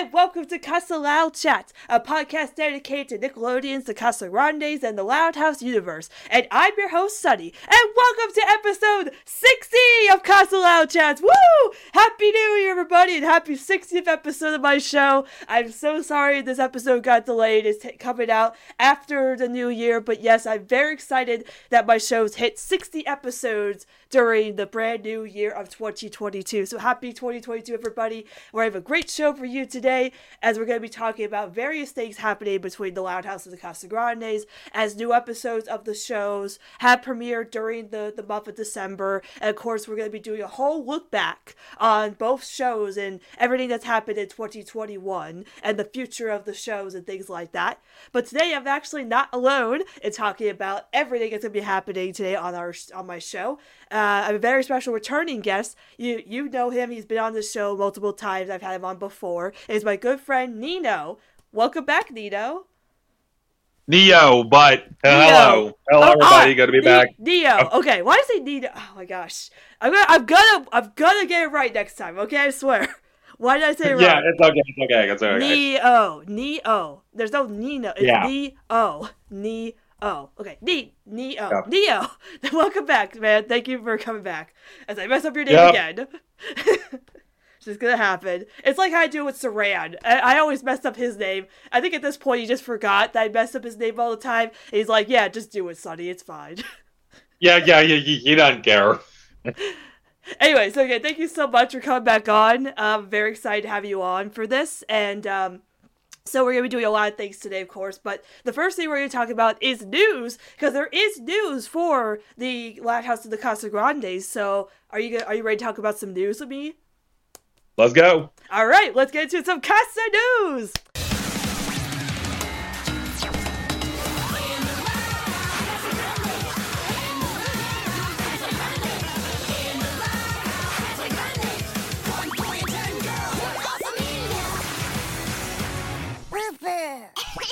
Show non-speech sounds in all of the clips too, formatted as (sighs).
and welcome to Casa Loud Chats, a podcast dedicated to Nickelodeon's The Casa Grandes and the Loud House universe. And I'm your host, Sunny, and welcome to episode 60 of Casa Loud Chats. Woo! Happy New Year, everybody, and happy 60th episode of my show. I'm so sorry this episode got delayed. It's t- coming out after the new year, but yes, I'm very excited that my show's hit 60 episodes during the brand new year of 2022. So happy 2022, everybody. We have a great show for you today as we're going to be talking about various things happening between the Loud House and the Casa Grandes as new episodes of the shows have premiered during the, the month of December. And of course, we're going to be doing a whole look back on both shows and everything that's happened in 2021 and the future of the shows and things like that. But today, I'm actually not alone in talking about everything that's going to be happening today on our on my show. Uh, I have a very special returning guest. You you know him. He's been on the show multiple times. I've had him on before. It's my good friend Nino. Welcome back, Nino. Neo, but uh, hello, hello, Oh, everybody. ah, Good to be back. Neo. Okay, why did I say Nino? Oh my gosh, I'm gonna I'm gonna I'm gonna get it right next time. Okay, I swear. (laughs) Why did I say it wrong? Yeah, it's okay. It's okay. It's okay. Neo, Neo. There's no Nino. It's Yeah. Neo, Neo. Oh, okay, Ne Neo, Yeah. Neo. (laughs) Welcome back, man. Thank you for coming back. As I mess up your name Yep. again. It's (laughs) just gonna happen. It's like how I do with Saran. I, I always mess up his name. I think at this point he just forgot that I mess up his name all the time. And he's like, "Yeah, just do it, Sonny. It's fine." (laughs) Yeah, yeah, yeah. He, he doesn't care. anyway, so okay, thank you so much for coming back on. I'm very excited to have you on for this, and um, so we're gonna be doing a lot of things today, of course. But the first thing we're gonna talk about is news, because there is news for the Loud House of the Casa Grandes. So are you are you ready to talk about some news with me? Let's go. All right, let's get into some Casa news. Super! (laughs)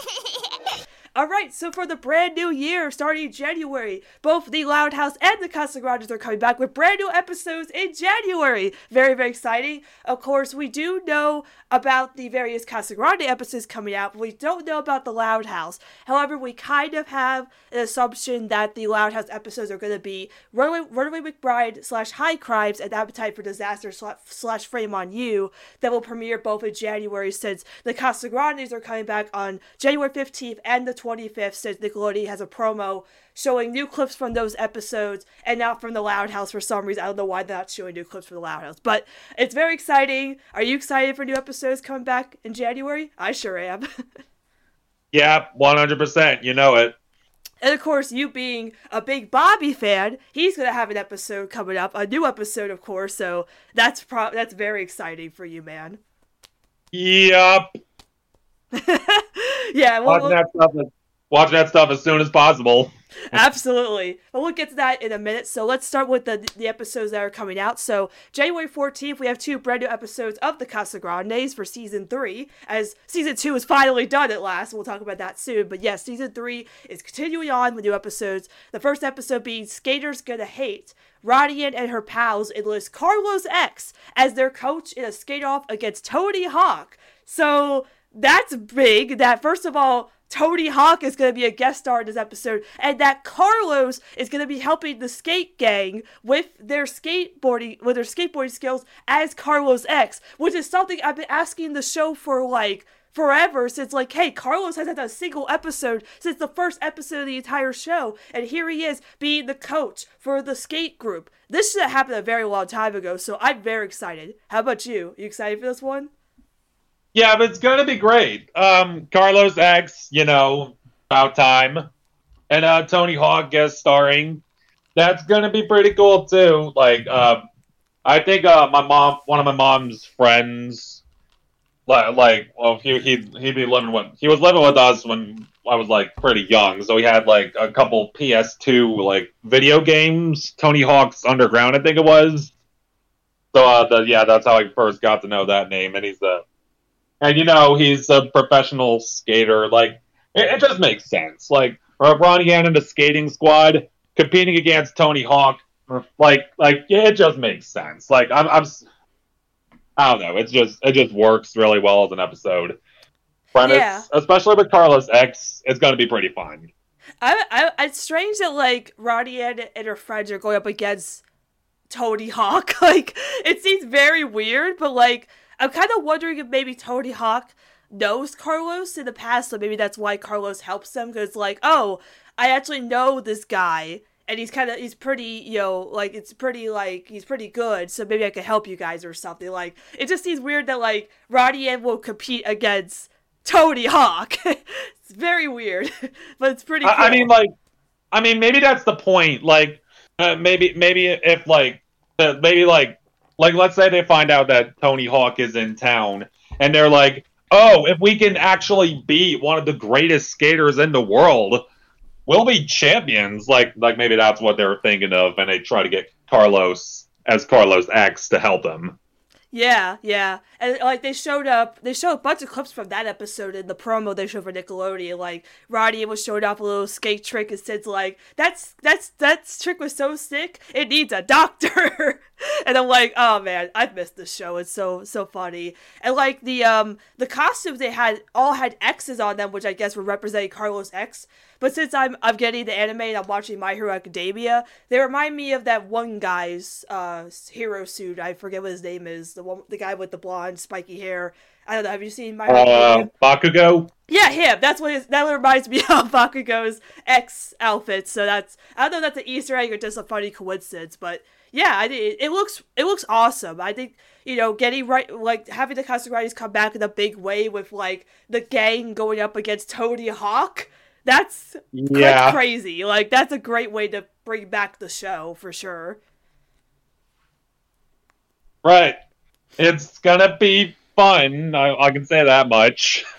All right, so for the brand new year starting January, both the Loud House and the Casa are coming back with brand new episodes in January. Very, very exciting. Of course, we do know about the various Casa Grande episodes coming out, but we don't know about the Loud House. However, we kind of have an assumption that the Loud House episodes are going to be Runaway, Runaway McBride slash High Crimes and Appetite for Disaster slash Frame on You that will premiere both in January since the Casa Grandes are coming back on January 15th and the 25th since Nickelodeon has a promo showing new clips from those episodes and not from the Loud House for some reason. I don't know why they're not showing new clips from the Loud House, but it's very exciting. Are you excited for new episodes coming back in January? I sure am. (laughs) Yeah, one hundred percent. You know it. And of course, you being a big Bobby fan, he's gonna have an episode coming up, a new episode, of course. So that's pro- that's very exciting for you, man. Yep. (laughs) yeah, well, Watching that stuff. As, watching that stuff as soon as possible. (laughs) Absolutely. But we'll get to that in a minute. So let's start with the the episodes that are coming out. So January 14th, we have two brand new episodes of the Casa Grandes for season three, as season two is finally done at last. We'll talk about that soon. But yes, season three is continuing on with new episodes. The first episode being Skaters Gonna Hate. Ronnie Anne and her pals enlist Carlos X as their coach in a skate off against Tony Hawk. So that's big. That first of all, Tony Hawk is going to be a guest star in this episode, and that Carlos is going to be helping the skate gang with their skateboarding with their skateboarding skills as Carlos X, which is something I've been asking the show for like forever since like hey carlos hasn't had a single episode since the first episode of the entire show and here he is being the coach for the skate group. This should have happened a very long time ago so i'm very excited. How about you? You excited for this one Yeah, but it's gonna be great. Um, Carlos X, you know, about time, and uh, Tony Hawk guest starring. That's gonna be pretty cool too. Like, uh, I think uh, my mom, one of my mom's friends, like, like, well, he he he'd be living with he was living with us when I was like pretty young, so he had like a couple PS2 like video games, Tony Hawk's Underground, I think it was. So uh, the, yeah, that's how I first got to know that name, and he's the and you know he's a professional skater. Like it, it just makes sense. Like Ronnie Anne and the skating squad competing against Tony Hawk. Like like yeah, it just makes sense. Like I'm I'm I don't know. It's just it just works really well as an episode. Premise, Yeah. especially with Carlos X, it's going to be pretty fun. I, I, it's strange that like Ronnie and, and her friends are going up against Tony Hawk. (laughs) Like it seems very weird, but like I'm kind of wondering if maybe Tony Hawk knows Carlos in the past, so maybe that's why Carlos helps them. Because like, oh, I actually know this guy, and he's kind of he's pretty, you know, like it's pretty like he's pretty good. So maybe I could help you guys or something. Like it just seems weird that like Ronnie and will compete against Tony Hawk. (laughs) it's very weird, (laughs) but it's pretty. Cool. I, I mean, like, I mean, maybe that's the point. Like, uh, maybe, maybe if like, uh, maybe like, like, let's say they find out that Tony Hawk is in town, and they're like, "Oh, if we can actually beat one of the greatest skaters in the world, we'll be champions." Like, like maybe that's what they're thinking of, and they try to get Carlos as Carlos X to help them. Yeah, yeah, and like they showed up, they showed a bunch of clips from that episode in the promo they showed for Nickelodeon. Like Roddy was showing off a little skate trick, and Sid's like, "That's that's that trick was so sick, it needs a doctor." (laughs) and I'm like, "Oh man, I've missed this show. It's so so funny." And like the um the costumes they had all had X's on them, which I guess were representing Carlos X. But since I'm I'm getting the anime and I'm watching My Hero Academia, they remind me of that one guy's uh hero suit. I forget what his name is. The one, the guy with the blonde spiky hair. I don't know. Have you seen My Hero? Uh, Academia? Bakugo. Yeah, him. That's what his, that reminds me (laughs) of Bakugo's X outfit. So that's I don't know if that's an Easter egg or just a funny coincidence, but yeah, I think it, looks it looks awesome. I think you know getting right like having the Casagrandes come back in a big way with like the gang going up against Tony Hawk. That's Yeah. crazy. Like that's a great way to bring back the show for sure. Right. It's gonna be fun. I, I can say that much. (laughs)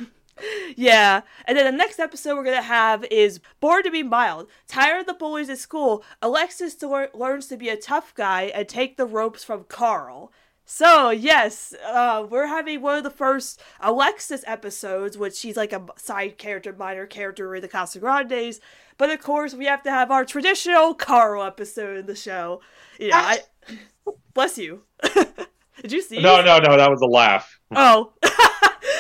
Yeah, and then the next episode we're gonna have is Born to Be Mild. Tired of the bullies at school, Alexis lear- learns to be a tough guy and take the ropes from Carl. So yes, uh, we're having one of the first Alexis episodes, which she's like a side character, minor character in the Casa Grandes. But of course, we have to have our traditional Carl episode in the show. Yeah, I (laughs) bless you. (laughs) Did you see? No, no, no, that was a laugh. Oh, (laughs)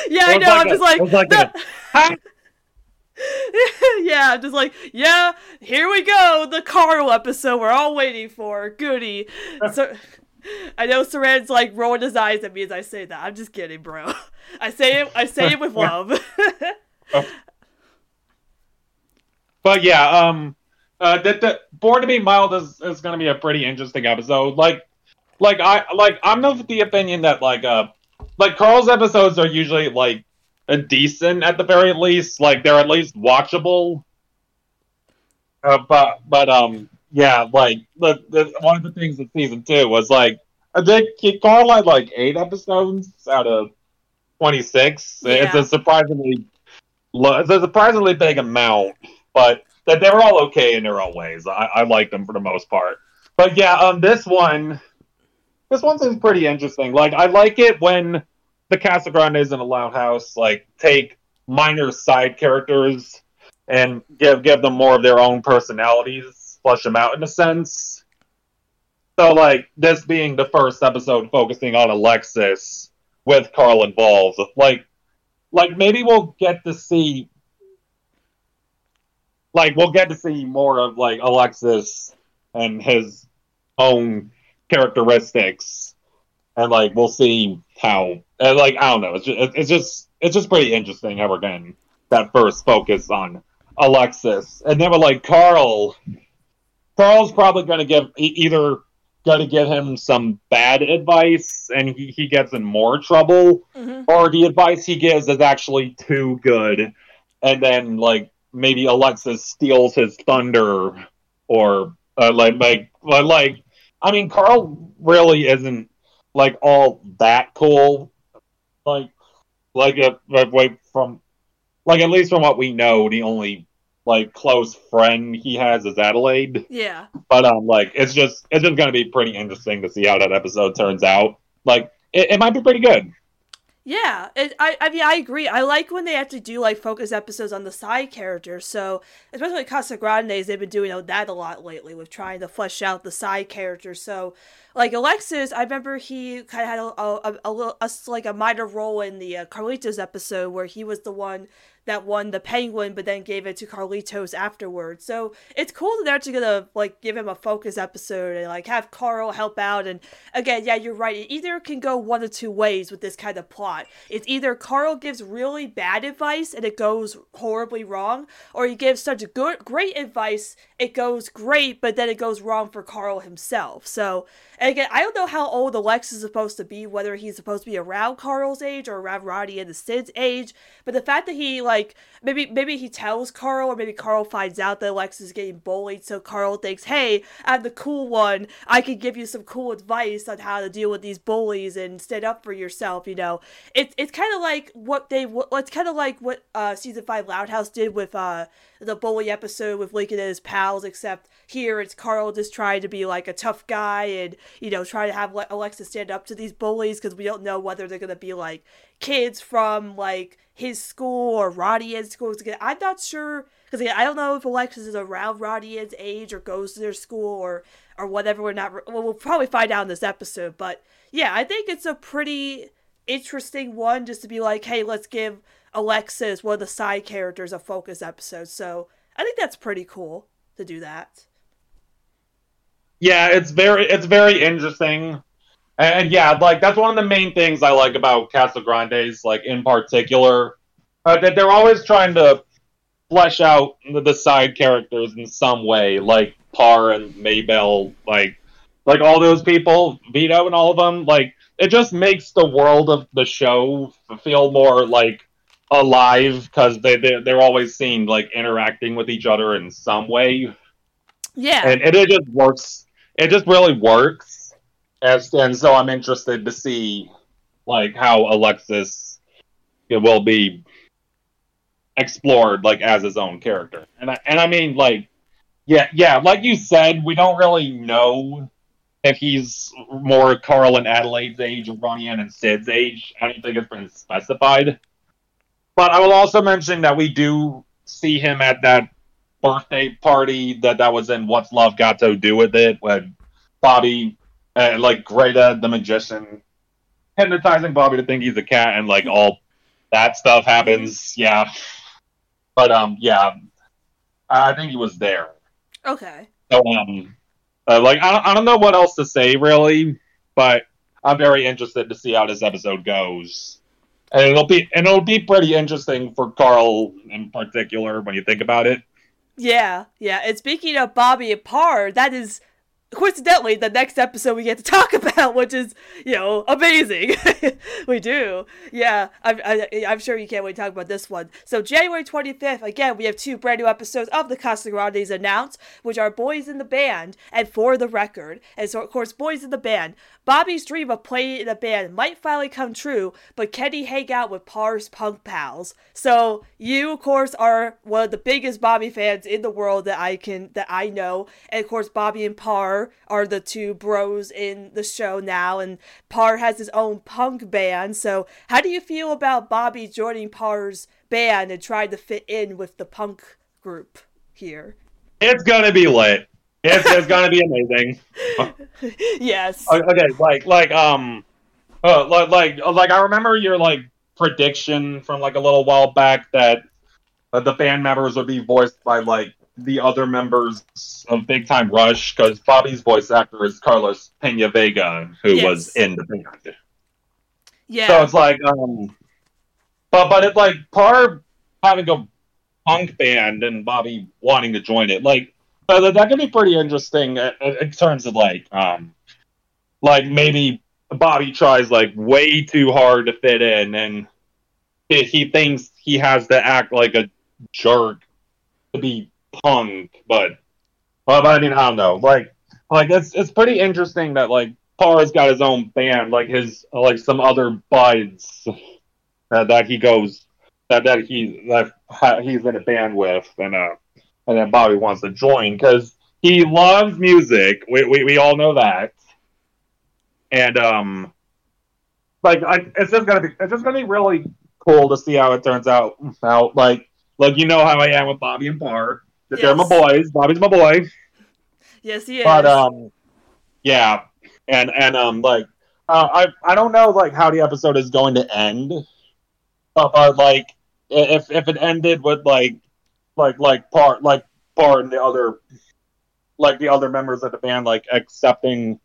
yeah, I know. like I'm a- just like, like no- a- yeah, I'm just like, yeah, here we go, the Carl episode we're all waiting for. Goody. So, I know Saran's like rolling his eyes at me as I say that. I'm just kidding, bro. (laughs) I say it. I say it with (laughs) love. (laughs) But yeah, um, uh, that the Born to Be Mild is, is going to be a pretty interesting episode. Like, like I like I'm of the opinion that like uh, like Carl's episodes are usually like a decent at the very least. Like they're at least watchable. Uh, but but um yeah, like the, the one of the things in season two was like I think Carl had like eight episodes out of twenty six. It's a surprisingly it's a surprisingly big amount, but that they were all okay in their own ways. I, I like them for the most part. But yeah, um, this one, this one seems pretty interesting. Like I like it when the Casa Grandes in a Loud House like take minor side characters and give give them more of their own personalities, flesh them out in a sense. So like this being the first episode focusing on Alexis with Carl involved, like like maybe we'll get to see like we'll get to see more of like Alexis and his own characteristics and like we'll see how and like I don't know it's just, it's just it's just pretty interesting how we're getting that first focus on Alexis and then we're like Carl Carl's probably going to give either going to give him some bad advice and he, he gets in more trouble Mhm. or the advice he gives is actually too good and then like maybe alexis steals his thunder or uh, like like like i mean carl really isn't like all that cool like like like wait from like at least from what we know the only like close friend he has is adelaide Yeah. but um, like it's just it's just gonna be pretty interesting to see how that episode turns out. Like it, it might be pretty good. Yeah, it, I I mean I agree. I like when they actually do like focus episodes on the side characters. So especially Casa Grandes, they've been doing that a lot lately with trying to flesh out the side characters. So like Alexis, I remember he kind of had a a, a, a, a like a minor role in the uh, Carlitos episode where he was the one that won the penguin but then gave it to Carlitos afterwards. So it's cool that they're actually gonna like give him a focus episode and like have Carl help out and again, yeah, you're right. It either can go one or two ways with this kind of plot. It's either Carl gives really bad advice and it goes horribly wrong, or he gives such good great advice, it goes great, but then it goes wrong for Carl himself. So again, I don't know how old Alex is supposed to be, whether he's supposed to be around Carl's age or around Roddy and the Sid's age. But the fact that he like maybe maybe he tells Carl, or maybe Carl finds out that Alex is getting bullied, so Carl thinks, "Hey, I'm the cool one. I can give you some cool advice on how to deal with these bullies and stand up for yourself." You know, it's it's kind of like what they it's kind of like what uh, season five Loud House did with uh, the bully episode with Lincoln and his pals, except here it's Carl just trying to be like a tough guy and, you know, try to have Alexa stand up to these bullies because we don't know whether they're going to be like kids from like his school or Roddy's school. I'm not sure because I don't know if Alexis is around Roddy's age or goes to their school or or whatever. We're not. Well, we'll probably find out in this episode. But yeah, I think it's a pretty interesting one just to be like, hey, let's give Alexis one of the side characters of focus episodes. So I think that's pretty cool to do that yeah, it's very it's very interesting. And, yeah, like that's one of the main things I like about Casa Grandes, like in particular, uh, that they're always trying to flesh out the, the, side characters in some way, like Par and Maybelle, like like all those people, Vito and all of them. Like it just makes the world of the show feel more like alive because they they're, they're always seen like interacting with each other in some way. Yeah, and, and it just works it just really works. As, and so I'm interested to see like how Alexis it will be explored like as his own character. And I and I mean like yeah, yeah, like you said, we don't really know if he's more Carl and Adelaide's age or Ronnie and Sid's age. I don't think it's been specified. But I will also mention that we do see him at that birthday party that that was in What's Love Got to Do with It when Bobby, uh, like Greta the magician, hypnotizing Bobby to think he's a cat, and like all that stuff happens. Yeah, but um, yeah, I think he was there. Okay. So um, uh, like I don't, I don't know what else to say really, but I'm very interested to see how this episode goes. And it'll be and it'll be pretty interesting for Carl in particular when you think about it. Yeah, yeah. And speaking of Bobby Par, that is coincidentally the next episode we get to talk (laughs) about which is you know amazing. (laughs) We do. Yeah I'm, I, am i am sure you can't wait to talk about this one. So january 25th again we have two brand new episodes of the Casa announced which are boys in the band and for the record. And so of course boys in the band. Bobby's dream of playing in a band might finally come true but can he hang out with par's punk pals. So you of course are one of the biggest bobby fans in the world that i can that i know. And of course bobby and par are the two bros in the show now, and Par has his own punk band. So, how do you feel about Bobby joining Par's band and trying to fit in with the punk group here? It's gonna be lit. It's, it's gonna be amazing. (laughs) yes. Okay, like like um, uh, like like like I remember your like prediction from like a little while back that uh, the band members would be voiced by like the other members of Big Time Rush because Bobby's voice actor is Carlos Pena Vega, who yes. was in the band. Yeah. So it's like, um, but but it's like Par having a punk band and Bobby wanting to join it, like that, that could be pretty interesting in terms of like, um, like maybe Bobby tries like way too hard to fit in and he thinks he has to act like a jerk to be punk, but but I mean, I don't know. Like, like it's it's pretty interesting that like Par's got his own band, like his like some other buds uh, that he goes that that he that he's in a band with, and uh, and then Bobby wants to join because he loves music. We, we we all know that, and um, like I, it's just gonna be it's just gonna be really cool to see how it turns out. Out like like you know how I am with Bobby and Par. That They're my boys. Bobby's my boy. Yes, he is. But um, yeah, and and um, like uh, I I don't know like how the episode is going to end, but, but like if if it ended with like like like part like part and the other like the other members of the band like accepting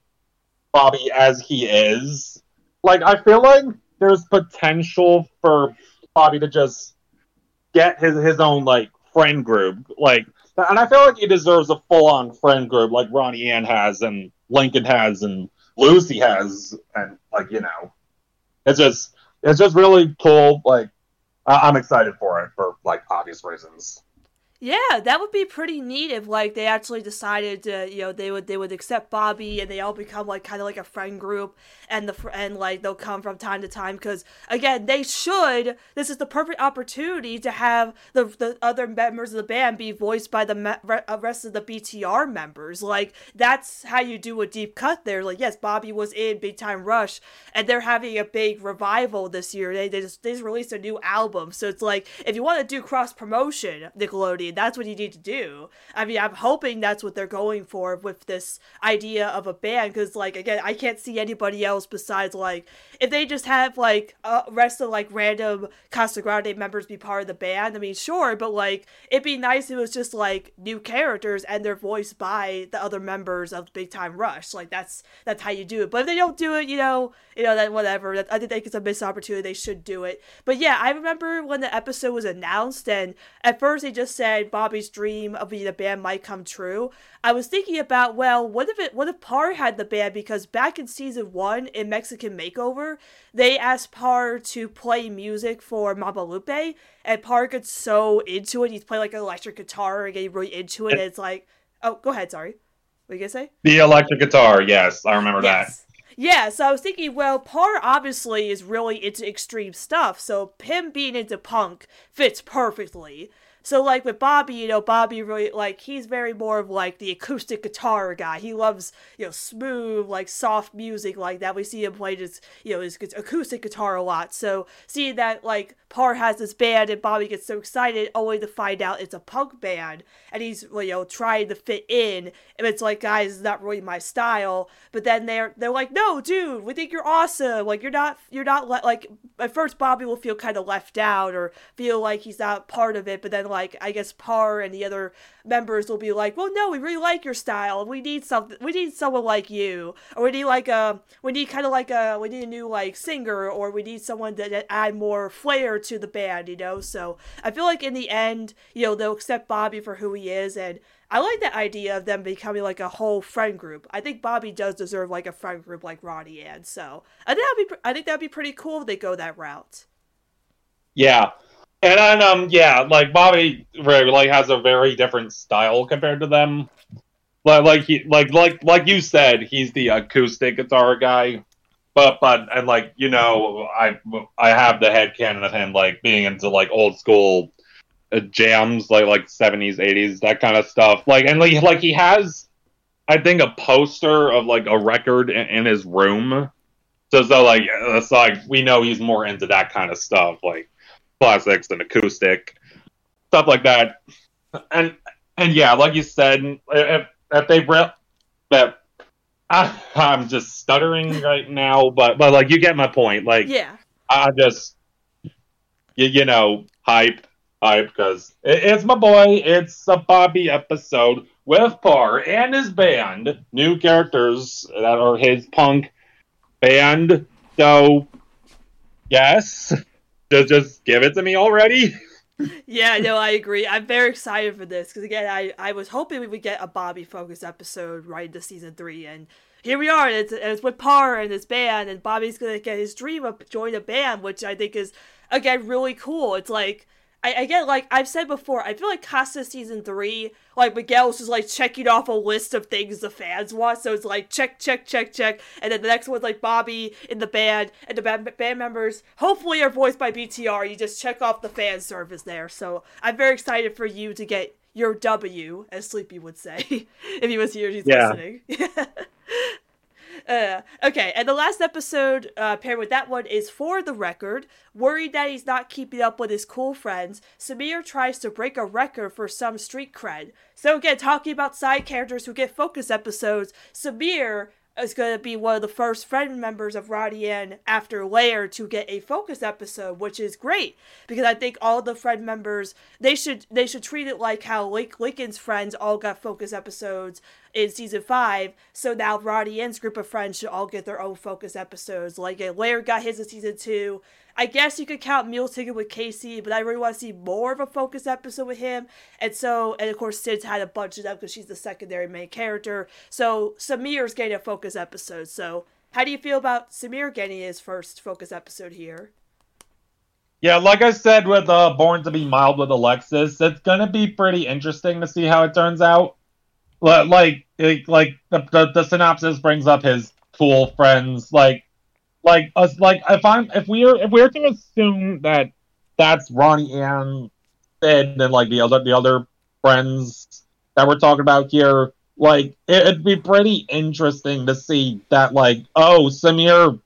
Bobby as he is, like I feel like there's potential for Bobby to just get his his own like friend group like and I feel like he deserves a full on friend group like Ronnie Anne has and Lincoln has and Lucy has and like you know it's just it's just really cool like I- I'm excited for it for like obvious reasons. Yeah, that would be pretty neat if like they actually decided to, you know, they would they would accept Bobby and they all become like kind of like a friend group and the and like they'll come from time to time because again they should. This is the perfect opportunity to have the the other members of the band be voiced by the me- uh, rest of the BTR members. Like that's how you do a deep cut there. Like yes, Bobby was in Big Time Rush and they're having a big revival this year. They they just they just released a new album, so it's like if you want to do cross promotion, Nickelodeon, that's what you need to do. I mean, I'm hoping that's what they're going for with this idea of a band, because like again, I can't see anybody else besides like if they just have like rest of like random Casa Grande members be part of the band. I mean, sure, but like it'd be nice if it was just like new characters and they're voiced by the other members of Big Time Rush. Like that's that's how you do it. But if they don't do it, you know, you know, then whatever. That, I think it's a missed opportunity. They should do it. But yeah, I remember when the episode was announced, and at first they just said Bobby's dream of being a band might come true. I was thinking about, well, what if it, what if Par had the band? Because back in season one in Mexican Makeover, they asked Par to play music for Mama Lupe, and Par gets so into it. He's playing like an electric guitar and getting really into it. And it's like, oh, go ahead. Sorry, what you gonna say? The electric guitar, yes, I remember that. Yes. Yeah, so I was thinking, well, Par obviously is really into extreme stuff, so him being into punk fits perfectly. So like with Bobby, you know, Bobby really like he's very more of like the acoustic guitar guy. He loves you know smooth like soft music like that. We see him play his you know his acoustic guitar a lot. So seeing that like Par has this band and Bobby gets so excited only to find out it's a punk band and he's you know trying to fit in and it's like guys it's not really my style. But then they're they're like no dude we think you're awesome like you're not you're not le-, like at first Bobby will feel kind of left out or feel like he's not part of it. But then like I guess Par and the other members will be like, well, no, we really like your style. We need something. We need someone like you, or we need like a we need kind of like a we need a new like singer, or we need someone to, to add more flair to the band. You know, so I feel like in the end, you know, they'll accept Bobby for who he is, and I like that idea of them becoming like a whole friend group. I think Bobby does deserve like a friend group like Ronnie and so I think that'd be I think that'd be pretty cool if they go that route. Yeah. And then um yeah, like Bobby really like has a very different style compared to them. Like like he like like like you said, he's the acoustic guitar guy. But but and like, you know, I I have the head canon of him like being into like old school uh, jams like like 70s 80s that kind of stuff like and like like he has i think a poster of like a record in, in his room so so like it's like we know he's more into that kind of stuff like classics and acoustic stuff like that and and yeah like you said if, if they re- that I, i'm just stuttering right now but but like you get my point like Yeah. I just, you, you know, hype, hype, because it, it's my boy. It's a Bobby episode with Par and his band, new characters that are his punk band. So, yes, just just give it to me already. Yeah, no, I agree. I'm very excited for this because again, I, I was hoping we would get a Bobby focused episode right into season three, and here we are. And it's, and it's with Par and his band, and Bobby's gonna get his dream of joining a band, which I think is again really cool. It's like I again like I've said before, I feel like Casa season three, like Miguel's just like checking off a list of things the fans want. So it's like check, check, check, check, and then the next one's like Bobby in the band, and the band, band members hopefully are voiced by BTR. You just check off the fan service there. So I'm very excited for you to get your W, as Sleepy would say, (laughs) if he was here. He's Yeah. listening. (laughs) Uh, okay, and the last episode uh, paired with that one is For the Record. Worried that he's not keeping up with his cool friends, Sameer tries to break a record for some street cred. So, again, talking about side characters who get focus episodes, Sameer is going to be one of the first friend members of Ronnie Anne after Laird to get a focus episode, which is great because I think all the friend members they should they should treat it like how Link, Lincoln's friends all got focus episodes in season five. So now Ronnie Anne's group of friends should all get their own focus episodes. Like Laird got his in season two. I guess you could count Meal Ticket with Casey, but I really want to see more of a focus episode with him. And so, and of course, Sid's had a bunch of them because she's the secondary main character. So Sameer's getting a focus episode. So, how do you feel about Sameer getting his first focus episode here? Yeah, like I said with uh, Born to Be Mild with Alexis, it's gonna be pretty interesting to see how it turns out. Like, like the, the, the synopsis brings up his cool friends, like like us like if I'm if we're if we're to assume that that's Ronnie and Sid and like the other the other friends that we're talking about here, like it, it'd be pretty interesting to see that like oh Sameer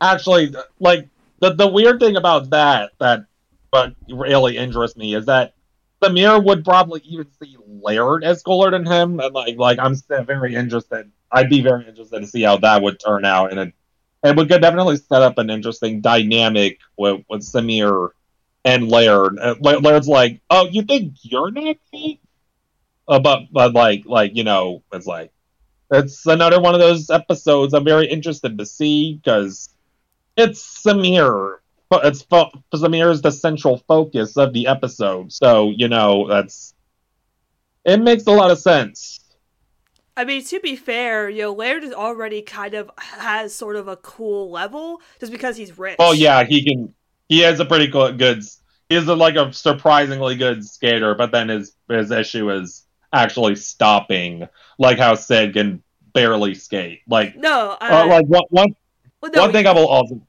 actually like the the weird thing about that that but really interests me is that Sameer would probably even see Laird as cooler than him, and like like I'm very interested. I'd be very interested to see how that would turn out in a and we could definitely set up an interesting dynamic with, with Sameer and Laird. Laird's like, "Oh, you think you're me?" Uh, but but like like you know, it's like it's another one of those episodes I'm very interested to see because it's Sameer. It's Sameer is the central focus of the episode, so you know that's it makes a lot of sense. I mean, to be fair, you know, Laird is already kind of has sort of a cool level just because he's rich. Oh yeah, he can. He has a pretty cool, good. He's a, like a surprisingly good skater, but then his his issue is actually stopping, like how Sid can barely skate. Like no, uh, like one one, well, no, one thing I will also.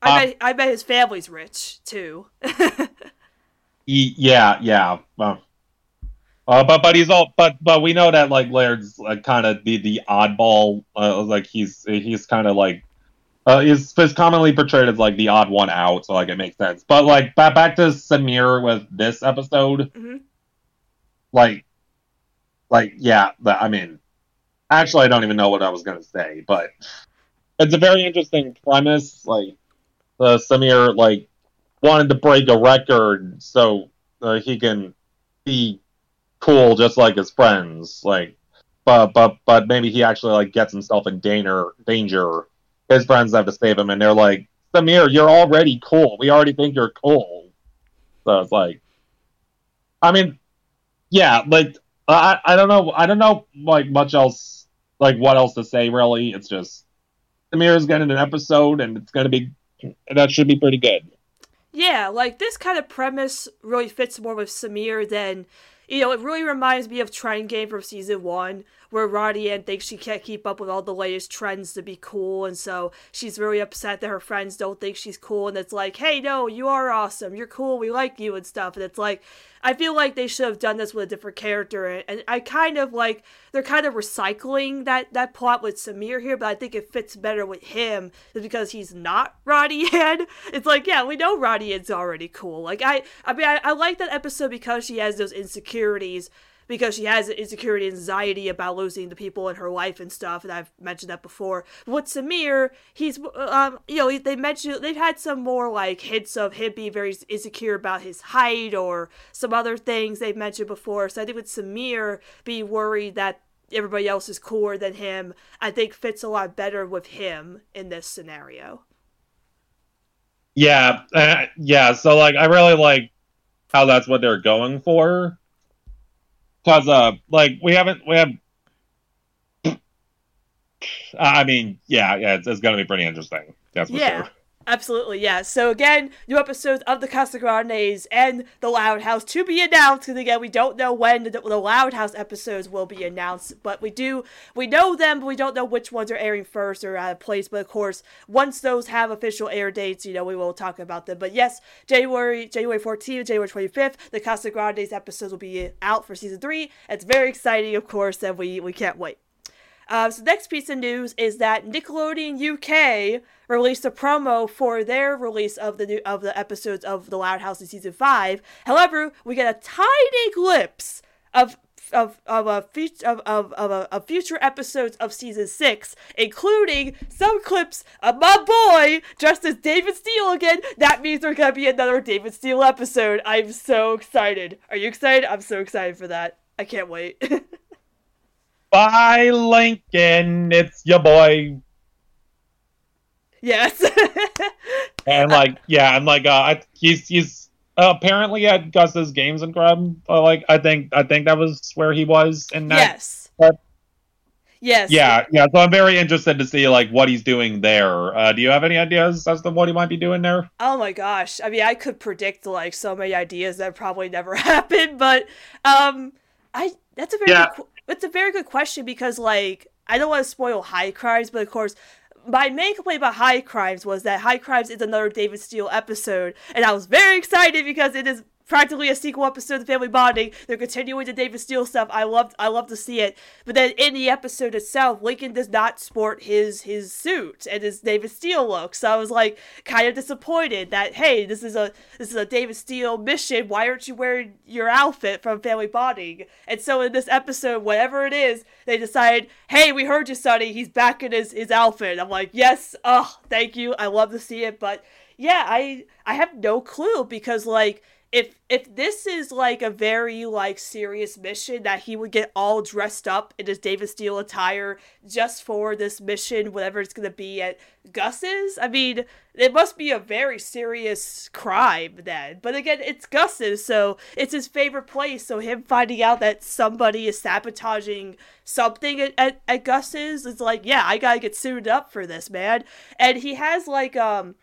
I uh, bet I bet his family's rich too. (laughs) yeah, yeah. Well, uh, but but he's all but but we know that like Laird's like, kind of the the oddball. Uh, like he's he's kind of like uh, he's, he's commonly portrayed as like the odd one out, so like it makes sense. But like back back to Sameer with this episode, mm-hmm. like like yeah, I mean, actually I don't even know what I was gonna say, but it's a very interesting premise. Like uh, Sameer like wanted to break a record so uh, he can be cool just like his friends. Like, but but but maybe he actually like gets himself in danger. Danger. His friends have to save him, and they're like, Sameer, you're already cool. We already think you're cool. So it's like, I mean, yeah, like I I don't know I don't know like much else like what else to say really. It's just Sameer's getting an episode, and it's gonna be that should be pretty good. Yeah, like this kind of premise really fits more with Sameer than you know, it really reminds me of Trend Game from season one, where Ronnie Anne thinks she can't keep up with all the latest trends to be cool, and so she's really upset that her friends don't think she's cool, and it's like, hey, no, you are awesome, you're cool, we like you, and stuff, and it's like, I feel like they should have done this with a different character, and, and I kind of like they're kind of recycling that that plot with Sameer here, but I think it fits better with him just because he's not Ronnie Anne. (laughs) It's like, yeah, we know Ronnie Anne's already cool. Like I, I mean, I, I like that episode because she has those insecurities because she has insecurity anxiety about losing the people in her life and stuff and i've mentioned that before. With sameer he's um you know they mentioned they've had some more like hints of him being very insecure about his height or some other things they've mentioned before. So i think with sameer being worried that everybody else is cooler than him i think fits a lot better with him in this scenario. Yeah uh, yeah so like i really like how that's what they're going for because uh, like we haven't we have. I mean, yeah, yeah, it's, it's gonna be pretty interesting. That's for yeah. sure. Absolutely, yeah. So again, new episodes of the Casa Grandes and the Loud House to be announced. Because again, we don't know when the, the Loud House episodes will be announced, but we do we know them, but we don't know which ones are airing first or out of place. But of course, once those have official air dates, you know, we will talk about them. But yes, January January 14th, January 25th, the Casa Grandes episodes will be out for season three. It's very exciting, of course, and we we can't wait. Uh, so next piece of news is that Nickelodeon UK released a promo for their release of the new, of the episodes of The Loud House in season five. However, we get a tiny glimpse of of of a feature of of, of, a, of future episodes of season six, including some clips of my boy dressed as David Steele again. That means there's gonna be another David Steele episode. I'm so excited. Are you excited? I'm so excited for that. I can't wait. (laughs) Bye, Lincoln. It's your boy. Yes. (laughs) and like, yeah, and like, uh, he's he's uh, apparently at Gus's Games and Grub. Uh, like, I think I think that was where he was And. Yes. But, yes. Yeah, yeah. So I'm very interested to see like what he's doing there. Uh, do you have any ideas as to what he might be doing there? Oh my gosh! I mean, I could predict like so many ideas that probably never (laughs) happened, but um, I that's a very yeah. good, it's a very good question because like I don't want to spoil High Crimes, but of course my main complaint about High Crimes was that High Crimes is another David Steele episode, and I was very excited because it is practically a sequel episode of Family Bonding. They're continuing the David Steele stuff. I love I love to see it. But then in the episode itself, Lincoln does not sport his his suit and his David Steele look. So I was like kind of disappointed that hey, this is a this is a David Steele mission. Why aren't you wearing your outfit from Family Bonding? And so in this episode, whatever it is, they decide, hey, we heard you, Sonny. He's back in his his outfit. I'm like, yes, oh, thank you. I love to see it, but yeah, I I have no clue because like if if this is like a very like serious mission that he would get all dressed up in his David Steele attire just for this mission, whatever it's gonna be at Gus's, I mean, it must be a very serious crime then. But again, it's Gus's, so it's his favorite place. So him finding out that somebody is sabotaging something at, at, at Gus's is like, yeah, I gotta get suited up for this, man. And he has like um,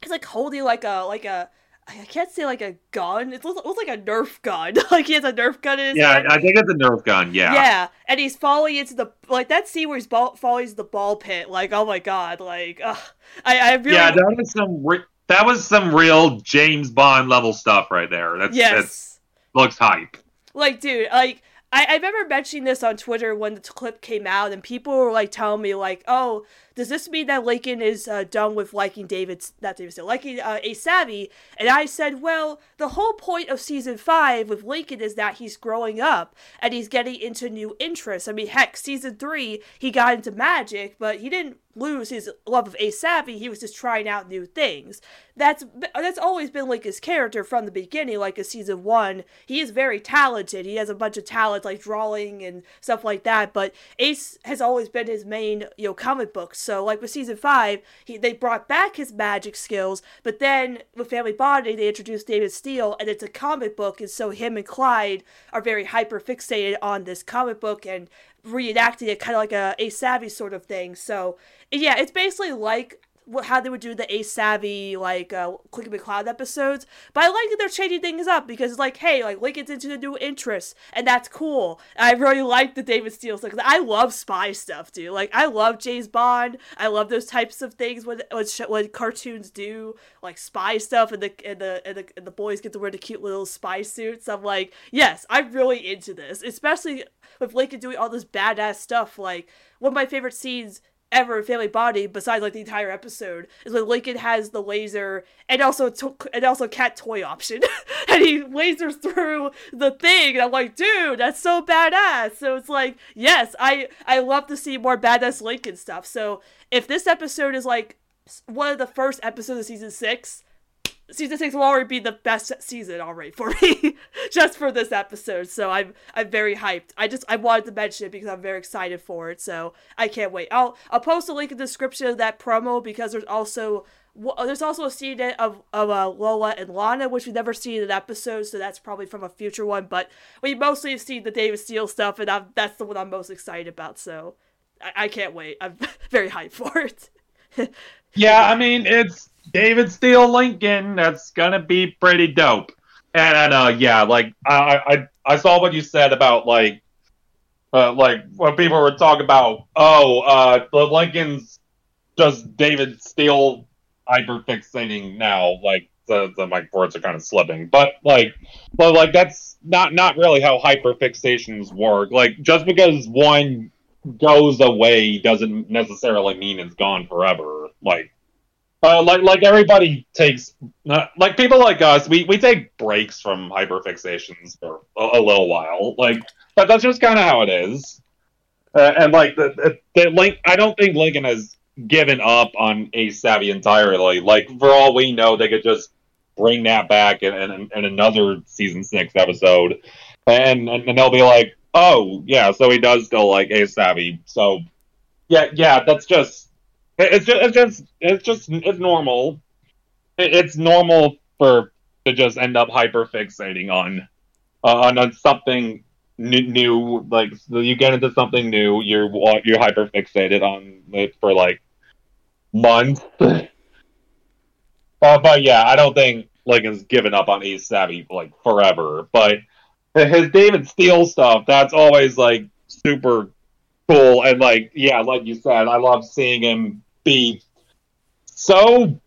he's like holding like a like a I can't say like a gun. It looks, it looks like a Nerf gun. (laughs) like he has a Nerf gun in his Yeah, hand. I think it's a Nerf gun. Yeah. Yeah, and he's falling into the like that scene where he's ball, falling into the ball pit. Like, oh my god, like, ugh. I I really Yeah, that was some re- that was some real James Bond level stuff right there. That's yes. that's looks hype. Like, dude, like I, I remember mentioning this on Twitter when the clip came out, and people were like telling me like, "Oh, does this mean that Lincoln is uh, done with liking David's not David still liking uh, Ace Savvy?" And I said, "Well, the whole point of season five with Lincoln is that he's growing up and he's getting into new interests. I mean, heck, season three he got into magic, but he didn't lose his love of Ace Savvy. He was just trying out new things. That's that's always been like his character from the beginning. Like in season one, he is very talented. He has a bunch of talents like drawing and stuff like that. But Ace has always been his main you know comic books. So like with season five, he they brought back his magic skills. But then with Family Bonding, they introduced David Steele, and it's a comic book, and so him and Clyde are very hyper fixated on this comic book and reenacting it kind of like a, a savvy sort of thing. So yeah, it's basically like how they would do the Ace Savvy like uh Quick McCloud episodes. But I like that they're changing things up because it's like, hey, like Lincoln's into the new interests, and that's cool. I really like the David Steele stuff I love spy stuff, dude. Like I love James Bond. I love those types of things when when, when cartoons do like spy stuff, and the and the, and the and the boys get to wear the cute little spy suits. I'm like, yes, I'm really into this, especially with Lincoln doing all this badass stuff. Like one of my favorite scenes ever in Family Body, besides like the entire episode, is when Lincoln has the laser and also to- and also cat toy option, (laughs) and he lasers through the thing, and I'm like, dude, that's so badass. So it's like, yes, I I love to see more badass Lincoln stuff. So if this episode is like one of the first episodes of season six. Season six will already be the best season already for me, (laughs) just for this episode. So I'm I'm very hyped. I just I wanted to mention it because I'm very excited for it. So I can't wait. I'll I'll post a link in the description of that promo because there's also there's also a scene of of uh, Lola and Lana, which we've never seen in an episode, so that's probably from a future one. But we mostly have seen the David Steele stuff, and I'm, that's the one I'm most excited about. So I, I can't wait. I'm (laughs) very hyped for it. (laughs) yeah, I mean it's David Steele Lincoln. That's gonna be pretty dope. And uh, yeah, like I, I I saw what you said about like uh, like when people were talking about oh uh the Lincoln's just David Steele hyperfixating now like the, the my words are kind of slipping but like but like that's not not really how hyperfixations work like just because one goes away doesn't necessarily mean it's gone forever. Like, uh, like like everybody takes uh, like people like us, we, we take breaks from hyperfixations for a, a little while. Like, but that's just kind of how it is. Uh, and like the, the, the link, I don't think Lincoln has given up on Ace Savvy entirely. Like for all we know, they could just bring that back in, in, in another season six episode, and, and and they'll be like, oh yeah, so he does still like Ace Savvy. So yeah, yeah, that's just it's just it's just it's just it's normal. It's normal for to just end up hyper fixating on uh, on something new, like so you get into something new you're you're hyper fixated on it for like months (laughs) uh, but yeah i don't think like lincoln's given up on ace savvy like forever but his david steele stuff that's always like super cool. And like yeah like you said i love seeing him be so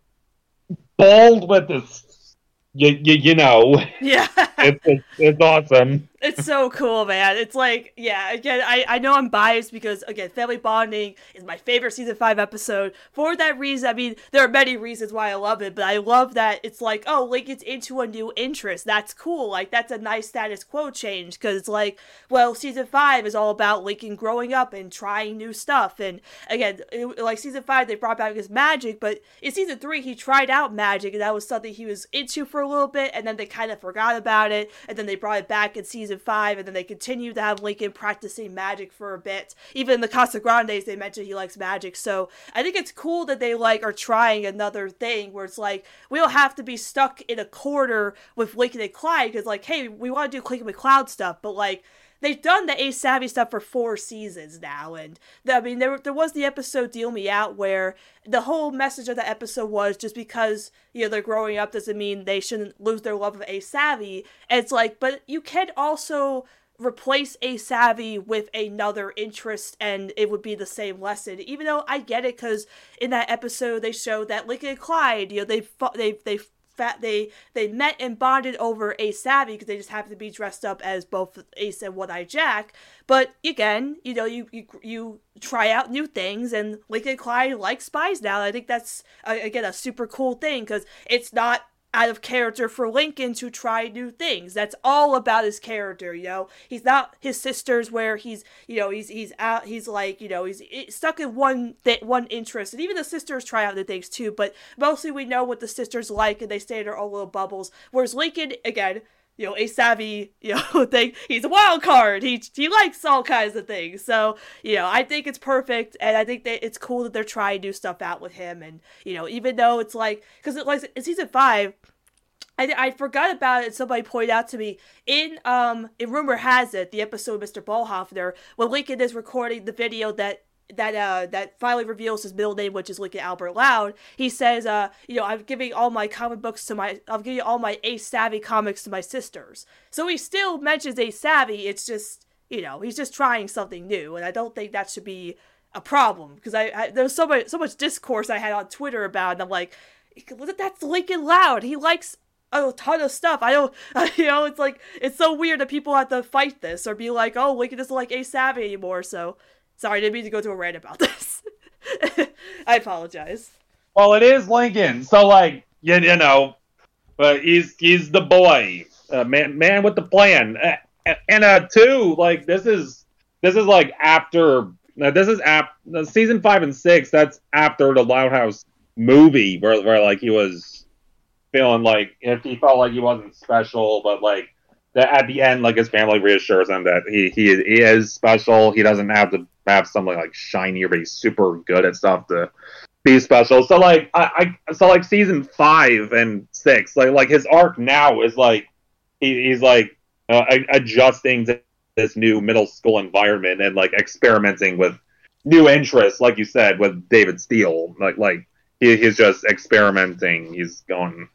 bold with this. You, you, you know. Yeah. (laughs) it's, it's, it's awesome it's so cool, man. It's like, yeah, again, I, I know I'm biased because, again, Family Bonding is my favorite season five episode. For that reason, I mean, there are many reasons why I love it, but I love that it's like, oh, Lincoln's into a new interest. That's cool. Like, that's a nice status quo change because it's like, well, season five is all about Lincoln growing up and trying new stuff. And again, it, like season five, they brought back his magic, but in season three, he tried out magic and that was something he was into for a little bit, and then they kind of forgot about it, and then they brought it back in season five, and then they continue to have Lincoln practicing magic for a bit. Even in the Casagrandes, they mentioned he likes magic. So I think it's cool that they like are trying another thing where it's like we don't have to be stuck in a corner with Lincoln and Clyde because like, hey, we want to do Lincoln McCloud stuff, but like they've done the Ace Savvy stuff for four seasons now, and I mean there there was the episode Deal Me Out where the whole message of the episode was just because you know they're growing up doesn't mean they shouldn't lose their love of Ace Savvy. It's like, but you can also replace Ace Savvy with another interest and it would be the same lesson even though i get it because in that episode they show that lincoln and clyde you know they they they fat they they met and bonded over Ace Savvy because they just happened to be dressed up as both Ace and One Eye Jack. But again, you know, you you, you try out new things, and Lincoln Clyde like spies now. I think that's again a super cool thing because it's not out of character for Lincoln to try new things. That's all about his character, you know. He's not his sisters where he's, you know, he's he's out he's like, you know, he's stuck in one th- one interest. And even the sisters try out new things too, but mostly we know what the sisters like and they stay in their own little bubbles. Whereas Lincoln again, you know, a savvy, you know, (laughs) thing. He's a wild card. He he likes all kinds of things. So, you know, I think it's perfect, and I think that it's cool that they're trying new stuff out with him. And you know, even though it's like, because it like in season five, I, I forgot about it. Somebody pointed out to me in um in rumor has it the episode Mr. Bolhofner when Lincoln is recording the video that that uh that finally reveals his middle name, which is Lincoln Albert Loud. He says, uh, you know, I'm giving all my comic books to my, I'm giving all my Ace Savvy comics to my sisters. So he still mentions Ace Savvy. It's just, you know, he's just trying something new, and I don't think that should be a problem because I, I there's so much so much discourse I had on Twitter about, and I'm like, that's Lincoln Loud. He likes a ton of stuff. I don't, (laughs) you know, it's like it's so weird that people have to fight this or be like, oh, Lincoln doesn't like Ace Savvy anymore. So sorry, I didn't mean to go to a rant about this. (laughs) I apologize. Well, it is Lincoln, so like you, you know, but he's he's the boy, uh, man, man with the plan, uh, and uh, two, like this is this is like after uh, this is after season five and six. That's after the Loud House movie, where where like he was feeling like if he felt like he wasn't special, but like that at the end, like his family reassures him that he he he is special. He doesn't have to have something like shinier, but he's super good at stuff to be special. So like I, I so like season five and six, like like his arc now is like he, he's like uh, adjusting to this new middle school environment and like experimenting with new interests, like you said with David Steele. Like like he, he's just experimenting. He's going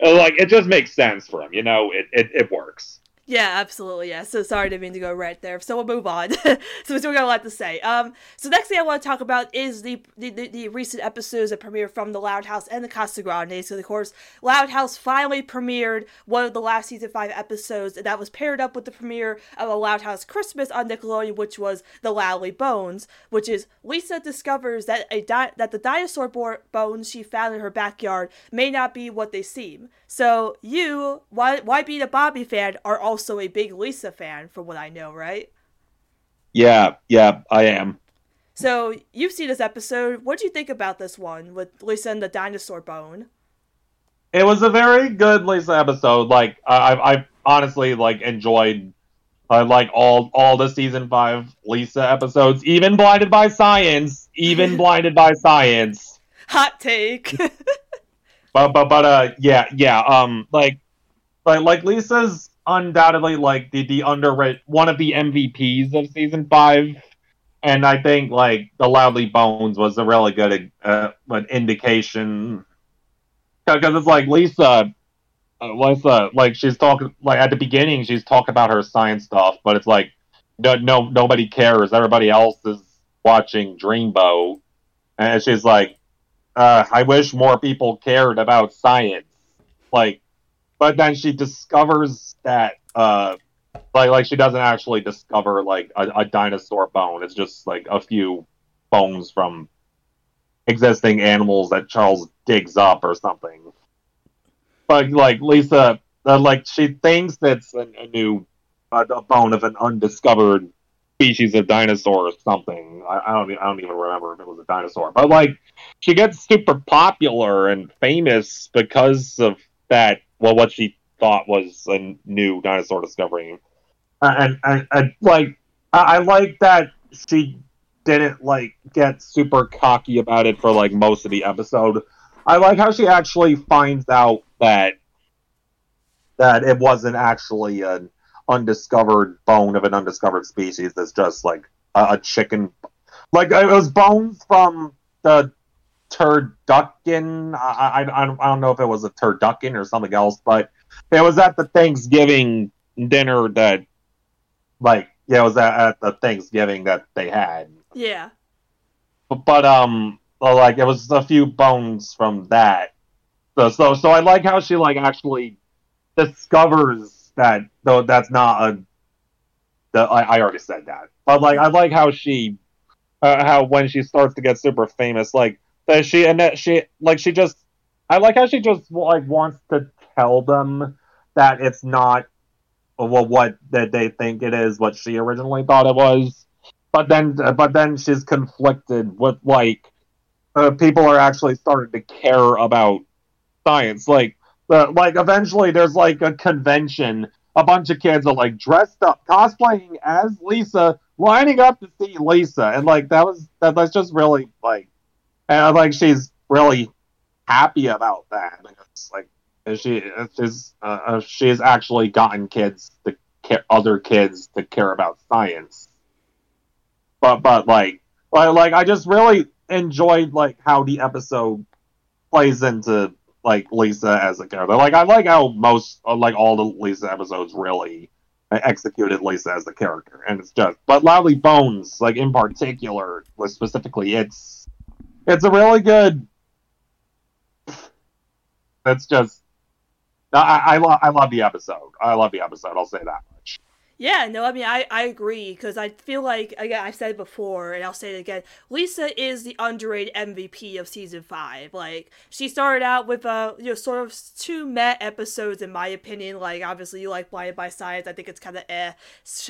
like it just makes sense for him. You know, it it, it works. Yeah, absolutely. Yeah. So sorry to mean to go right there. So we'll move on. (laughs) so we still got a lot to say. Um. So next thing I want to talk about is the the, the, the recent episodes that premiered from the Loud House and the Casa Grande. So of course, Loud House finally premiered one of the last season five episodes, that was paired up with the premiere of a Loud House Christmas on Nickelodeon, which was the Loudly Bones, which is Lisa discovers that a di- that the dinosaur bo- bones she found in her backyard may not be what they seem. So you, why why being a Bobby fan, are also a big Lisa fan, from what I know, right? Yeah, yeah, I am. So you've seen this episode. What do you think about this one with Lisa and the dinosaur bone? It was a very good Lisa episode. Like I, I honestly like enjoyed uh, like all all the season five Lisa episodes, even Blinded by Science, even (laughs) Blinded by Science. Hot take. (laughs) but but but uh yeah yeah um like like like Lisa's undoubtedly like the the underrated one of the MVPs of season five, and I think like the Loudly Bones was a really good uh, an indication because it's like Lisa. Uh, Lisa, like she's talking, like at the beginning, she's talking about her science stuff, but it's like, no, no, nobody cares. Everybody else is watching Dreamboat, and she's like, uh, I wish more people cared about science. Like, but then she discovers that, uh, like, like she doesn't actually discover like a, a dinosaur bone. It's just like a few bones from existing animals that Charles digs up or something. But like Lisa, uh, like she thinks it's a, a new uh, a bone of an undiscovered species of dinosaur or something. I, I, don't. I don't even remember if it was a dinosaur. But like, she gets super popular and famous because of that. Well, what she thought was a new dinosaur discovery, and and, and like, I, I like that she didn't like get super cocky about it for like most of the episode. I like how she actually finds out that that it wasn't actually an undiscovered bone of an undiscovered species. That's just like a, a chicken, like it was bones from the turducken. I, I, I don't know if it was a turducken or something else, but it was at the Thanksgiving dinner that, like, yeah, it was at, at the Thanksgiving that they had. Yeah. But, but um, like it was a few bones from that. So so so I like how she like actually discovers that though that's not a. The, I, I already said that, but like I like how she, uh, how when she starts to get super famous, like that she and that she like she just, I like how she just like wants to tell them that it's not well what that they think it is what she originally thought it was but then but then she's conflicted with like uh, people are actually starting to care about science like uh, like eventually there's like a convention a bunch of kids are like dressed up cosplaying as lisa lining up to see lisa. And like that was that, that's just really like and I like she's really happy about that. Because like she she's uh, uh, she's actually gotten kids to care other kids to care about science. But but like I like I just really enjoyed like how the episode plays into like Lisa as a character. Like I like how most uh, like all the Lisa episodes really executed Lisa as the character, and it's just but Loudly Bones like in particular, was specifically, it's it's a really good. It's just I I, lo- I love the episode. I love the episode. I'll say that. Yeah, no, I mean, I, I agree because I feel like, again, I've said it before and I'll say it again. Lisa is the underrated MVP of season five. Like, she started out with, uh, you know, sort of two met episodes, in my opinion. Like, obviously, you like Blinded by Science. I think it's kind of eh.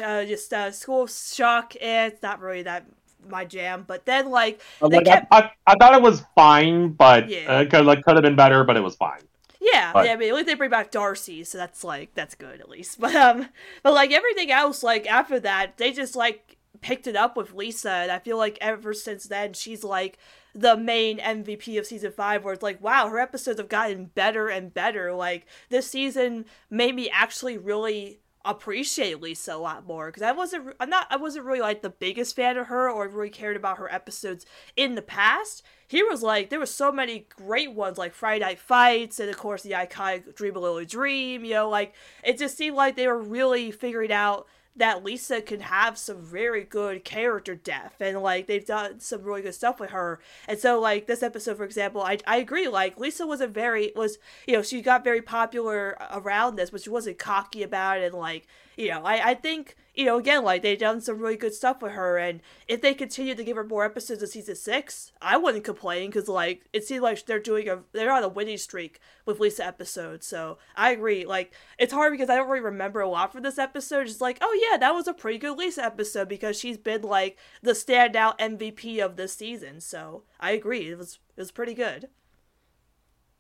Uh, just uh, School Shock, eh, it's not really that my jam. But then, like, like kept... I, I, I, thought it was fine, but yeah. uh, could, like, could have been better, but it was fine. Yeah, but, yeah, I mean, at least they bring back Darcy, so that's like that's good at least. (laughs) But um, but like everything else, like after that, they just like picked it up with Lisa, and I feel like ever since then, she's like the main MVP of season five. Where it's like, wow, her episodes have gotten better and better. Like this season made me actually really appreciate Lisa a lot more because I wasn't I'm not I wasn't really like the biggest fan of her or really cared about her episodes in the past. Here was like there were so many great ones like Friday Night Fights and of course the iconic Dream a Little Dream. You know, like it just seemed like they were really figuring out that Lisa can have some very good character depth and like they've done some really good stuff with her. And so like this episode for example, I I agree like Lisa was a very was you know, she got very popular around this, but she wasn't cocky about it and like you know, I, I think, you know, again, like they've done some really good stuff with her, and if they continue to give her more episodes of season six, I wouldn't complain because like it seems like they're doing a they're on a winning streak with Lisa episodes. So I agree. Like it's hard because I don't really remember a lot from this episode. Just like, oh yeah, that was a pretty good Lisa episode because she's been like the standout MVP of this season. So I agree, it was it was pretty good.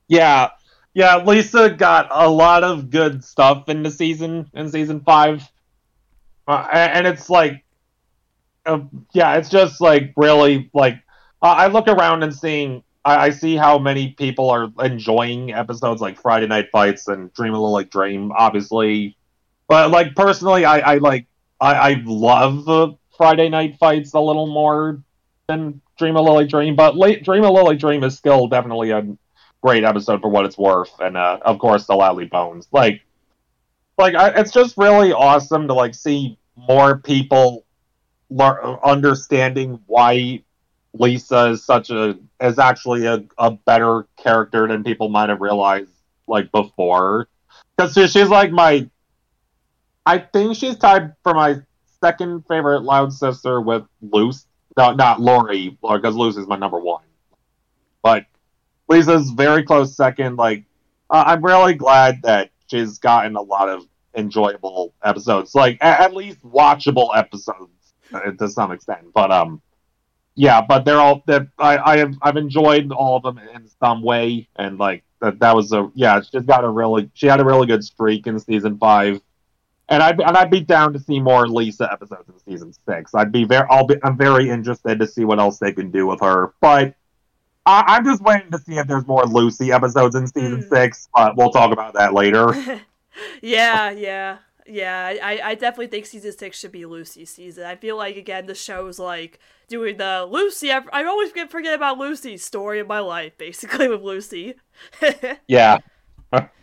Yeah, yeah, Lisa got a lot of good stuff in the season in season five, uh, and it's like, uh, yeah, it's just like really like uh, I look around and seeing I, I, see how many people are enjoying episodes like Friday Night Fights and Dream a Little Like Dream, obviously, but like personally, I, I like I, I love Friday Night Fights a little more than Dream a Little Dream, but late, Dream a Little Dream is still definitely a great episode for what it's worth, and uh, of course the Loudly Bones. Like, like I, it's just really awesome to like see more people lear- understanding why Lisa is such a is actually a, a better character than people might have realized like before. Because she, she's like my, I think she's tied for my second favorite Loud sister with Luce. No, not Lori, because Luce is my number one. But Lisa's very close second. Like, uh, I'm really glad that she's gotten a lot of enjoyable episodes, like at, at least watchable episodes uh, to some extent. But um, yeah, but they're all that I I have I've enjoyed all of them in some way, and like that that was a yeah, she's got a really she had a really good streak in season five. And I'd, and I'd be down to see more Lisa episodes in season six. I'd be very, I'll be, I'm very interested to see what else they can do with her. But I, am just waiting to see if there's more Lucy episodes in season mm. six. But we'll talk about that later. (laughs) yeah, yeah, yeah. I, I definitely think season six should be Lucy season. I feel like again the show's like doing the Lucy. I, I always forget about Lucy's story of my life, basically (laughs) with Lucy. yeah. (laughs)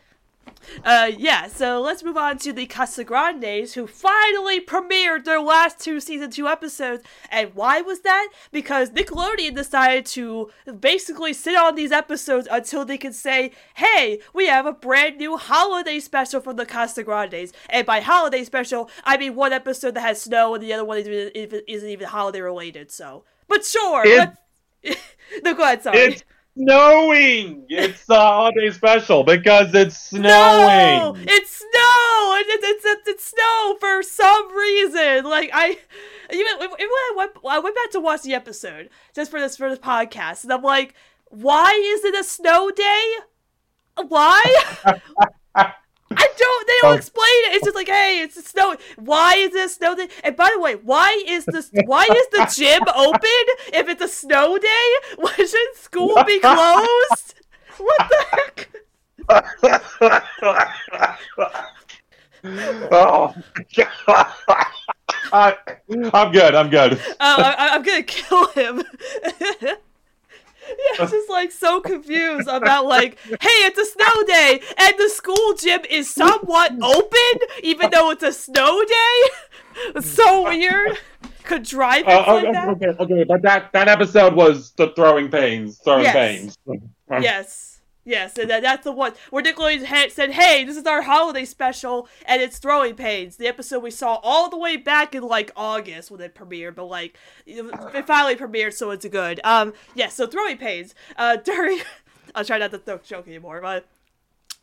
Uh, yeah, so let's move on to the Casagrandes, who finally premiered their last two season two episodes. And why was that? Because Nickelodeon decided to basically sit on these episodes until they could say, hey, we have a brand new holiday special from the Casagrandes. And by holiday special, I mean one episode that has snow and the other one isn't even, isn't even holiday related, so. But sure, (laughs) no, go ahead, sorry. Snowing. It's the holiday special because it's snowing. No, It's snow. It's, it's, it's, it's snow for some reason. Like I, even when I went, I went back to watch the episode just for this for this podcast, and I'm like, why is it a snow day? Why? (laughs) Don't. Oh. explain it. It's just like, hey, it's a snow. Why is it snow day? And by the way, why is this? Why is the gym (laughs) open if it's a snow day? Why should school be (laughs) closed? What the heck? oh, I, I'm good. I'm good. I, I'm gonna kill him. (laughs) Yeah, just like so confused about like, hey, it's a snow day and the school gym is somewhat open, even though it's a snow day. It's so weird. Could drive uh, okay, like that. Okay, okay, but that that episode was the throwing pains, throwing yes. pains. (laughs) yes. Yes, and that, that's the one where Nickelodeon said, "Hey, this is our holiday special, and it's Throwing Pains." The episode we saw all the way back in like August when it premiered, but like it finally premiered, so it's good. Um, yes, yeah, so Throwing Pains. Uh, (laughs) during, I'll try not to throw joke anymore, but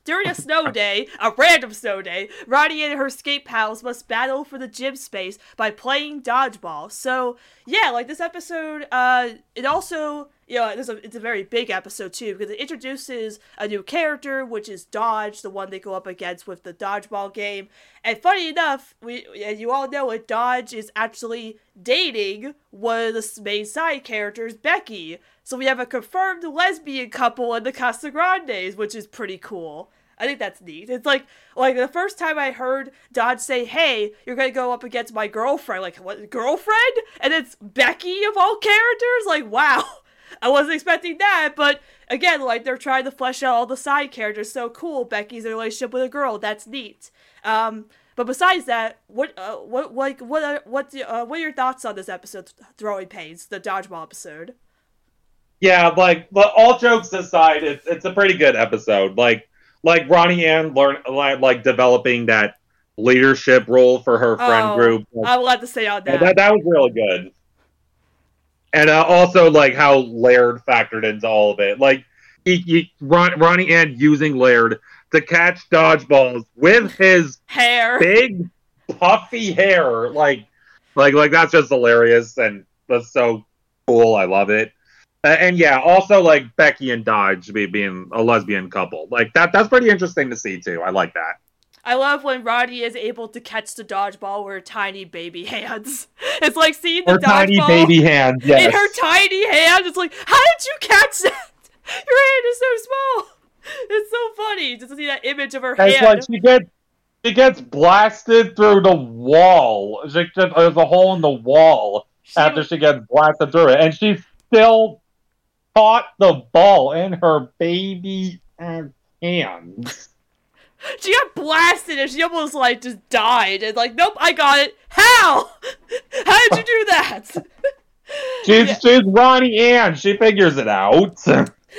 during a snow (laughs) day, a random snow day, Ronnie and her skate pals must battle for the gym space by playing dodgeball. So yeah, like this episode, uh, it also you know, it's a, it's a very big episode too because it introduces a new character, which is Dodge, the one they go up against with the dodgeball game. And funny enough, we as you all know it, Dodge is actually dating one of the main side characters, Becky. So we have a confirmed lesbian couple in the Casagrandes, which is pretty cool. I think that's neat. It's like like the first time I heard Dodge say, "Hey, you're gonna go up against my girlfriend." Like what girlfriend? And it's Becky of all characters. Like wow, I wasn't expecting that. But again, like they're trying to flesh out all the side characters. So cool. Becky's in a relationship with a girl. That's neat. Um, but besides that, what uh, what like what are, what uh, what are your thoughts on this episode, Throwing Pains, the dodgeball episode? Yeah, like but all jokes aside, it's it's a pretty good episode. Like like Ronnie Anne learn like, like developing that leadership role for her friend Oh, group. I will have to say on that. that that was really good. And uh, also like how Laird factored into all of it. Like he, he Ron, Ronnie Anne using Laird to catch dodgeballs with his Hair. big puffy hair. Like like like that's just hilarious and that's so cool. I love it. Uh, and yeah, also like Becky and Dodge be, being a lesbian couple. Like that that's pretty interesting to see too. I like that. I love when Roddy is able to catch the dodgeball with her tiny baby hands. (laughs) It's like seeing the Her tiny dodgeball baby hands. (laughs) in her tiny hand. It's like, how did you catch that? (laughs) Your hand is so small. It's so funny just to see that image of her it's hand. like she gets she gets blasted through the wall. She just, there's a hole in the wall She- after she gets blasted through it, and she still caught the ball in her baby uh, hands. (laughs) she got blasted and she almost like just died and like nope i got it how (laughs) how did you do that (laughs) She's Yeah. she's Ronnie Anne. She figures it out.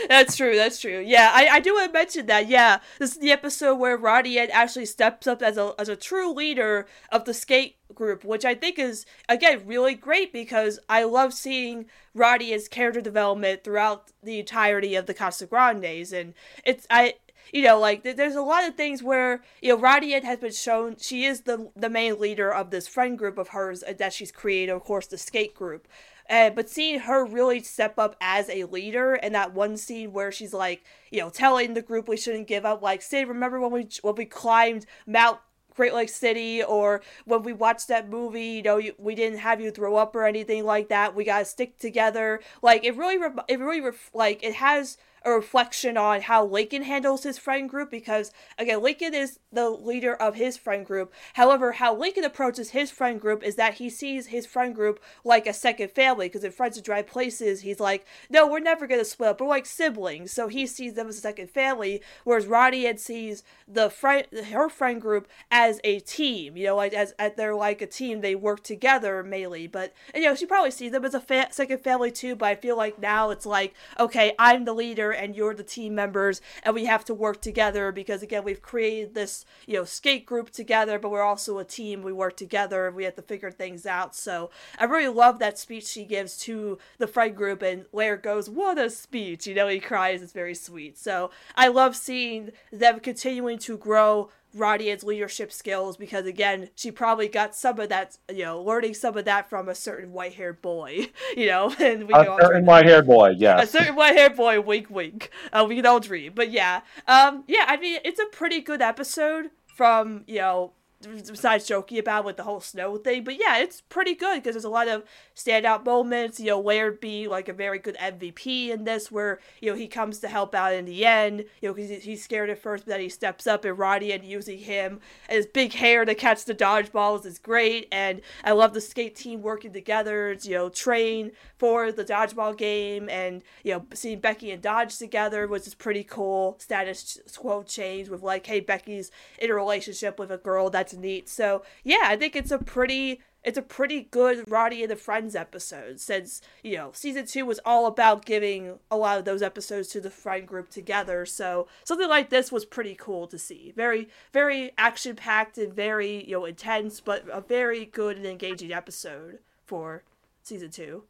that's true that's true yeah i, I do want to mention that yeah this is the episode where roddy Ed actually steps up as a, as a true leader of the skate group which i think is again really great because i love seeing Ed's character development throughout the entirety of the casagrandes and it's i you know, like th- there's a lot of things where you know Ed has been shown she is the the main leader of this friend group of hers uh, that she's created, of course, the skate group. Uh, but seeing her really step up as a leader, and that one scene where she's like, you know, telling the group we shouldn't give up. Like, say, remember when we when we climbed Mount Great Lake City, or when we watched that movie, you know, you, we didn't have you throw up or anything like that. We gotta stick together. Like, it really, re- it really, ref- like, it has a reflection on how Lincoln handles his friend group because again Lincoln is the leader of his friend group. However, how Lincoln approaches his friend group is that he sees his friend group like a second family because in Friends of Dry Places he's like, no, we're never gonna split up. We're like siblings, so he sees them as a second family. Whereas Roddy Ed sees the friend, her friend group as a team. You know, like as, as they're like a team. They work together mainly, but and, you know she probably sees them as a fa- second family too. But I feel like now it's like, okay, I'm the leader and you're the team members, and we have to work together because again we've created this you know skate group together, but we're also a team. We work together and we have to figure things out. So I really love that speech she gives to the friend group, and Laird goes, "What a speech!" You know, he cries. It's very sweet. So I love seeing them continuing to grow Roddy Ed's leadership skills because again, she probably got some of that, you know, learning some of that from a certain white-haired boy, (laughs) you know, (laughs) and we A can all certain white haired boy, yeah, a certain white-haired boy, wink, wink. Uh, we can all dream, but yeah, um, yeah. I mean, it's a pretty good episode from you know, besides joking about with the whole snow thing, but yeah, it's pretty good because there's a lot of standout moments. You know, Laird be like a very good MVP in this, where you know he comes to help out in the end. You know, because he's scared at first, but then he steps up, and Roddy and using him and his big hair to catch the dodgeballs is great. And I love the skate team working together. To, you know, train for the dodgeball game, and you know, seeing Becky and Dodge together, which is pretty cool. Status quo change with like, hey, Becky's in a relationship with a girl. That's neat. So yeah, I think it's a pretty it's a pretty good Roddy and the Friends episode since, you know, season two was all about giving a lot of those episodes to the friend group together. So something like this was pretty cool to see. Very, very action packed and very, you know, intense, but a very good and engaging episode for season two.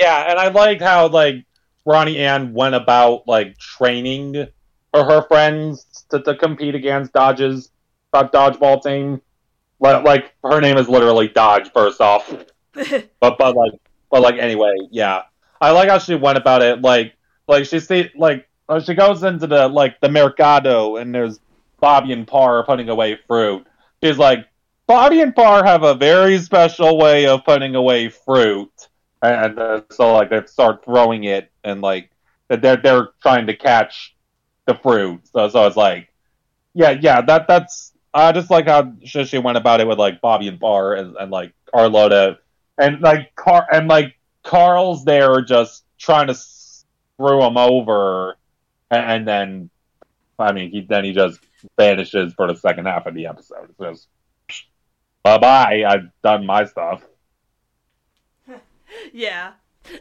Yeah, and I liked how like Ronnie Anne went about like training her friends to, to compete against Dodge's dodgeball team. Like, like her name is literally Dodge. First off, (laughs) but but like but like anyway, yeah. I like how she went about it. Like like she see like uh, she goes into the like the mercado and there's Bobby and Par putting away fruit. She's like Bobby and Par have a very special way of putting away fruit, and uh, so like they start throwing it and like they're they're trying to catch the fruit. So so it's like, yeah, yeah, that that's I just like how she went about it with like Bobby and Par and, and like Carlotta and like Car and like Carl's there just trying to screw him over, and, and then I mean he then he just vanishes for the second half of the episode. It's just bye bye. I've done my stuff. (laughs) yeah.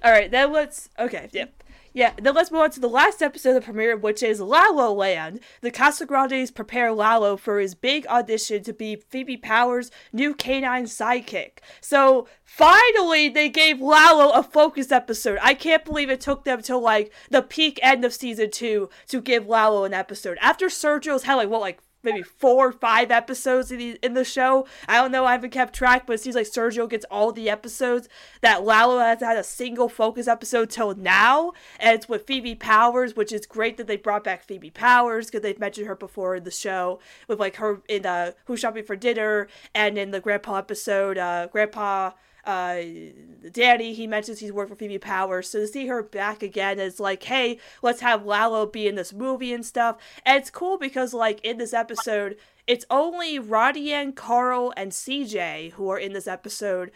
All right. Then let's. Okay. Yep. Yeah, then let's move on to the last episode of the premiere, which is Lalo Land. The Casagrandes prepare Lalo for his big audition to be Phoebe Powers' new canine sidekick. So finally, they gave Lalo a focus episode. I can't believe it took them till like the peak end of season two to give Lalo an episode. After Sergio's had like what, like maybe four or five episodes in the, in the show. I don't know. I haven't kept track, but it seems like Sergio gets all the episodes. That Lalo has had a single focus episode till now, and it's with Phoebe Powers, which is great that they brought back Phoebe Powers because they've mentioned her before in the show with like her in uh, Who's Shopping for Dinner and in the Grandpa episode, uh, Grandpa uh, Danny, he mentions he's worked for Phoebe Powers. So to see her back again is like, hey, let's have Lalo be in this movie and stuff. And it's cool because, like, in this episode, it's only Rodian, Carl, and CJ who are in this episode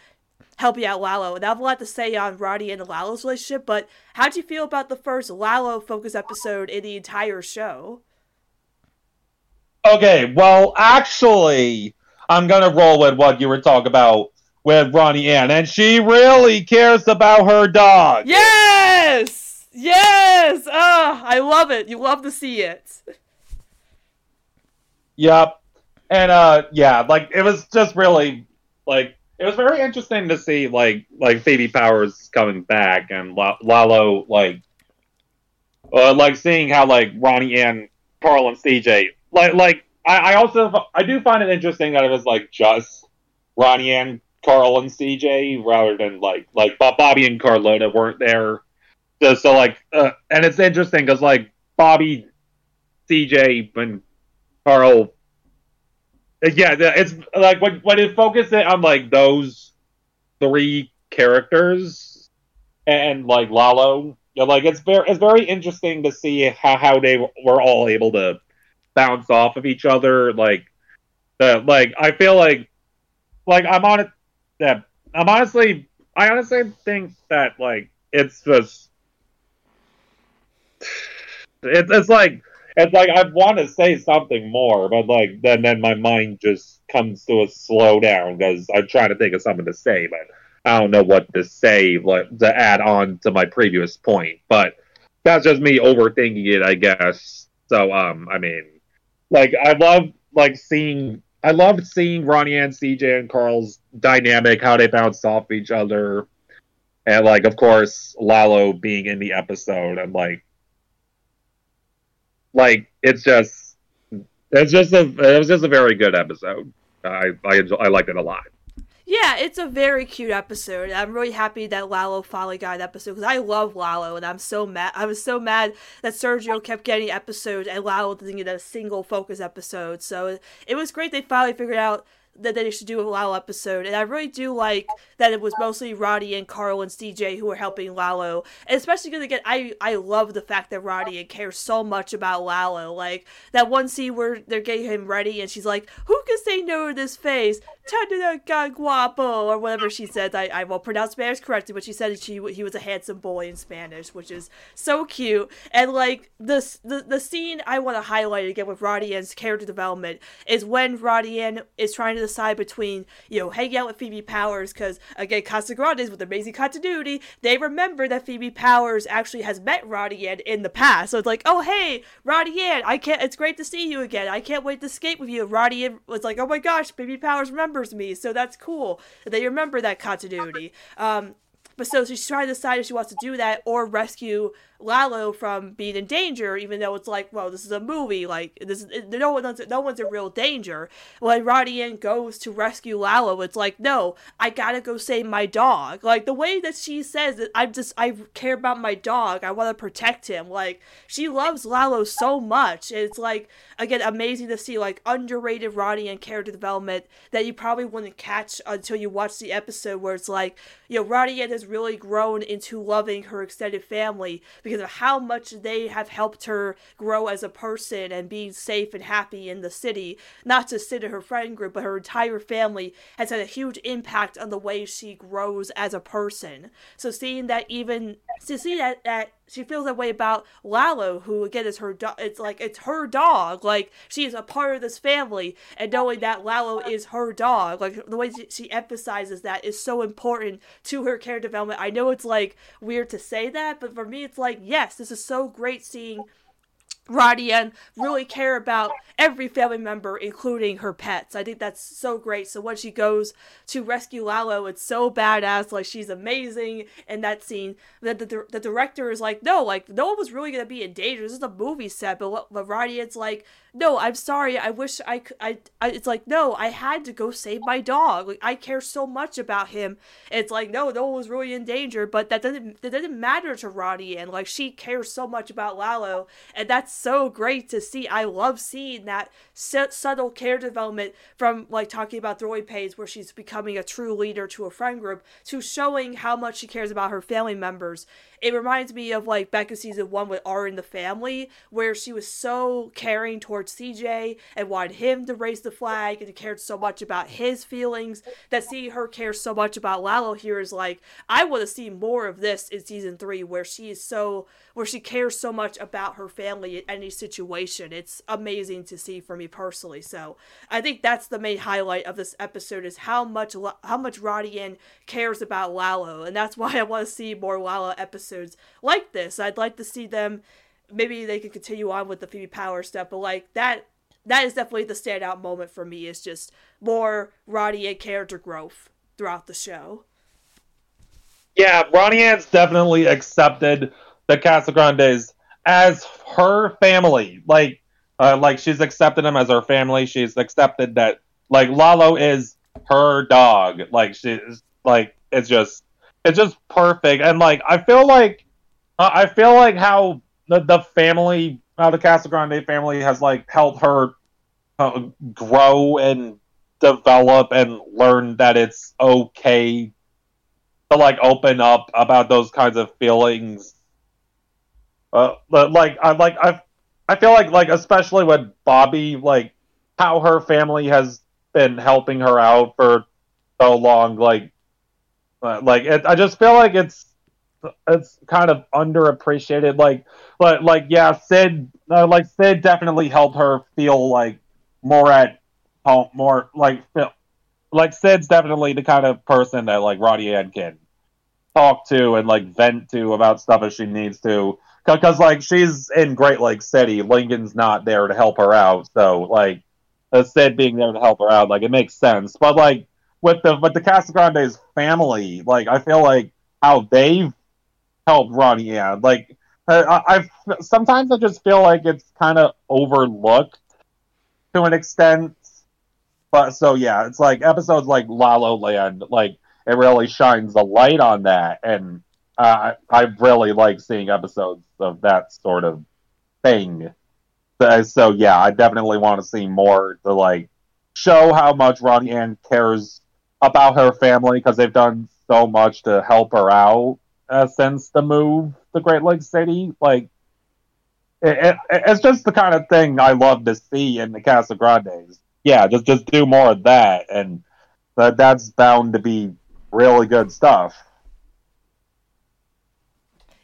helping out Lalo. And I have a lot to say on Roddy and Lalo's relationship, but how do you feel about the first Lalo focus episode in the entire show? Okay, well, actually, I'm gonna roll with what you were talking about with Ronnie Anne, and she really cares about her dog. Yes, yes. Ah, oh, I love it. You love to see it. Yep, and uh, yeah, like it was just really like it was very interesting to see like like Phoebe Powers coming back and Lalo like uh, like seeing how like Ronnie and Carl and CJ like like I, I also I do find it interesting that it was like just Ronnie and Carl and CJ rather than like like Bobby and Carlotta weren't there. So, so like, uh, and it's interesting because like Bobby, CJ, and Carl, uh, yeah, it's like when when it focuses on like those three characters and like Lalo, you know, like it's very it's very interesting to see how how they were all able to bounce off of each other. Like, the like I feel like like I'm on it that I'm honestly, I honestly think that like it's just, it's it's like it's like I want to say something more, but like then then my mind just comes to a slow down because I'm trying to think of something to say, but I don't know what to say like to add on to my previous point. But that's just me overthinking it, I guess. So um, I mean, like I love like seeing I loved seeing Ronnie and CJ and Carl's dynamic, how they bounced off each other, and like, of course, Lalo being in the episode, and like, like it's just, it's just a, it was just a very good episode. I I enjoy, I liked it a lot. Yeah, it's a very cute episode. I'm really happy that Lalo finally got an episode because I love Lalo, and I'm so mad. I was so mad that Sergio kept getting episodes and Lalo didn't get a single focus episode. So it was great they finally figured out that they should do a Lalo episode. And I really do like that it was mostly Roddy and Carl and CJ who were helping Lalo. And especially because again, I I love the fact that Roddy cares so much about Lalo. Like that one scene where they're getting him ready and she's like, Who can say no to this face? Guapo or whatever she said. I, I won't pronounce Spanish correctly, but she said she he was a handsome boy in Spanish, which is so cute. And like the the, the scene I want to highlight again with Roddy Ann's character development is when Roddy Ann is trying to decide between, you know, hanging out with Phoebe Powers, because again, Casagrandes with amazing continuity, they remember that Phoebe Powers actually has met Roddy Ann in the past. So it's like, oh hey, Roddy Ann, I can't it's great to see you again. I can't wait to skate with you. Roddy Ann was like, oh my gosh, Phoebe Powers remembers me, so that's cool. They remember that continuity. Um but so she's trying to decide if she wants to do that or rescue Lalo from being in danger, even though it's like, well, this is a movie. Like this, is, no one's no one's in real danger. When Roddy Ann goes to rescue Lalo, it's like, no, I gotta go save my dog. Like the way that she says that, I'm just I care about my dog. I want to protect him. Like she loves Lalo so much. It's like again amazing to see like underrated Roddy Ann character development that you probably wouldn't catch until you watch the episode where it's like, you know, Ronnie Anne has really grown into loving her extended family because of how much they have helped her grow as a person and being safe and happy in the city. Not just Sid and her friend group, but her entire family has had a huge impact on the way she grows as a person. So seeing that even to see that that she feels that way about Lalo, who again is her dog. It's like it's her dog. Like she is a part of this family, and knowing that Lalo is her dog, like the way she emphasizes that is so important to her character development. I know it's like weird to say that, but for me, it's like yes, this is so great seeing Ronnie Anne really care about every family member, including her pets. I think that's so great. So when she goes to rescue Lalo, it's so badass. Like she's amazing in that scene. That the, the, director is like, no, like no one was really gonna be in danger. This is a movie set. But but Ronnie Anne's like, no, I'm sorry. I wish I could. I, I, it's like, no, I had to go save my dog. Like, I care so much about him. It's like, no, no one was really in danger, but that doesn't, that doesn't matter to Ronnie. And like, she cares so much about Lalo. And that's so great to see. I love seeing that subtle care development from like talking about Throwaway Pains, where she's becoming a true leader to a friend group, to showing how much she cares about her family members it reminds me of like Becca season one with R in the family, where she was so caring towards CJ and wanted him to raise the flag and cared so much about his feelings. That seeing her care so much about Lalo here is like, I want to see more of this in season three, where she is so, where she cares so much about her family in any situation. It's amazing to see for me personally. So I think that's the main highlight of this episode is how much how much Ronnie Anne cares about Lalo, and that's why I want to see more Lalo episodes episodes like this. I'd like to see them. Maybe they could continue on with the Phoebe Power stuff, but like that. That is definitely the standout moment for me. Is just more Ronnie Anne character growth throughout the show. Yeah, Ronnie Anne's definitely accepted the Casagrandes as her family. Like, uh, like she's accepted them as her family. She's accepted that like Lalo is her dog. Like she's like it's just it's just perfect. And like I feel like I feel like how the the family, how the Casagrande family has like helped her uh, grow and develop and learn that it's okay to like open up about those kinds of feelings. Uh, like I like I I feel like like especially with Bobby, like how her family has been helping her out for so long, like like it, I just feel like it's it's kind of underappreciated. Like, but like yeah, Sid uh, like Sid definitely helped her feel like more at home, more like feel, like Sid's definitely the kind of person that like Ronnie Anne can talk to and like vent to about stuff if she needs to. Because like she's in Great Lake City, Lincoln's not there to help her out, so like Sid being there to help her out, like it makes sense. But like with the with the Casagrande's family, like I feel like how they've helped Ronnie Anne. Like I, I've sometimes I just feel like it's kind of overlooked to an extent. But so yeah, it's like episodes like Lalo Land, like it really shines the light on that, and uh, I really like seeing episodes of that sort of thing. So, so yeah, I definitely want to see more to like show how much Ronnie Anne cares about her family because they've done so much to help her out uh, since the move to Great Lake City. Like, it, it, it's just the kind of thing I love to see in the Casagrandes. Yeah, just just do more of that, and that that's bound to be really good stuff.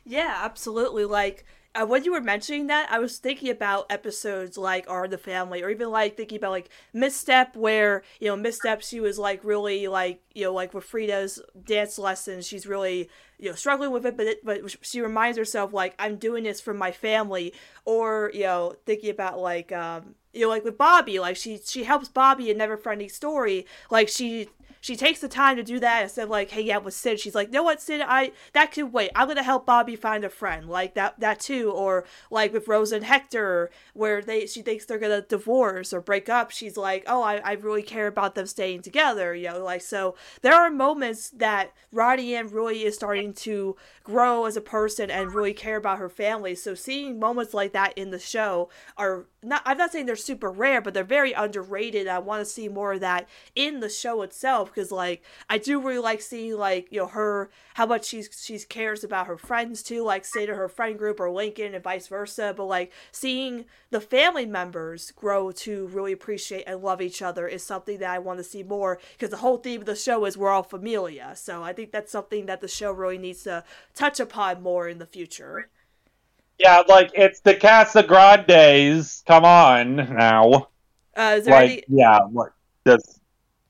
Yeah, absolutely. Like uh, when you were mentioning that, I was thinking about episodes like Are the Family, or even like thinking about like Misstep, where you know Misstep, she was like really like you know like with Frida's dance lessons, she's really you know struggling with it, but it, but she reminds herself like I'm doing this for my family, or you know thinking about like um you know like with Bobby, like she she helps Bobby in Never Friendly Story, like she she takes the time to do that instead of like hey, yeah, with Sid. She's like, know what, Sid, I that could wait. I'm gonna help Bobby find a friend like that that too. Or like with Rose and Hector, where they she thinks they're gonna divorce or break up. She's like, oh, I, I really care about them staying together. You know, like so there are moments that Roddy Ann really is starting to grow as a person and really care about her family. So seeing moments like that in the show are not I'm not saying they're super rare, but they're very underrated. I want to see more of that in the show itself because like I do really like seeing like you know her how much she's she's cares about her friends too, like say to her friend group or Lincoln and vice versa. But like seeing the family members grow to really appreciate and love each other is something that I want to see more because the whole theme of the show is we're all familia. So I think that's something that the show really needs to touch upon more in the future. Yeah, like it's the Casagrandes. Come on now. Uh, is there Like, any? yeah, like just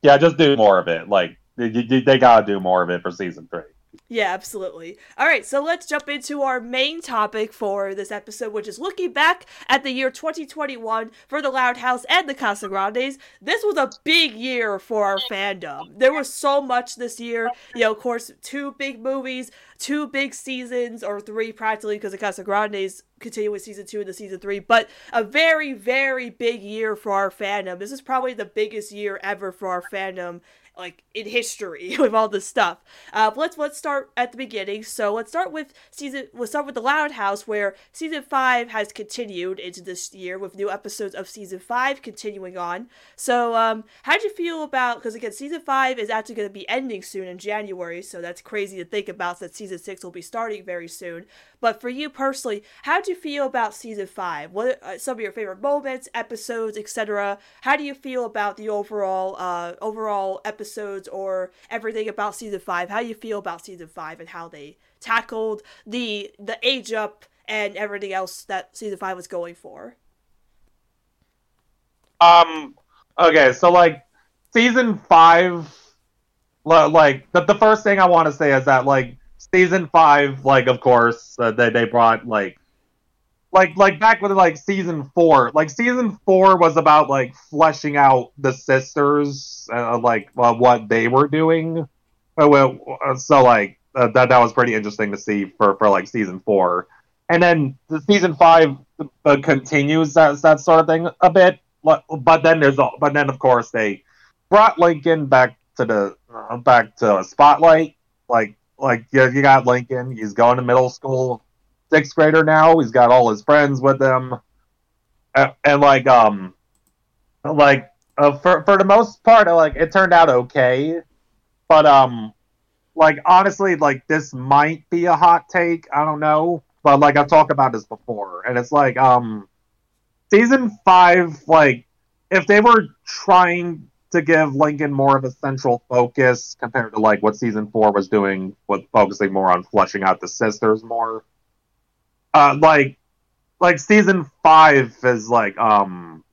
yeah, just do more of it. Like they, they they gotta do more of it for season three. Yeah, absolutely. All right, so let's jump into our main topic for this episode, which is looking back at the year 2021 for the Loud House and the Casagrandes. This was a big year for our fandom. There was so much this year. You know, of course, two big movies, two big seasons, or three practically, because the Casagrandes continue with season two into season three, but a very, very big year for our fandom. This is probably the biggest year ever for our fandom like in history (laughs) with all this stuff. Uh, let's let's start at the beginning. So let's start with season. We'll start with the Loud House, where season five has continued into this year with new episodes of season five continuing on. So um, how would you feel about? Because again, season five is actually going to be ending soon in January, so that's crazy to think about. That season six will be starting very soon. But for you personally, how do you feel about season five? What are uh, some of your favorite moments, episodes, etc.? How do you feel about the overall uh, overall episodes or everything about season five? How do you feel about season five and how they tackled the the age up and everything else that season five was going for? Um. Okay, so like season five, like the the first thing I want to say is that like season five, like of course uh, they they brought like like like back with like season four, like season four was about like fleshing out the sisters, uh, like uh, what they were doing. Uh, well, uh, so like uh, that that was pretty interesting to see for for like season four, and then the season five continues that that sort of thing a bit. But then there's all, but then of course they brought Lincoln back to the back to spotlight. Like like you, you got Lincoln, he's going to middle school, sixth grader now. He's got all his friends with him, and, and like um, like uh, for for the most part, like it turned out okay, but um, like honestly, like this might be a hot take. I don't know, but like I've talked about this before, and it's like um, season five, like if they were trying to give Lincoln more of a central focus compared to like what season four was doing, with focusing more on fleshing out the sisters more. Uh, like, like season five is like um,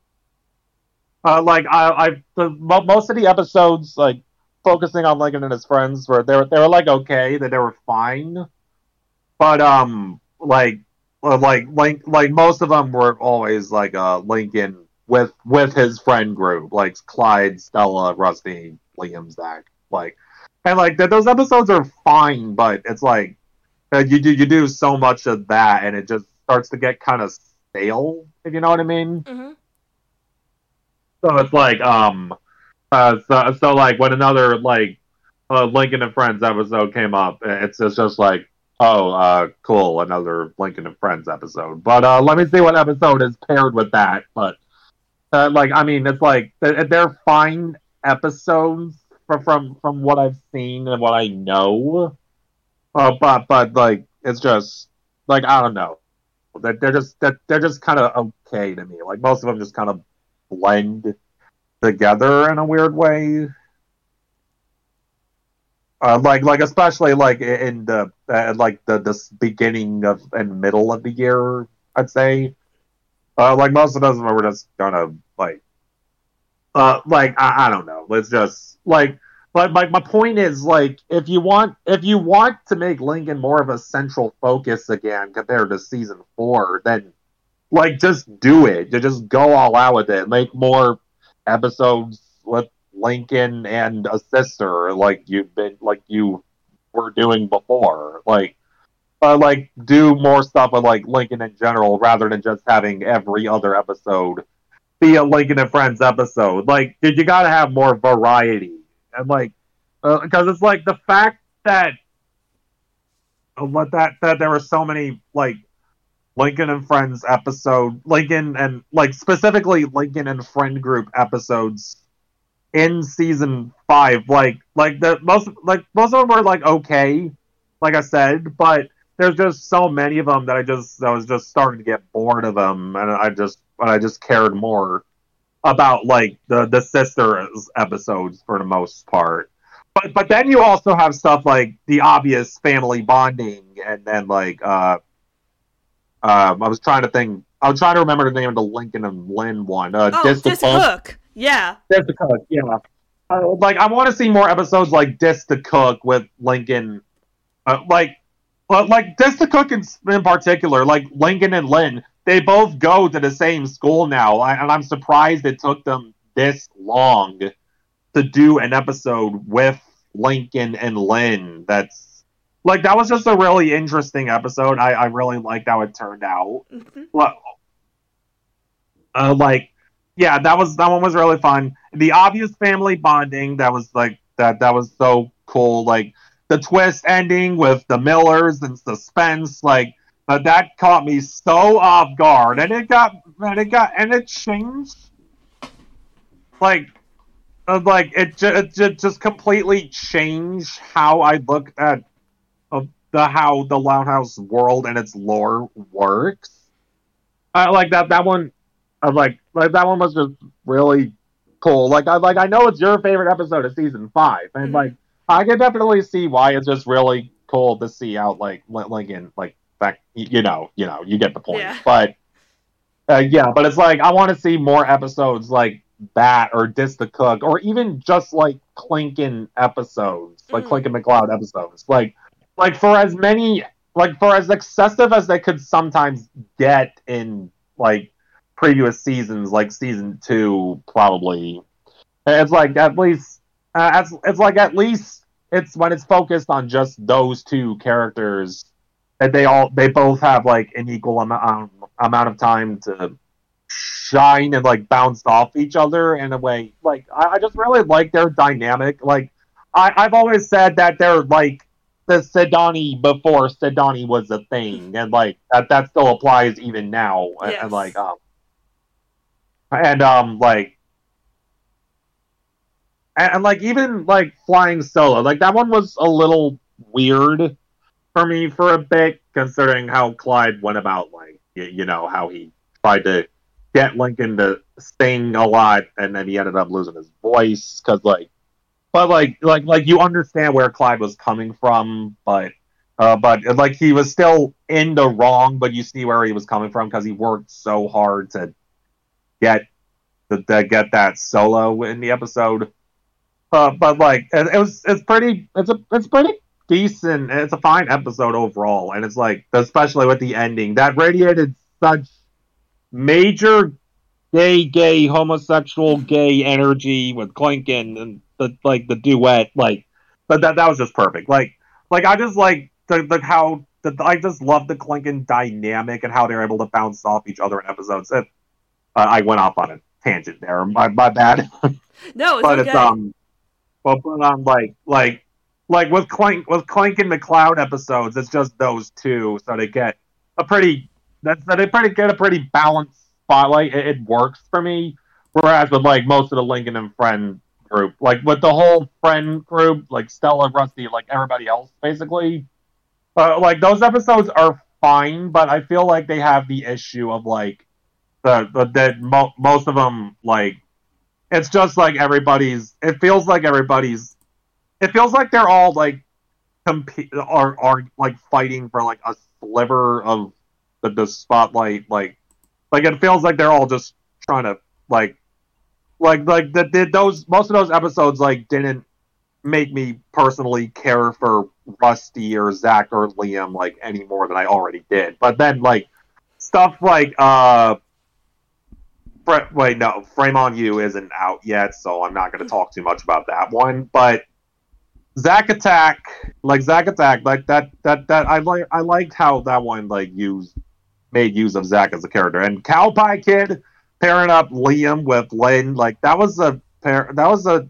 uh, like I, I the most of the episodes like focusing on Lincoln and his friends were they were they were like okay that they were fine, but um like uh, like like like most of them were always like uh Lincoln with with his friend group like Clyde, Stella, Rusty, Liam, Zach, like and like th- those episodes are fine, but it's like uh, you do you do so much of that and it just starts to get kind of stale if you know what I mean. Mm-hmm. So it's like um uh so, so like when another like uh, Lincoln and Friends episode came up, it's, it's just like oh uh cool another Lincoln and Friends episode. But uh let me see what episode is paired with that. But uh, like I mean it's like they're, they're fine episodes from from from what I've seen and what I know. Uh, but but like it's just like I don't know. They're, they're just they're, they're just kind of okay to me. Like most of them just kind of blend together in a weird way. Uh, like like especially like in the uh, like the this beginning of and middle of the year, I'd say. Uh, like most of those were just of like, uh, like I, I don't know. It's just like, but my my point is like if you want if you want to make Lincoln more of a central focus again compared to season four, then like just do it. Just go all out with it. Make more episodes with Lincoln and a sister, like you've been like you were doing before. Like uh, like do more stuff with like Lincoln in general rather than just having every other episode be a Lincoln and Friends episode. Like did you got to have more variety and like because it's like the fact that uh, what that that there were so many like Lincoln and Friends episode, Lincoln and like specifically Lincoln and Friend Group episodes in season five. Like like the most like most of them were like okay, like I said, but there's just so many of them that I just I was just starting to get bored of them, and I just but I just cared more about like the the sisters episodes for the most part. But but then you also have stuff like the obvious family bonding, and then like uh, um, I was trying to think. I was trying to remember the name of the Lincoln and Lynn one. Uh, Oh, Dis Cook. Cook. Yeah. Dis the Cook. Yeah. Uh, like I want to see more episodes like Dis the Cook with Lincoln. Uh, like, well, like Dis the Cook in, in particular, like Lincoln and Lynn, they both go to the same school now, and I'm surprised it took them this long to do an episode with Lincoln and Lynn. That's like that was just a really interesting episode. I, I really liked how it turned out. Mhm. Well, uh, like, yeah, that was that one was really fun. The obvious family bonding that was like that that was so cool. Like the twist ending with the Millers and suspense, like uh, that caught me so off guard, and it got and it got and it changed. Like, uh, like it, ju- it ju- just completely changed how I look at of the how the Loud House world and its lore works. I like that. That one, I like like that one was just really cool. Like I like I know it's your favorite episode of season five, and Mhm. like I can definitely see why it's just really cool to see out like Lincoln like back. You know, you know, you get the point. Yeah. But uh, yeah, but it's like I want to see more episodes like that, or Dis the Cook, or even just like Clincoln episodes, like Mhm. Clincoln McCloud episodes, like like for as many like for as excessive as they could sometimes get in like previous seasons, like season two, probably. It's like at least uh, it's, it's like at least it's when it's focused on just those two characters that they all they both have like an equal amount amount of time to shine and like bounce off each other in a way. Like I, I just really like their dynamic. Like I, I've always said that they're like the Sedani before Sedani was a thing, (laughs) and like that that still applies even now. And, and like um and um like and, and like even like flying solo, like that one was a little weird for me for a bit, considering how Clyde went about like y- you know how he tried to get Lincoln to sing a lot, and then he ended up losing his voice because like, but like like like you understand where Clyde was coming from, but uh, but like he was still in the wrong, but you see where he was coming from because he worked so hard to get to, to get that solo in the episode. Uh, but like it, it was, it's pretty, it's a, it's pretty decent. It's a fine episode overall, and it's like, especially with the ending, that radiated such major gay, gay, homosexual, gay energy with Clincoln and the like the duet, like, but that that was just perfect. Like, like I just like the, the how the I just love the Clincoln dynamic and how they're able to bounce off each other in episodes. It, uh, I went off on a tangent there. My my bad. No, it's but okay. it's um, but um, like like like with Clank with Clank and McLeod episodes, it's just those two, so they get a pretty that's that they pretty get a pretty balanced spotlight. It, it works for me. Whereas with like most of the Lincoln and Friend group, like with the whole Friend group, like Stella, Rusty, like everybody else, basically, like those episodes are fine, but I feel like they have the issue of like the the that mo- most of them like it's just like everybody's it feels like everybody's it feels like they're all like compete are are like fighting for like a sliver of the, the spotlight like like it feels like they're all just trying to like like like the those most of those episodes like didn't make me personally care for Rusty or Zach or Liam like any more than I already did. But then like stuff like uh Fra- wait no Frame on You isn't out yet, so I'm not gonna talk too much about that one. But Zack Attack, like Zack Attack, like that that that I like I liked how that one like used made use of Zack as a character. And Cow Pie Kid pairing up Liam with Lynn, like that was a pair that was a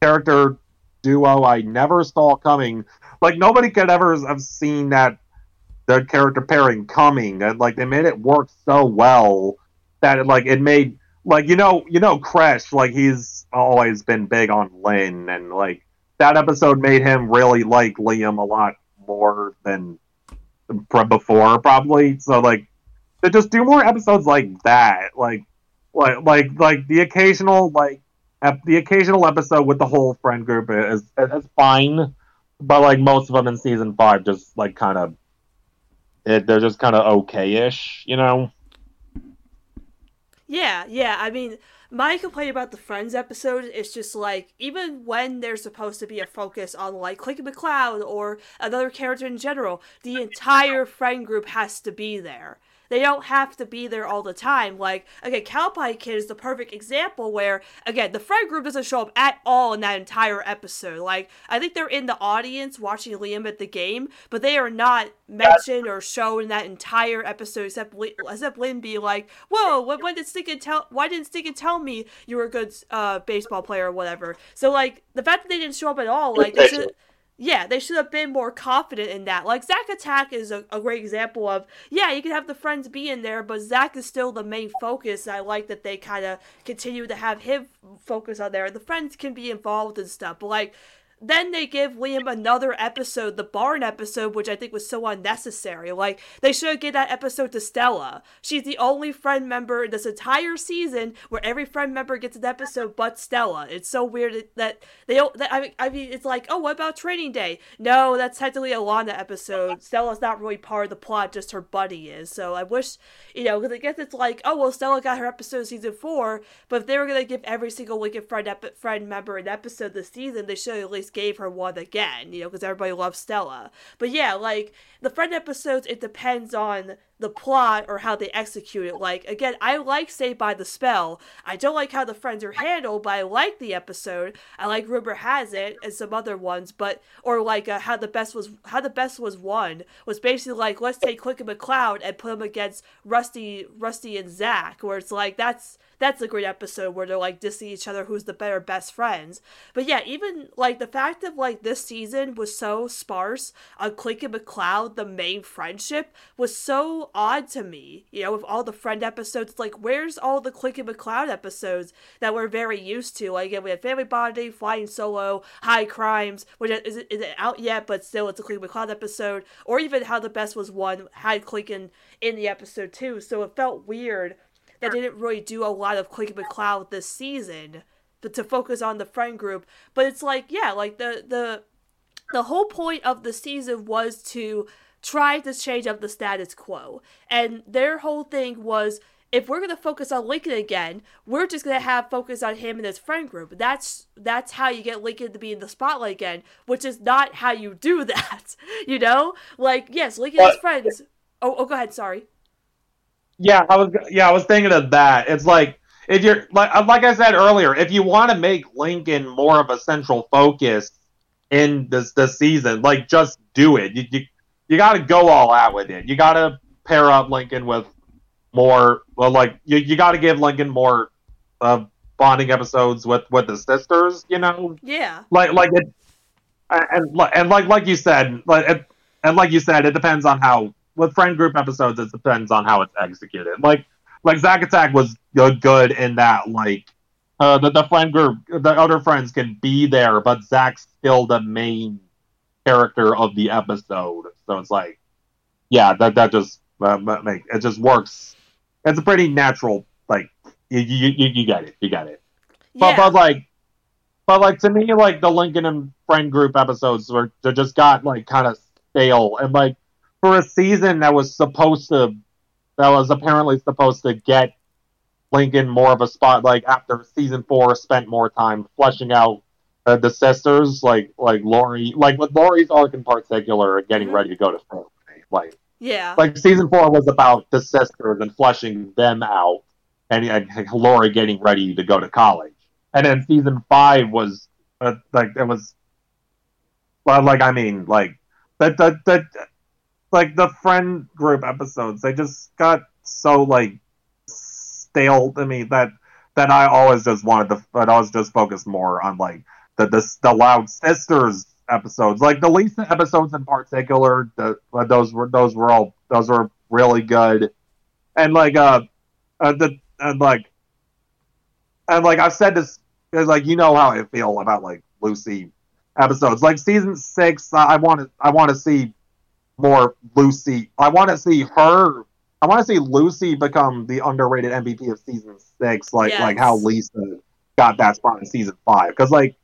character duo I never saw coming. Like nobody could ever have seen that the character pairing coming, and like they made it work so well that it, like it made like you know you know Crash like he's always been big on Lynn and like that episode made him really like Liam a lot more than from before probably. So like to just do more episodes like that like like like like the occasional like ep- the occasional episode with the whole friend group is is fine but like most of them in season five just like kind of they're just kind of okay-ish you know Yeah, yeah. I mean, my complaint about the Friends episode is just like even when there's supposed to be a focus on like Clinky McCloud or another character in general, the entire friend group has to be there. They don't have to be there all the time. Like, again, Cowpie Kid is the perfect example where, again, the friend group doesn't show up at all in that entire episode. Like, I think they're in the audience watching Liam at the game, but they are not mentioned or shown in that entire episode except except Lynn be like, "Whoa, when, when did Stinkin tell? Why didn't Stinkin tell me you were a good uh, baseball player or whatever?" So like the fact that they didn't show up at all, like yeah, they should have been more confident in that. Like Zack Attack is a, a great example of yeah, you can have the friends be in there, but Zack is still the main focus. I like that they kind of continue to have him focus on there. The friends can be involved and stuff, but like then they give Liam another episode, the barn episode, which I think was so unnecessary. Like, they should have given that episode to Stella. She's the only friend member in this entire season where every friend member gets an episode but Stella. It's so weird that they don't. That, I, mean, I mean, it's like, oh, what about Training Day? No, that's technically a Lana episode. Stella's not really part of the plot, just her buddy is. So I wish, you know, because I guess it's like, oh, well, Stella got her episode season four, but if they were going to give every single Lincoln friend, ep- friend member an episode this season, they should at least gave her one again, you know, because everybody loves Stella. But yeah, like the friend episodes, it depends on the plot or how they execute it. Like again, I like Saved by the Spell. I don't like how the friends are handled, but I like the episode. I like Rumor Has It and some other ones, but or like uh, how the best was how the best was won was basically like let's take Click and McCloud and put them against Rusty, Rusty and Zach, where it's like that's that's a great episode where they're like dissing each other who's the better best friends. But yeah, even like the fact of like this season was so sparse on Clink and McCloud, the main friendship, was so odd to me. You know, with all the friend episodes, like where's all the Clink and McCloud episodes that we're very used to? Like again, we had Family Bonding, Flying Solo, High Crimes, which is it, isn't out yet, but still it's a Clink and McCloud episode, or even How the Best Was Won had Clink in, in the episode too. So it felt weird that didn't really do a lot of Clink McCloud this season, but to focus on the friend group. But it's like, yeah, like the the the whole point of the season was to try to change up the status quo, and their whole thing was. If we're gonna focus on Lincoln again, we're just gonna have focus on him and his friend group. That's that's how you get Lincoln to be in the spotlight again, which is not how you do (laughs) that. You know, like yes, Lincoln his friends. Oh, oh, go ahead. Sorry. Yeah, I was yeah, I was thinking of that. It's like if you're like uh, like I said earlier, if you want to make Lincoln more of a central focus in this this season, like just do it. You you, you got to go all out with it. You got to pair up Lincoln with more well like you you got to give Lincoln more uh, bonding episodes with with the sisters, you know? Yeah. Like like it and and like like you said, like it, and like you said, it depends on how with friend group episodes, it depends on how it's executed. Like like Zack Attack was good, good in that like uh, the the friend group, the other friends can be there, but Zack's still the main character of the episode. So it's like, yeah, that that just uh, make it just works. It's a pretty natural like you you, you, get it, you get it. Yeah. But but like. But like to me, like the Lincoln and friend group episodes were they just got like kind of stale and like for a season that was supposed to that was apparently supposed to get Lincoln more of a spot like after season four spent more time fleshing out uh, the sisters like like Lori, like with Lori's arc in particular getting ready to go to family like Yeah. like season four was about the sisters and fleshing them out and, and Lori getting ready to go to college. And then season five was uh, like it was well like I mean like that that that like the friend group episodes they just got so like stale to me that that I always just wanted to that I was just focused more on like the the, the loud sisters episodes. Like the Lisa episodes in particular, the, uh, those were those were all those were really good. And like uh, uh the and like and like I've said this like you know how I feel about like Lucy episodes. Like season six, I want to I want to see more Lucy. I want to see her. I want to see Lucy become the underrated MVP of season six, like Yes. like how Lisa got that spot in season five. Because like,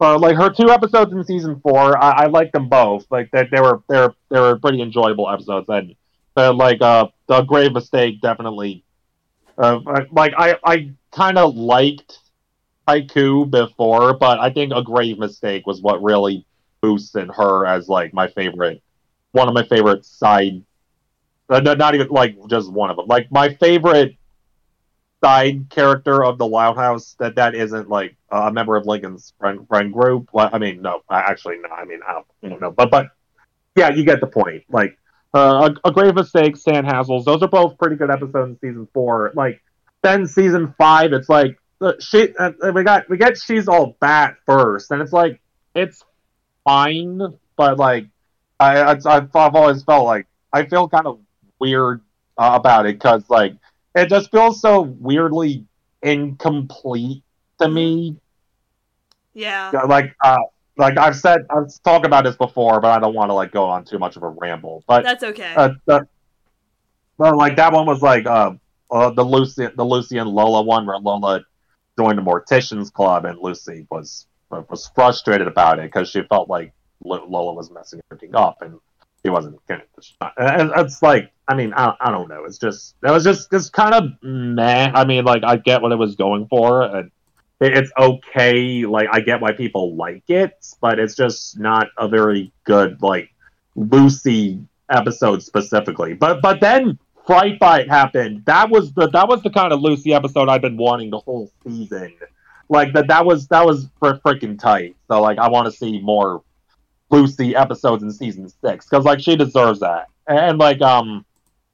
uh, like her two episodes in season four, I, I liked them both. Like that, they, were they were they were pretty enjoyable episodes. And uh, like uh, the grave mistake definitely. Uh, like I I kind of liked Haiku before, but I think a grave mistake was what really boosted her as like my favorite, one of my favorite side. Uh, no, not even like just one of them. Like my favorite side character of the Loud House that that isn't like a member of Lincoln's friend friend group. Well, I mean, no, actually, no. I mean, I don't, I don't know, but but yeah, you get the point. Like uh, a, a grave mistake, Sand Hassels. Those are both pretty good episodes in season four. Like then season five, it's like uh, she uh, we got we get she's all bat first, and it's like it's fine, but like I I I've, I've always felt like I feel kind of weird uh, about it because like it just feels so weirdly incomplete to me. Yeah. Like uh like I've said I've talked about this before, but I don't want to like go on too much of a ramble. But That's okay. uh, the, well, like that one was like uh, uh the Lucy the Lucy and Lola one where Lola joined the Morticians Club and Lucy was was frustrated about it because she felt like Lola was messing everything up and he wasn't getting the shot. It's like I mean I, I don't know. It's just it was just just kind of meh. I mean like I get what it was going for and it- it's okay. Like I get why people like it, but it's just not a very good like Lucy episode specifically. But but then Fright Fight happened. That was the that was the kind of Lucy episode I've been wanting the whole season. Like that that was that was fr- freaking tight. So like I want to see more Lucy episodes in season six because like she deserves that. And like um,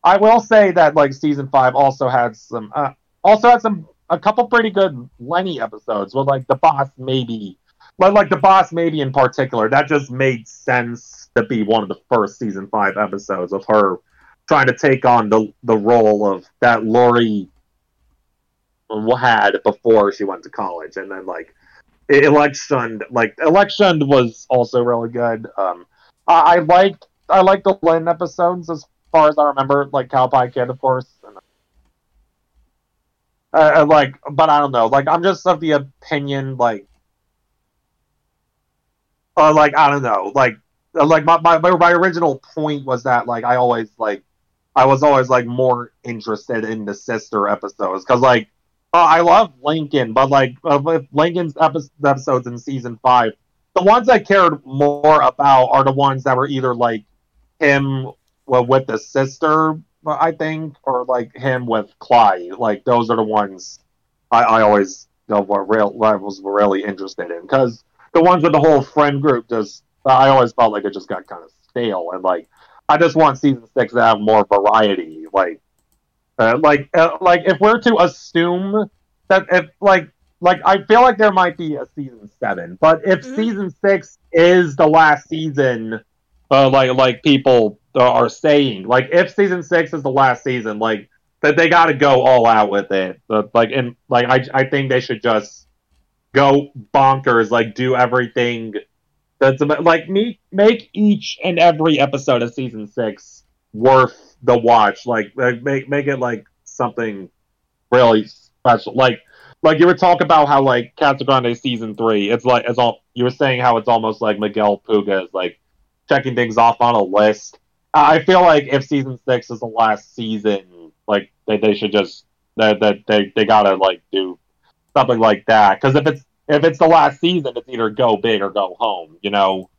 I will say that like season five also had some uh, also had some a couple pretty good Leni episodes with like the boss maybe like like the boss maybe in particular that just made sense to be one of the first season five episodes of her trying to take on the the role of that Lori had before she went to college and then like e- election like election was also really good. Um i, I liked i liked the Lynn episodes as far as i remember like cowpie kid of course and, uh, uh, like but i don't know like i'm just of the opinion like uh, like i don't know like uh, like my, my my original point was that like i always like i was always like more interested in the sister episodes because like uh, I love Lincoln, but like uh, Lincoln's epi- episodes in season five, the ones I cared more about are the ones that were either like him well, with the sister, I think, or like him with Clyde. Like those are the ones I, I always you know, were real I was really interested in because the ones with the whole friend group just I always felt like it just got kind of stale and like I just want season six to have more variety. Like uh, like, uh, like if we're to assume that if like, like I feel like there might be a season seven, but if Mhm. season six is the last season, uh, like like people are saying, like if season six is the last season, like that they got to go all out with it. But, like and like I I think they should just go bonkers, like do everything. That's about, like me make each and every episode of season six worth the watch. Like, like make make it like something really special. Like like you were talking about how like Casagrande season three, it's like it's all you were saying how it's almost like Miguel Puga is like checking things off on a list. I feel like if season six is the last season, like they, they should just that that they, they gotta like do something like that. Because if it's if it's the last season, it's either go big or go home. You know.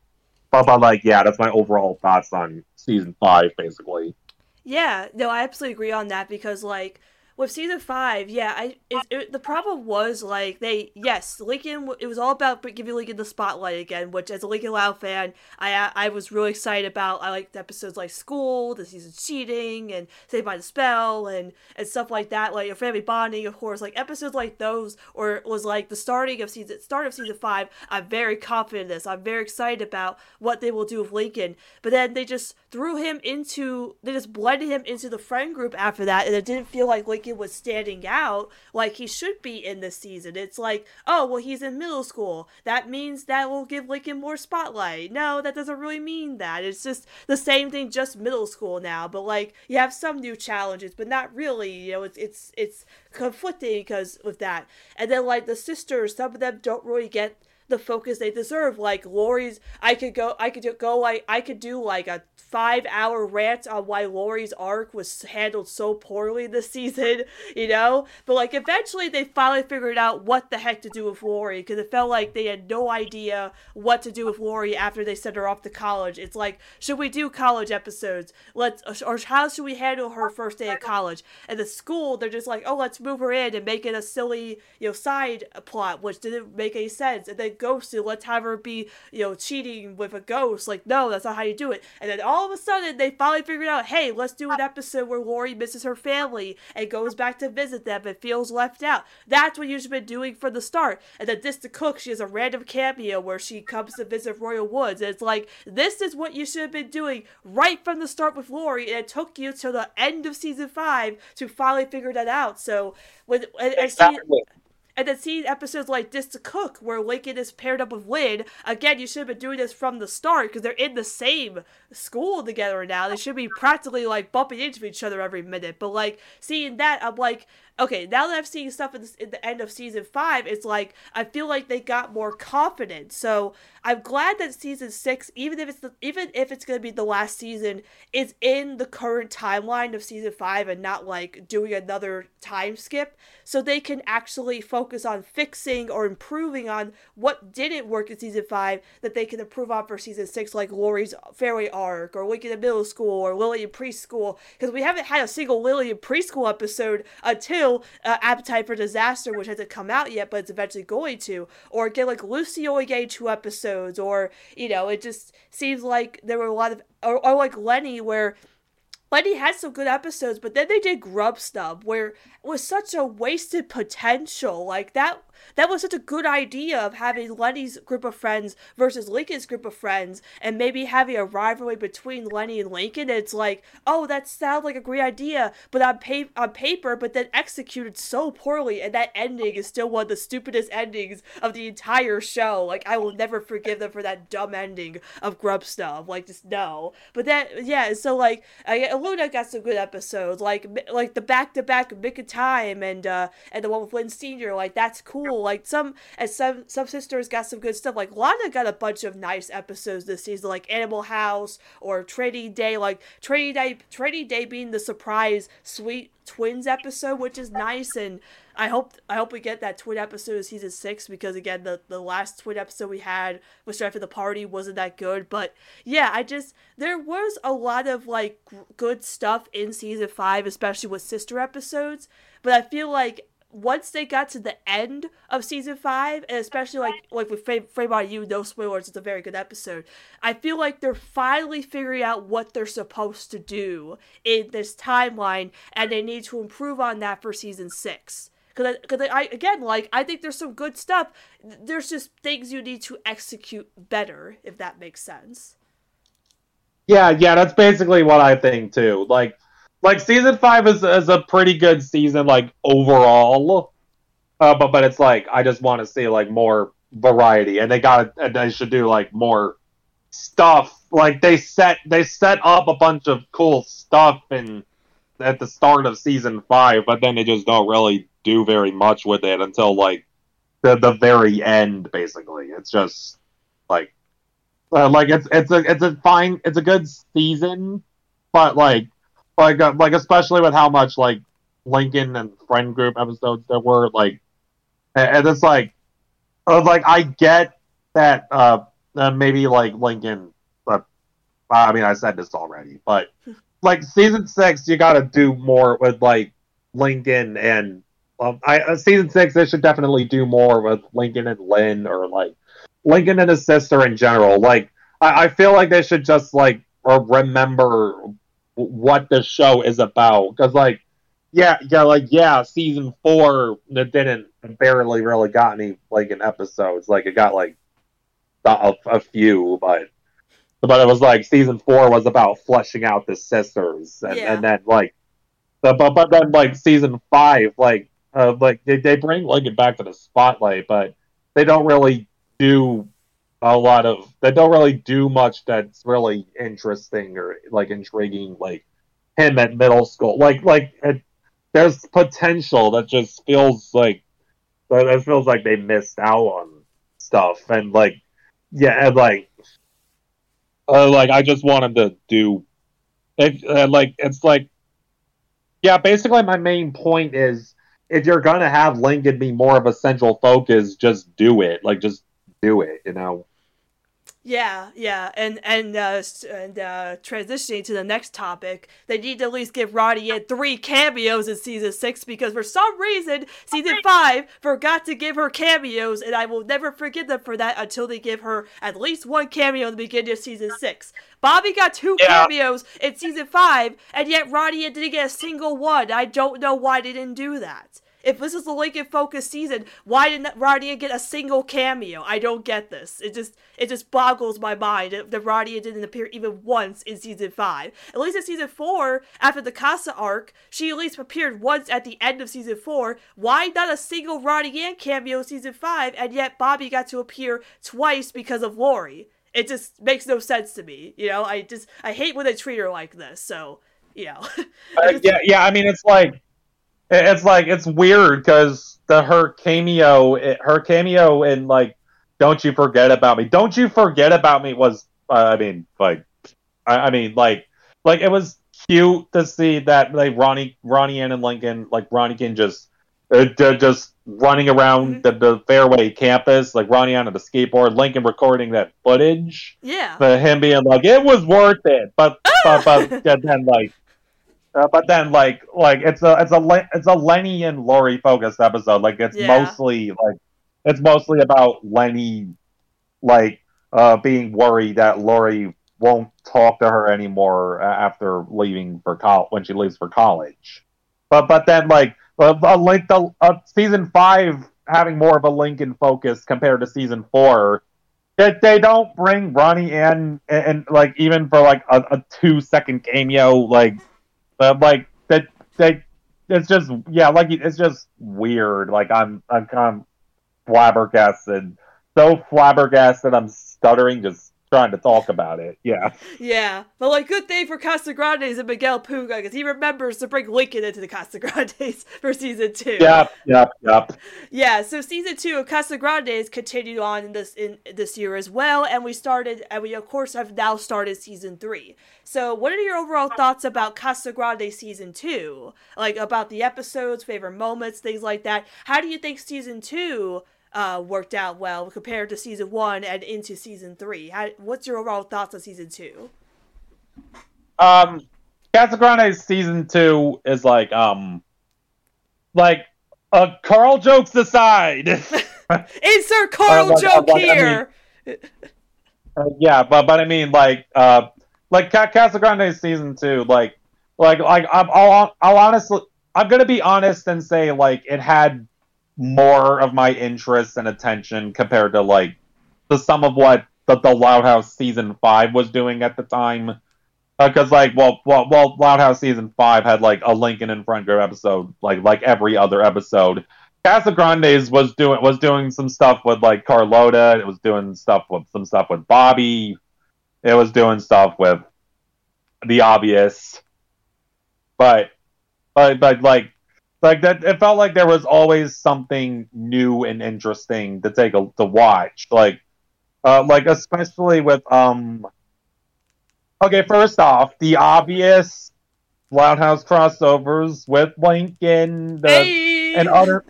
But, but like yeah, that's my overall thoughts on season five, basically. Yeah, no, I absolutely agree on that because like with season five, yeah, I it, it, the problem was like they yes, Lincoln. It was all about giving Lincoln the spotlight again, which as a Lincoln Loud fan, I I was really excited about. I liked episodes like School, the season cheating, and Saved by the Spell, and and stuff like that. Like family bonding, of course. Like episodes like those, or was like the starting of season start of season five. I'm very confident in this. I'm very excited about what they will do with Lincoln. But then they just threw him into they just blended him into the friend group after that, and it didn't feel like Lincoln Lincoln was standing out like he should be in this season. It's like, oh, well, he's in middle school. That means that will give Lincoln more spotlight. No, that doesn't really mean that. It's just the same thing, just middle school now. But like, you have some new challenges, but not really. You know, it's it's it's conflicting because with that. And then like the sisters, some of them don't really get the focus they deserve. Like Lori's, I could go, I could go like I could do like a five hour rant on why Lori's arc was handled so poorly this season, (laughs) you know? But like eventually they finally figured out what the heck to do with Lori because it felt like they had no idea what to do with Lori after they sent her off to college. It's like, should we do college episodes? Let's, or how should we handle her first day of college? And the school, they're just like, oh, let's move her in and make it a silly, you know, side plot, which didn't make any sense. And then Ghosted, let's have her be, you know, cheating with a ghost. Like, no, that's not how you do it. And then all of a sudden, they finally figured out, hey, let's do an uh, episode where Lori misses her family and goes back to visit them and feels left out. That's what you should have been doing from the start. And then this to Cook, she has a random cameo where she comes to visit Royal Woods. And it's like, this is what you should have been doing right from the start with Lori. And it took you till the end of season five to finally figure that out. So, with and, and she, and then seeing episodes like this to cook, where Lincoln is paired up with Lynn, again, you should have been doing this from the start because they're in the same school together now. They should be practically like bumping into each other every minute. But like seeing that, I'm like, okay, now that I've seen stuff in, in the end of season five, it's like I feel like they got more confident. So I'm glad that season six, even if it's the, even if it's gonna be the last season, is in the current timeline of season five and not like doing another time skip, so they can actually focus on fixing or improving on what didn't work in season five that they can improve on for season six, like Lori's fairy arc or Lincoln in middle school or Lily in preschool, because we haven't had a single Lily in preschool episode until uh, Appetite for Disaster, which hasn't come out yet, but it's eventually going to, or get like Lucy only getting two episodes or you know, it just seems like there were a lot of, or, or like Leni, where Leni had some good episodes, but then they did Grubstub, where it was such a wasted potential. Like that that was such a good idea of having Leni's group of friends versus Lincoln's group of friends, and maybe having a rivalry between Leni and Lincoln. And It's like, oh, that sounds like a great idea, but on, pa- on paper, but then executed so poorly, and that ending is still one of the stupidest endings of the entire show. Like, I will never forgive them for that dumb ending of Grubstub. Like, just no. But that, yeah. So like, I, Luna got some good episodes, like like the back to back Mick of Time and uh and the one with Lynn Senior. Like, that's cool cool. Like some and some some sisters got some good stuff. Like Lana got a bunch of nice episodes this season, like Animal House or Trading Day. Like Trading Day, Trading Day being the surprise sweet twins episode, which is nice and. I hope I hope we get that twin episode of season six because again the, the last twin episode we had was right after the party wasn't that good but yeah I just there was a lot of like good stuff in season five especially with sister episodes but I feel like once they got to the end of season five, and especially like like with Frame, on You, no spoilers, it's a very good episode. I feel like they're finally figuring out what they're supposed to do in this timeline, and they need to improve on that for season six. Because because I, I again like I think there's some good stuff. There's just things you need to execute better, if that makes sense. Yeah, yeah, that's basically what I think too. Like like season five is is a pretty good season, like overall. Uh, but but it's like I just want to see like more variety, and they got and they should do like more stuff. Like they set they set up a bunch of cool stuff and at the start of season five, but then they just don't really do very much with it until like the the very end. Basically, it's just like uh, like it's it's a it's a fine it's a good season, but like like uh, like especially with how much like Lincoln and friend group episodes there were like and it's like uh, like I get that uh, uh maybe like Lincoln but I mean I said this already but (laughs) like season 6 you got to do more with like Lincoln and um, I uh, season six they should definitely do more with Lincoln and Lynn or like Lincoln and his sister in general. Like I, I feel like they should just like or remember what the show is about because like yeah yeah like yeah season four it didn't barely really got any like in episodes like it got like a, a few but but it was like season four was about fleshing out the sisters and, Yeah. and then like but, but but then like season five like uh, like they, they bring Lincoln back to the spotlight but they don't really do a lot of they don't really do much that's really interesting or like intriguing like him at middle school. Like like it, there's potential that just feels like that feels like they missed out on stuff. And like yeah and like uh, like I just wanted to do it uh, like it's like yeah basically my main point is if you're gonna have Lincoln be more of a central focus just do it. Like just do it you know Yeah, yeah, and and uh, and uh, transitioning to the next topic, they need to at least give Ronnie Anne three cameos in season six because for some reason season five forgot to give her cameos, and I will never forgive them for that until they give her at least one cameo in the beginning of season six. Bobby got two Yeah. cameos in season five, and yet Ronnie didn't get a single one. I don't know why they didn't do that. If this is a Lincoln focused season, why didn't Ronnie get a single cameo? I don't get this. It just it just boggles my mind that Ronnie didn't appear even once in season five. At least in season four, after the Casa arc, she at least appeared once at the end of season four. Why not a single Ronnie Anne cameo in season five, and yet Bobby got to appear twice because of Lori? It just makes no sense to me. You know, I just I hate when they treat her like this. So you know, (laughs) Uh, yeah, yeah. I mean, it's like it's like it's weird because the her cameo, it, her cameo in like "Don't You Forget About Me." "Don't You Forget About Me" was, uh, I mean, like, I, I mean, like, like it was cute to see that like Ronnie, Ronnie Anne and Lincoln, like Ronnie can just. Uh, just running around the, the Fairway campus, like Ronnie Anne on the skateboard, Lincoln recording that footage yeah. but him being like, it was worth it. But but, (laughs) but yeah, then like, uh, but then like like it's a it's a it's a Leni and Lori focused episode. Like it's Yeah. mostly like it's mostly about Leni like uh being worried that Lori won't talk to her anymore after leaving for college when she leaves for college. But but then like uh, a link the uh, season five having more of a Lincoln focus compared to season four that they don't bring Ronnie in and, and like even for like a, a two second cameo like uh, like that they it's just yeah like it's just weird. Like I'm I'm kind of flabbergasted so flabbergasted I'm stuttering just trying to talk about it yeah Yeah, but like good thing for Casa Casagrandes and Miguel Puga because he remembers to bring Lincoln into the Casa Casagrandes (laughs) for season two. yep yep yep Yeah, so season two of Casa Casagrandes continued on in this in this year as well, and we started and we of course have now started season three. So what are your overall thoughts about Casagrande season two? Like about the episodes, favorite moments, things like that. How do you think season two uh, worked out well compared to season one and into season three? How, what's your overall thoughts on season two? um Casagrande season two is like um like uh Carl jokes aside (laughs) Insert Carl Uh, like- joke like, I mean- here. Uh, yeah, but but I mean, like, uh, like Ca- Casagrande season two, like, like, like, I'm, I'll, I'll honestly, I'm gonna be honest and say, like, it had more of my interest and attention compared to like the sum of what the, the Loud House season five was doing at the time. Uh, because like, well, well, well, Loud House season five had like a Lincoln and Front Group episode, like like every other episode. Casagrandes was doing was doing some stuff with like Carlota. It was doing stuff with some stuff with Bobby. It was doing stuff with the obvious, but but but like like that. It felt like there was always something new and interesting to take a to watch. Like uh, like especially with um. Okay, first off, the obvious Loud House crossovers with Lincoln, the hey! and utter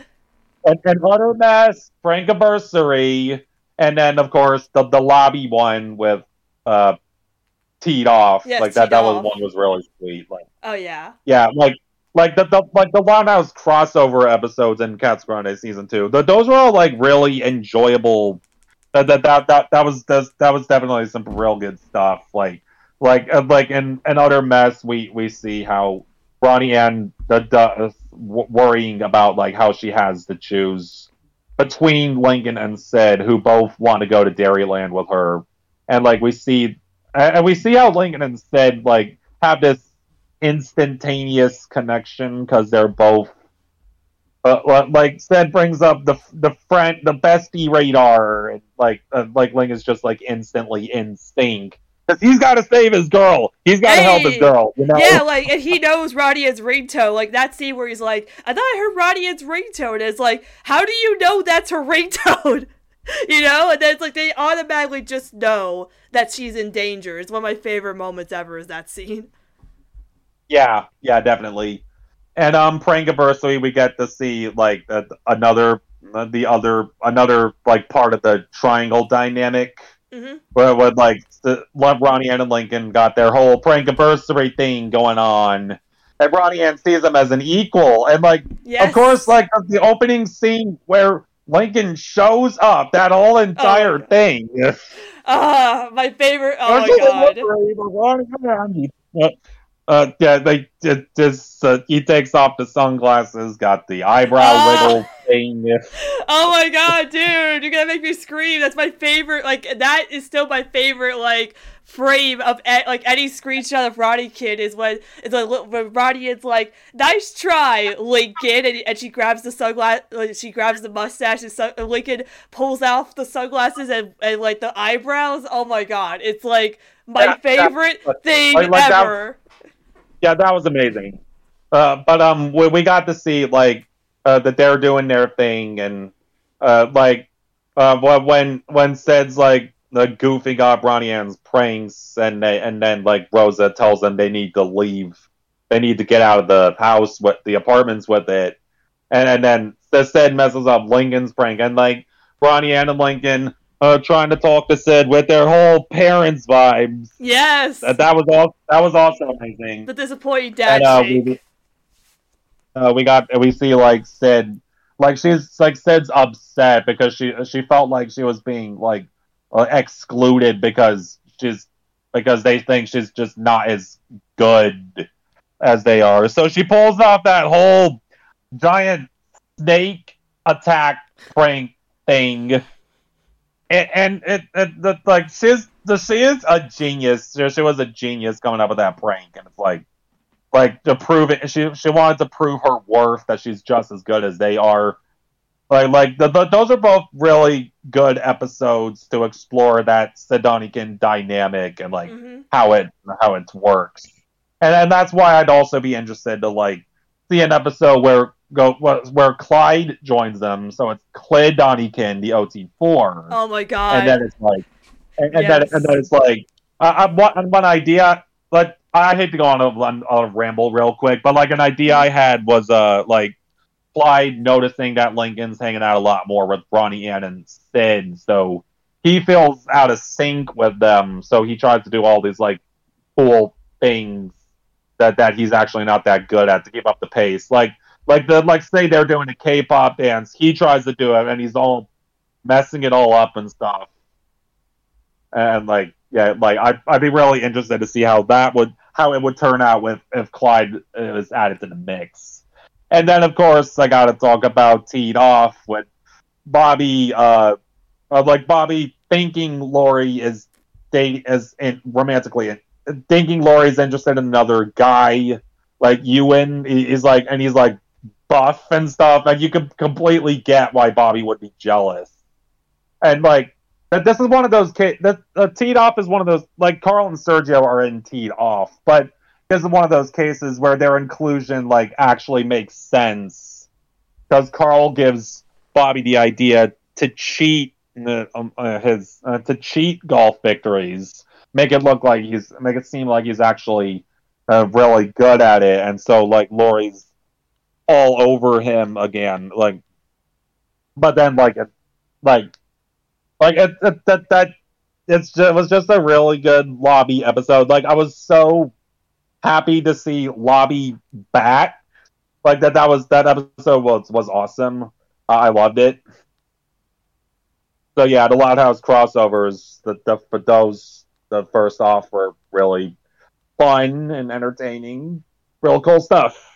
and, and utter mess, Prankiversary, and then of course the the lobby one with uh teed off. Yes, like that that Off. was one was really sweet. Like Oh yeah. yeah, like like the, the like the Loud House crossover episodes in Casagrande season two. The, those were all like really enjoyable. That that that that, that was that, that was definitely some real good stuff. Like like uh, like in in Utter Mess, we we see how Ronnie Anne the, the worrying about like how she has to choose between Lincoln and Sid, who both want to go to Dairyland with her, and like we see and we see how Lincoln and Sid like have this instantaneous connection because they're both uh, like Sid brings up the the friend the bestie radar and like uh, like Link is just like instantly in sync because he's got to save his girl. He's got to Hey! help his girl. You know? Yeah, like, and he knows Ronnie Anne's ringtone. Like, that scene where he's like, I thought I heard Ronnie Anne's ringtone. And it's like, how do you know that's her ringtone? (laughs) you know? And then it's like, they automatically just know that she's in danger. It's one of my favorite moments ever, is that scene. Yeah, yeah, definitely. And um, Prankiversary, we get to see like uh, another, uh, the other, another like part of the triangle dynamic hmm where when like the, love Ronnie Anne and Lincoln got their whole prankiversary thing going on, and Ronnie Anne sees him as an equal, and like Yes. of course like the opening scene where Lincoln shows up, that whole entire God. thing. Ah, my favorite. Oh my god. Uh, uh, yeah, they it, just uh, he takes off the sunglasses, got the eyebrow Ah. wiggle thing. Oh my god, dude, you're gonna make me scream. That's my favorite. Like that is still my favorite. Like frame of like any screenshot of Roddy Kid is when is like when Ronnie is like, "Nice try, Lincoln," and, and she grabs the sunglass, like, she grabs the mustache, and, sun- and Lincoln pulls off the sunglasses and, and like the eyebrows. Oh my god, it's like my Yeah, that- favorite thing like- like that- ever. Yeah, that was amazing. Uh, but um, we, we got to see like uh, that they're doing their thing, and uh, like uh, wh- when when Sid's like the goofy Ronnie Anne's pranks, and they and then like Rosa tells them they need to leave, they need to get out of the house with the apartments with it, and and then the Sid messes up Lincoln's prank, and like Ronnie Anne and Lincoln. Uh, trying to talk to Sid with their whole parents vibes. Yes, That, that was all. That was also amazing the disappointed dad and uh, we, uh, we got we see like Sid, like she's like Sid's upset because she she felt like she was being like uh, excluded because she's because they think she's just not as good as they are. So she pulls off that whole giant snake attack prank thing. And, and it, it the, like she's the, she is a genius. She, she was a genius coming up with that prank, and it's like like to prove it. She she wanted to prove her worth that she's just as good as they are. Like like the, the, those are both really good episodes to explore that Sedonican dynamic and like hmm how it how it works. And and that's why I'd also be interested to like see an episode where go where Clyde joins them. So it's Clyde Donikin, the OT4. Oh my god. and then it's like, and, and then and then it's like, I, I one, one idea, but I hate to go on a, on a ramble real quick, but like an idea I had was uh like Clyde noticing that Lincoln's hanging out a lot more with Ronnie Anne and Sid, so he feels out of sync with them, so he tries to do all these like cool things that that he's actually not that good at to keep up the pace, like. Like the like say they're doing a K-pop dance, he tries to do it and he's all messing it all up and stuff. And like, yeah, like I, I'd be really interested to see how that would, how it would turn out with if Clyde was added to the mix. And then of course I got to talk about teed off with Bobby, uh, like Bobby thinking Lori is date as in romantically thinking Lori's interested in another guy like Ewan. He's like, and he's like buff and stuff, and you could completely get why Bobby would be jealous. And like that, this is one of those ca- that uh, teed off is one of those like Carl and Sergio are in teed off, but this is one of those cases where their inclusion like actually makes sense because Carl gives Bobby the idea to cheat uh, um, uh, his uh, to cheat golf victories, make it look like he's make it seem like he's actually uh, really good at it, and so like Lori's all over him again, like. But then like it, like like it, it, that that it's just, it was just a really good lobby episode. Like I was so happy to see lobby back like that. That was that episode was was awesome. Uh, I loved it. So yeah, the Loud crossovers. The, the for those the first off were really fun and entertaining. Real cool stuff.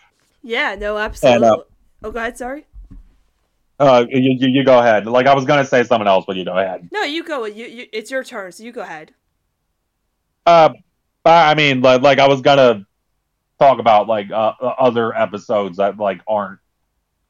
Yeah, no, absolutely. And, uh, oh, go ahead. Sorry. Uh, you, you, you go ahead. Like I was gonna say something else, but you go ahead. No, you go. You, you it's your turn, so you go ahead. Uh, I mean, like, like I was gonna talk about like uh, other episodes that like aren't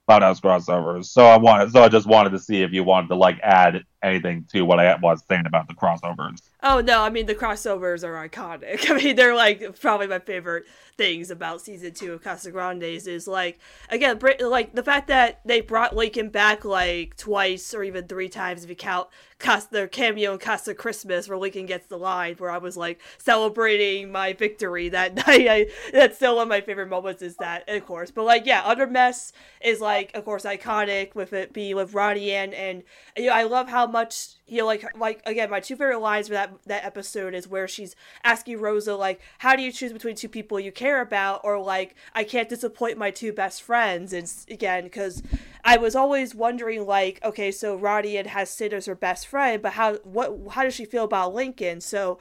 Loud House crossovers. So I wanted, so I just wanted to see if you wanted to like add anything to what I was saying about the crossovers. Oh no, I mean the crossovers are iconic. (laughs) I mean they're like probably my favorite things about season two of Casagrandes is like again like the fact that they brought Lincoln back like twice or even three times if you count Casa, their cameo in Casa Christmas where Lincoln gets the line where I was like celebrating my victory that (laughs) night. I, that's still one of my favorite moments is that of course. But like yeah, Under Mess is like of course iconic with it being with Ronnie Anne and you know I love how much you know like like again my two favorite lines for that that episode is where she's asking Rosa like how do you choose between two people you care about or like I can't disappoint my two best friends and again because I was always wondering like okay so Ronnie Anne has Sid as her best friend but how what how does she feel about Lincoln? So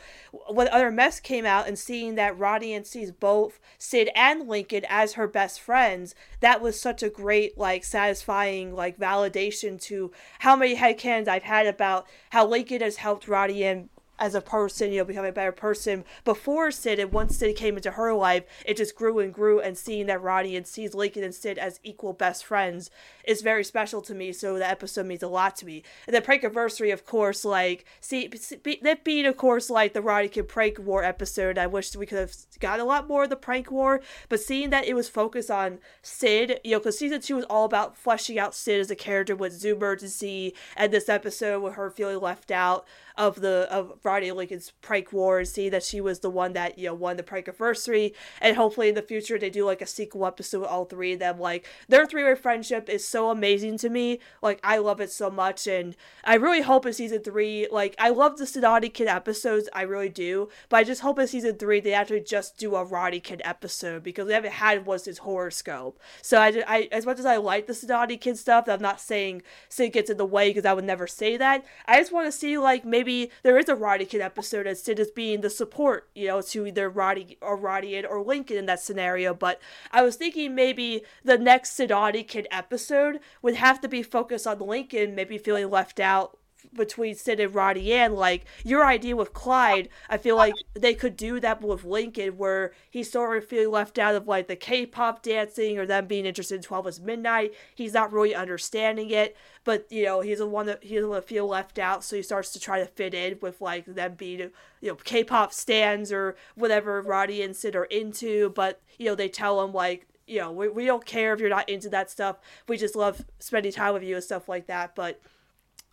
when other Mess came out and seeing that Ronnie Anne sees both Sid and Lincoln as her best friends that was such a great like satisfying like validation to how many headcanons I've had about how Lincoln has helped Ronnie Anne as a person, you know, become a better person before Sid. And once Sid came into her life, it just grew and grew. And seeing that Ronnie Anne sees Lincoln and Sid as equal best friends is very special to me. So the episode means a lot to me. And the Prankiversary, of course, like see that being, of course, like the Roddy Kid prank war episode. I wish we could have got a lot more of the prank war, but seeing that it was focused on Sid, you know, because season two was all about fleshing out Sid as a character with Zoomergency, and this episode with her feeling left out of the of Rodney Lincoln's prank war and see that she was the one that you know won the Prankiversary, and hopefully in the future they do like a sequel episode with all three of them. Like their three way friendship is so amazing to me. Like I love it so much, and I really hope in season three, like I love the Sonati Kid episodes, I really do, but I just hope in season three they actually just do a Roddy Kid episode because they haven't had one since horoscope. So I, I as much as I like the Sonati Kid stuff, I'm not saying Sid gets in the way because I would never say that. I just want to see like maybe maybe there is a Roddy Kid episode instead of being the support, you know, to either Roddy or Roddy and or Lincoln in that scenario. But I was thinking maybe the next Sidati Kid episode would have to be focused on Lincoln, maybe feeling left out between Sid and Roddy Ann. Like your idea with Clyde, I feel like they could do that with Lincoln, where he's sort of feeling left out of like the K-pop dancing or them being interested in Twelve is Midnight. He's not really understanding it, but you know he's the one that he doesn't feel left out, so he starts to try to fit in with like them being you know K-pop stands or whatever Roddy and Sid are into. But you know they tell him like you know, we, we don't care if you're not into that stuff. We just love spending time with you and stuff like that. But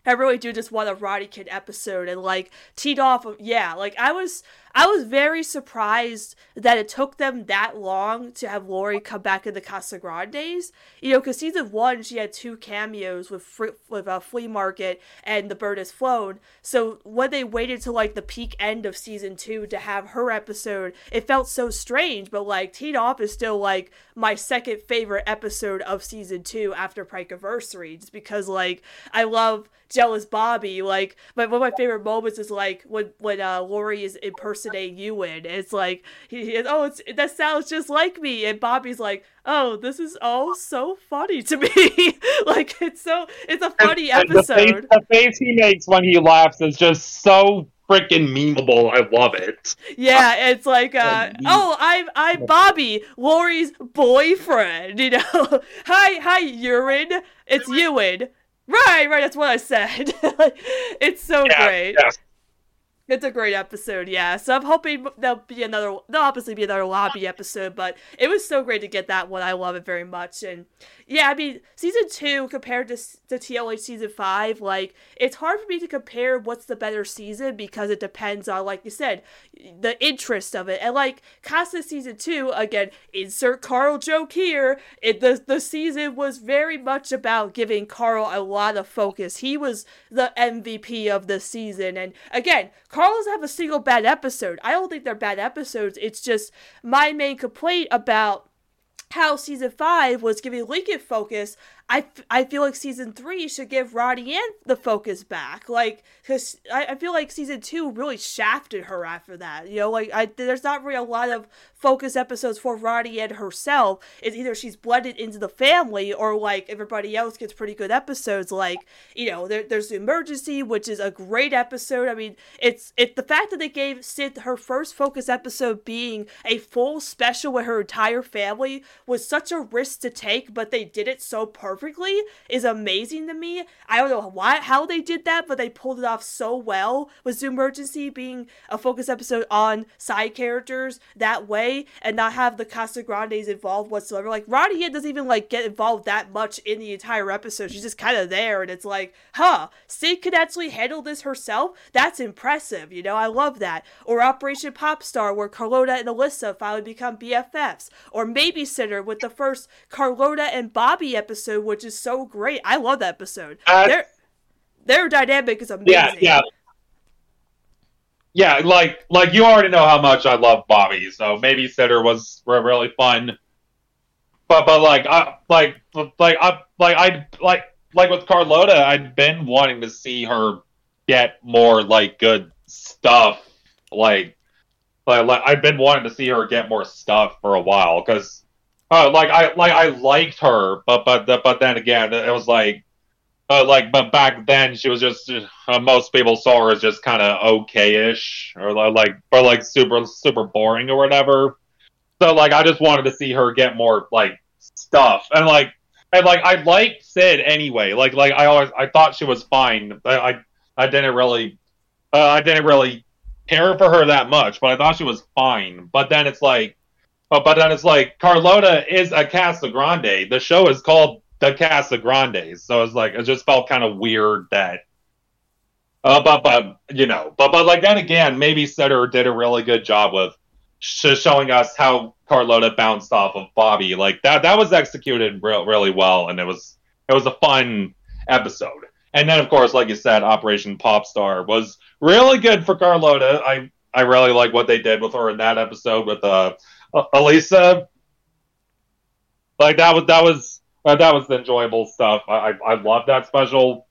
I really do just want a Roddy Kid episode and like teed off of yeah, like I was I was very surprised that it took them that long to have Lori come back in the Casagrandes. You know, because season one she had two cameos with with a flea market and the bird has flown. So when they waited to like the peak end of season two to have her episode, it felt so strange. But like teed off is still like my second favorite episode of season two after Prankiversary, just because like I love jealous Bobby. Like, one of my favorite moments is like when when uh, Lori is impersonating Ewan. It's like he, he oh, it's that sounds just like me, and Bobby's like, oh, this is all so funny to (laughs) me. like it's so it's a funny and, episode. The face, the face he makes when he laughs is just so freaking memeable. I love it. Yeah, it's like, (laughs) uh, oh, I'm I'm Bobby, Lori's boyfriend. (laughs) You know, hi hi Urine, it's Ewan. Right, right. That's what I said. it's so yeah, great. Yes. It's a great episode, yeah. So I'm hoping there'll be another. There'll obviously be another lobby episode, but it was so great to get that one. I love it very much, and yeah, I mean, season two compared to to TLH season five, like it's hard for me to compare what's the better season because it depends on, like you said, the interest of it. And like Casa season two, again, insert Carl joke here. It the the season was very much about giving Carl a lot of focus. He was the MVP of the season, and again. Carl doesn't have a single bad episode. I don't think they're bad episodes. It's just my main complaint about how season five was giving Lincoln focus, I, I feel like season three should give Roddy Ann the focus back. Like, because I, I feel like season two really shafted her after that. You know, like, I, there's not really a lot of focus episodes for Roddy and herself. is either she's blended into the family or, like, everybody else gets pretty good episodes. Like, you know, there, there's The Emergency, which is a great episode. I mean, it's it the fact that they gave Sid her first focus episode being a full special with her entire family was such a risk to take, but they did it so perfectly is amazing to me. I don't know why how they did that, but they pulled it off so well with Zoo Emergency being a focus episode on side characters that way and not have the Casagrandes involved whatsoever. Like Ann doesn't even like get involved that much in the entire episode. She's just kind of there and it's like, huh, Sid could actually handle this herself? That's impressive, you know, I love that. Or Operation Popstar where Carlota and Alyssa finally become BFFs. Or Babysitter with the first Carlota and Bobby episode, which is so great. I love that episode. Uh, their their dynamic is amazing. Yeah, yeah. Yeah, like like you already know how much I love Bobby, so Babysitter was really fun. But but like I like like I like I like like with Carlota, I'd been wanting to see her get more like good stuff. Like like, like I've been wanting to see her get more stuff for a while because uh, like I like I liked her, but but but then again, it was like uh, like, but back then she was just uh, most people saw her as just kind of okay-ish, or like, or like super super boring or whatever. So like, I just wanted to see her get more like stuff, and like, and like, I liked Sid anyway. Like, like I always I thought she was fine. I I, I didn't really, uh, I didn't really care for her that much, but I thought she was fine. But then it's like, but but then it's like Carlota is a Casagrande. The show is called the Casagrandes. So it's like it just felt kind of weird that. Uh, but but you know, but but like then again, maybe Sutter did a really good job with sh- showing us how Carlota bounced off of Bobby. Like that that was executed re- really well, and it was it was a fun episode. And then of course, like you said, Operation Popstar was really good for Carlota. I I really like what they did with her in that episode with uh Elisa. Like that was that was uh, that was the enjoyable stuff. I I, I love that special.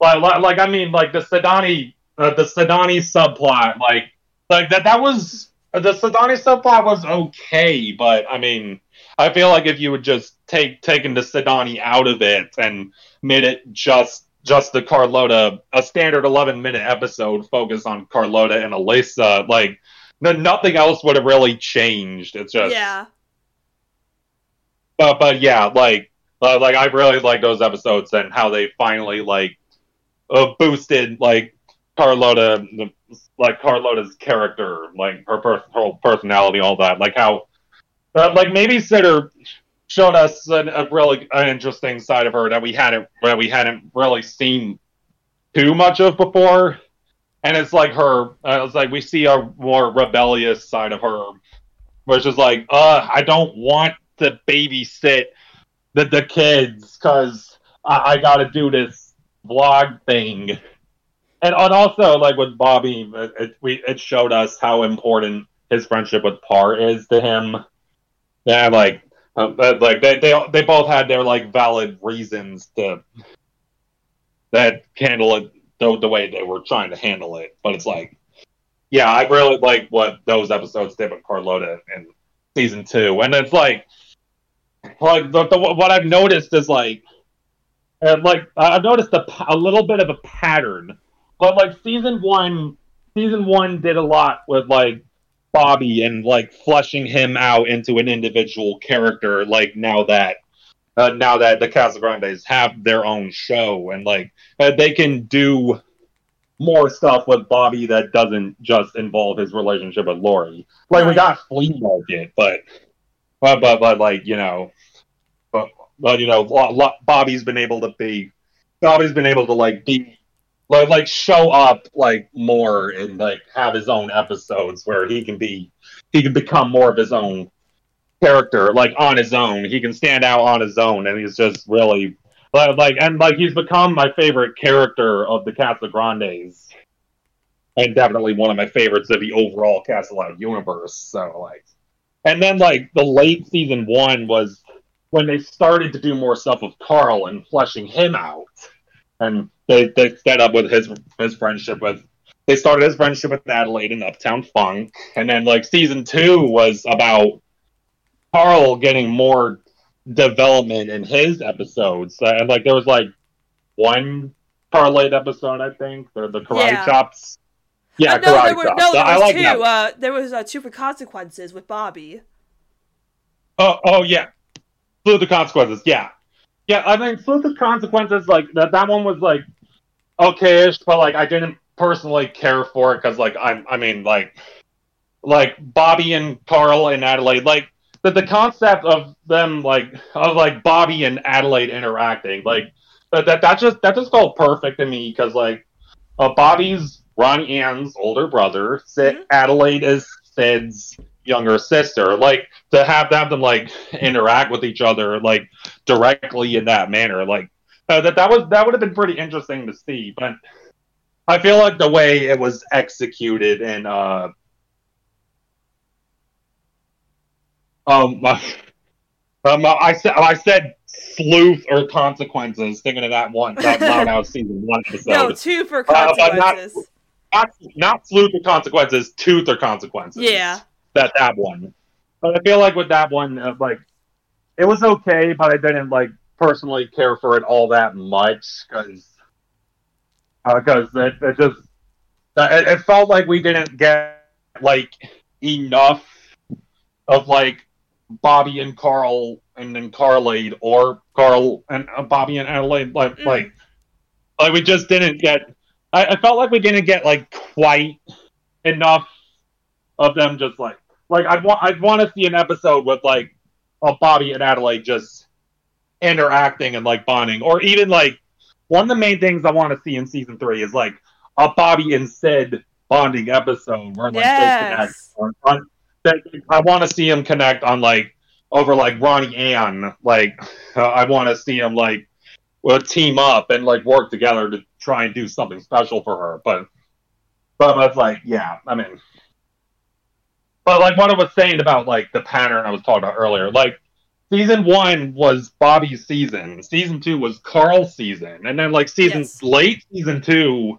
Like, like, like I mean, like the Sedani, uh, the Sedani subplot, like like that that was the Sedani subplot was okay, but I mean, I feel like if you would just take taken the Sedani out of it and made it just just the Carlota, a standard eleven minute episode focused on Carlota and Elisa, like no, nothing else would have really changed. It's just Yeah. but but yeah, like like I really like those episodes and how they finally like uh, boosted like Carlota, like Carlota's character, like her, whole personality, all that. Like how, uh, like maybe Sitter showed us an, a really an interesting side of her that we hadn't that we hadn't really seen too much of before. And it's like her, uh, it's like we see a more rebellious side of her, which is like, uh, I don't want to babysit the, the kids because I, I got to do this vlog thing. And, and also, like with Bobby, it, it, we, it showed us how important his friendship with Par is to him. Yeah, like, uh, like they, they they both had their like valid reasons to that handle it the, the way they were trying to handle it. But it's like, yeah, I really like what those episodes did with Carlota in season two, and it's like like the, the, what I've noticed is like, uh, like I've noticed a, a little bit of a pattern, but like season one, season one did a lot with like Bobby and like fleshing him out into an individual character. Like now that, uh, now that the Casagrandes have their own show and like uh, they can do more stuff with Bobby that doesn't just involve his relationship with Lori. Like we got Flea Market, but but but, but like you know, but, but you know, Bobby's been able to be, Bobby's been able to like be, like like show up like more and like have his own episodes where he can be, he can become more of his own character, like on his own. He can stand out on his own, and he's just really like and like he's become my favorite character of the Casagrandes. And definitely one of my favorites of the overall Castle Out universe. So like and then like the late season one was when they started to do more stuff with Carl and fleshing him out, and they they set up with his his friendship with. They started his friendship with Adelaide in Uptown Funk, and then like season two was about Carl getting more development in his episodes, and like there was like one Carlade episode, I think, the the karate Yeah. chops. Yeah, Uh, no, there were no, there was like two. Uh, there was uh, two for consequences with Bobby. Oh, oh yeah, Flew the consequences. Yeah, yeah. I Flew the consequences. Like that. That one was like okay-ish, but like I didn't personally care for it because like I'm. I mean like like Bobby and Carl and Adelaide. Like the the concept of them like of like Bobby and Adelaide interacting. Like that that, that just that just felt perfect to me because like uh, Bobby's Ronnie Anne's older brother. Mhm. Adelaide is Sid's younger sister. Like to have have them like interact with each other like directly in that manner. Like uh, that that was that would have been pretty interesting to see. But I feel like the way it was executed and uh um (laughs) um I said I said sleuth or consequences thinking of that one that Loud (laughs) House season one episode. No, two for Uh, but not- not sleuth or consequences, tooth or consequences. yeah. that that one. But I feel like with that one, uh, like it was okay, but I didn't like personally care for it all that much because because it, it just uh, it, it felt like we didn't get like enough of like Bobby and Carl and then Carlade or Carl and uh, Bobby and Adelaide like Mm. like like we just didn't get. I, I felt like we didn't get like quite enough of them just like like I'd want I'd want to see an episode with like a Bobby and Adelaide just interacting and like bonding, or even like one of the main things I want to see in season three is like a Bobby and Sid bonding episode where like they connect. Yes. On, I want to see them connect on like over like Ronnie Anne. Like uh, I want to see them like well, team up and like work together to try and do something special for her. But but I was like, yeah, I mean, but like what I was saying about like the pattern I was talking about earlier, like season one was Bobby's season, season two was Carl's season, and then like season Yes. late season two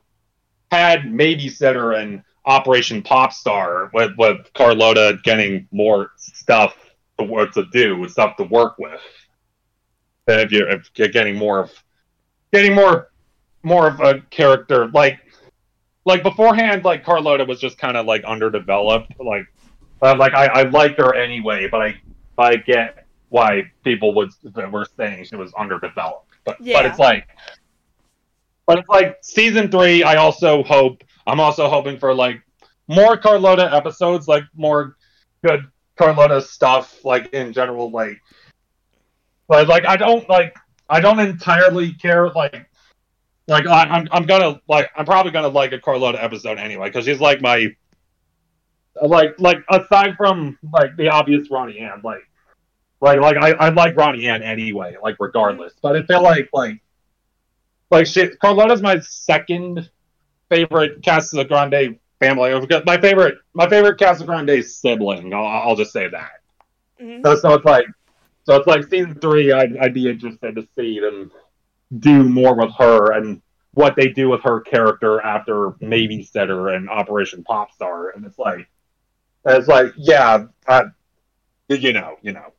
had maybe Babysitter and Operation Popstar with with Carlota getting more stuff to work to do, stuff to work with. And if you're, if you're getting more of getting more more of a character like like beforehand like Carlota was just kind of like underdeveloped like uh, like I, I liked her anyway but I I get why people would were saying she was underdeveloped. But but it's like but it's like season three I also hope I'm also hoping for like more Carlota episodes like more good Carlota stuff like in general like but like I don't like I don't entirely care like like I, I'm I'm gonna like I'm probably gonna like a Carlota episode anyway because she's like my like like aside from like the obvious Ronnie Anne like like like I, I like Ronnie Anne anyway like regardless but I feel like like like she Carlota's my second favorite Casagrande family my favorite my favorite Casagrande sibling I'll, I'll just say that Mhm. so, so it's like, so it's like season three. I'd, I'd be interested to see them do more with her and what they do with her character after Navy Setter and Operation Popstar. And it's like, it's like, yeah, uh, you know, you know.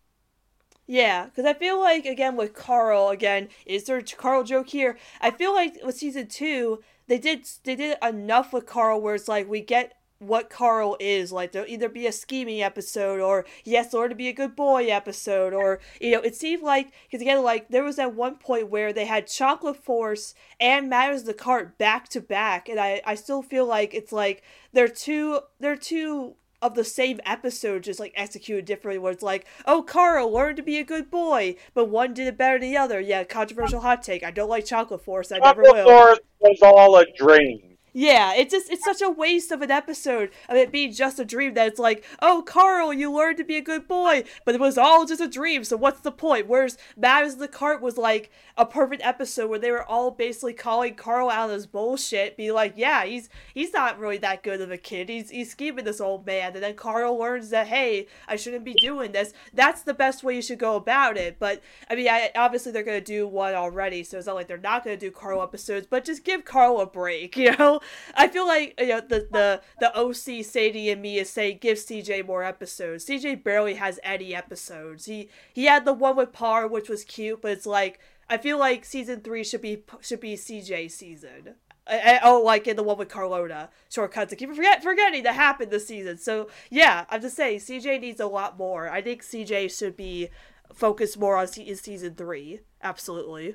Yeah, because I feel like again with Carl again is there a Carl joke here? I feel like with season two they did they did enough with Carl where it's like we get what Carl is like there'll either be a scheming episode or yes or to be a good boy episode or you know it seemed like because again like there was at one point where they had Chocolate Force and Matters the Cart back to back and I I still feel like it's like they're two they're two of the same episode just like executed differently where it's like oh carl learn to be a good boy but one did it better than the other. Yeah controversial hot take. I don't like chocolate force. I never will Chocolate will. Force was all a dream. Yeah, it's just it's such a waste of an episode of it being just a dream that it's like, oh Carl, you learned to be a good boy, but it was all just a dream, so what's the point? Whereas Matters the Cart was like a perfect episode where they were all basically calling Carl out of his bullshit, be like, yeah, he's he's not really that good of a kid. He's he's scheming this old man, and then Carl learns that hey, I shouldn't be doing this. That's the best way you should go about it. But I mean, I, obviously they're gonna do one already, so it's not like they're not gonna do Carl episodes, but just give Carl a break, (laughs) you know. I feel like you know the the the OC Sadie and me is saying give CJ more episodes. CJ barely has any episodes. He he had the one with Par, which was cute, but it's like I feel like season three should be should be CJ season. I, I, oh, like in the one with Carlota shortcuts. I keep forget, forgetting that happened this season. So yeah, I'm just saying CJ needs a lot more. I think CJ should be focused more on se- season three. Absolutely.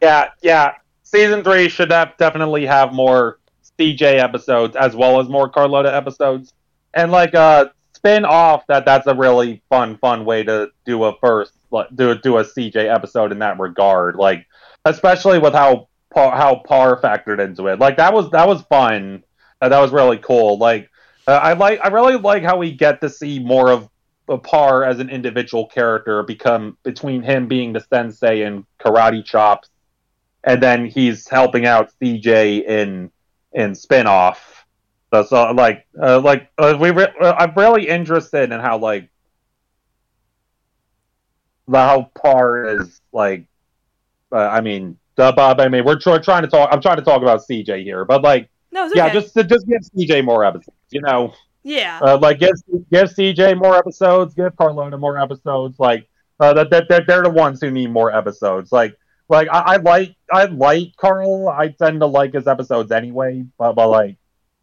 Yeah, yeah season three should have definitely have more CJ episodes as well as more Carlota episodes, and like a spin off that that's a really fun fun way to do a first do do a CJ episode in that regard. Like especially with how how Par factored into it. Like that was that was fun. Uh, that was really cool. Like uh, I like I really like how we get to see more of Par as an individual character become between him being the sensei and karate chops and then he's helping out CJ in in spinoff. So, so like uh, like uh, we re- uh, I'm really interested in how like how Par is like. Uh, I mean, Bob. I mean, we're tr- trying to talk. I'm trying to talk about CJ here, but like, no, okay. yeah, just just give CJ more episodes. You know. Yeah. Uh, like give give CJ more episodes. Give Carlota more episodes. Like uh, that, that they're, they're the ones who need more episodes. Like like I, I, like I like Carl. I tend to like his episodes anyway, but, but like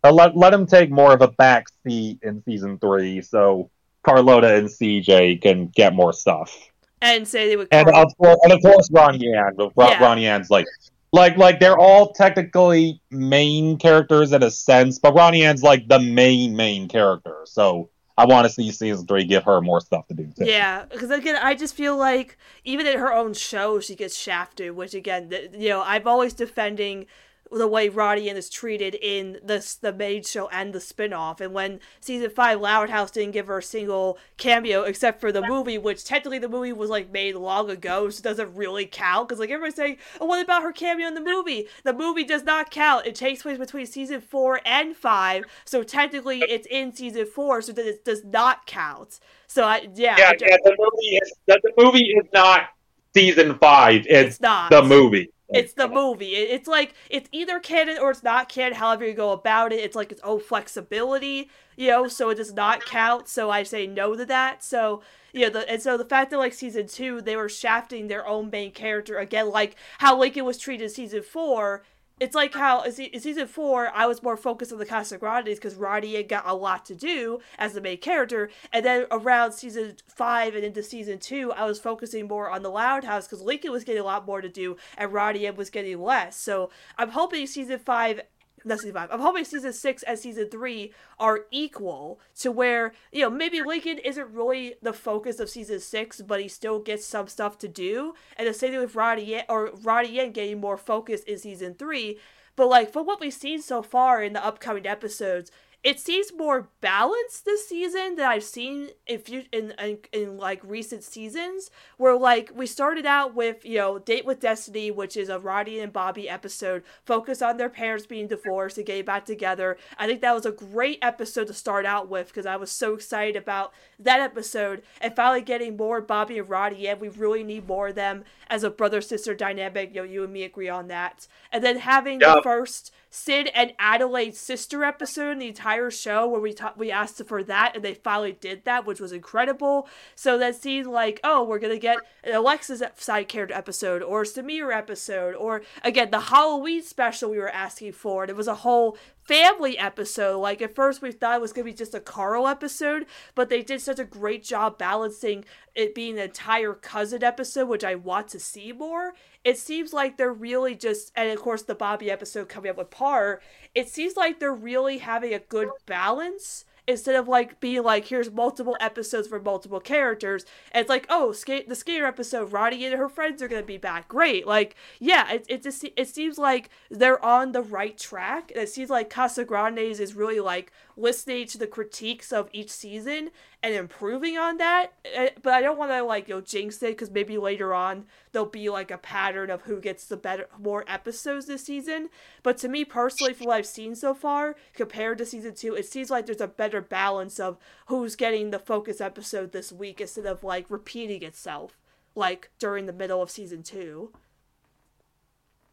let let him take more of a back seat in season three, so Carlota and CJ can get more stuff. And say they would. And of course, and of course, Ronnie Anne. Yeah. Ronnie Anne's like like like they're all technically main characters in a sense, but Ronnie Anne's like the main main character. So I want to see season three give her more stuff to do. Too. Yeah, because again, I just feel like even in her own show, she gets shafted. Which again, you know, I'm always defending the way Rodian is treated in the the main show and the spinoff. And when season five, Loud House didn't give her a single cameo except for the movie, which technically the movie was like made long ago, so it doesn't really count. Because like everyone's saying, oh, what about her cameo in the movie? The movie does not count. It takes place between season four and five, so technically it's in season four, so that it does not count. So I yeah, yeah, I yeah the movie is the, the movie is not season five. It's, it's not the movie. It's the movie. It's like it's either canon or it's not canon. However you go about it, it's like its own flexibility, you know. So it does not count. So I say no to that. So you know, the, and so the fact that like season two they were shafting their own main character again, like how Lincoln was treated in season four, it's like how in season four I was more focused on the Casagrandes because Roddy had got a lot to do as the main character, and then around season five and into season two I was focusing more on the Loud House because Lincoln was getting a lot more to do and Roddy was getting less. So I'm hoping season five not season five. I'm hoping season six and season three are equal to where you know maybe Lincoln isn't really the focus of season six, but he still gets some stuff to do. And the same thing with Roddy or Roddy Yen getting more focus in season three. But like from what we've seen so far in the upcoming episodes, it seems more balanced this season than I've seen in, in in in like recent seasons. Where like we started out with you know Date with Destiny, which is a Roddy and Bobby episode focused on their parents being divorced and getting back together. I think that was a great episode to start out with because I was so excited about that episode and finally getting more Bobby and Roddy. And we really need more of them as a brother sister dynamic. You know, you and me agree on that. And then having yep. the first Sid and Adelaide's sister episode in the entire show where we ta- we asked for that and they finally did that, which was incredible. So that seemed like, oh, we're gonna get an Alexis side character episode or Sameer episode or again the Halloween special we were asking for. And it was a whole family episode. Like at first we thought it was gonna be just a Carl episode, but they did such a great job balancing it being an entire cousin episode, which I want to see more. It seems like they're really just and of course the Bobby episode coming up with Par, it seems like they're really having a good balance instead of like being like here's multiple episodes for multiple characters. And it's like oh skate the skater episode roddy and her friends are gonna be back. Great. Like yeah it, it just it seems like they're on the right track and it seems like Casagrandes is really like listening to the critiques of each season and improving on that. Eh, but I don't want to like you know jinx it because maybe later on there'll be like a pattern of who gets the better more episodes this season. But to me personally, from what I've seen so far compared to season two, it seems like there's a better balance of who's getting the focus episode this week instead of like repeating itself like during the middle of season two.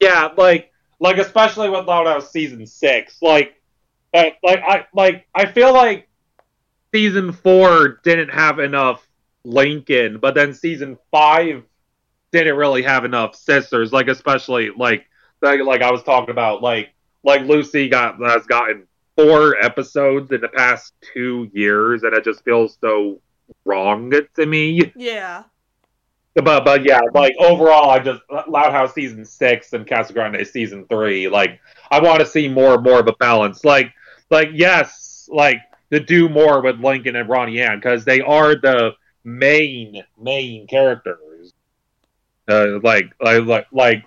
Yeah, like like especially with Loud season six, like like I like I feel like season four didn't have enough Lincoln, but then season five didn't really have enough sisters. Like especially like like, like I was talking about, like like Lucy got has gotten four episodes in the past two years, and it just feels so wrong to me. Yeah. But but yeah, like overall, I just Loud House season six and Casagrande season three. Like I want to see more more of a balance. Like like yes, like to do more with Lincoln and Ronnie Anne because they are the main main characters. Uh, like like like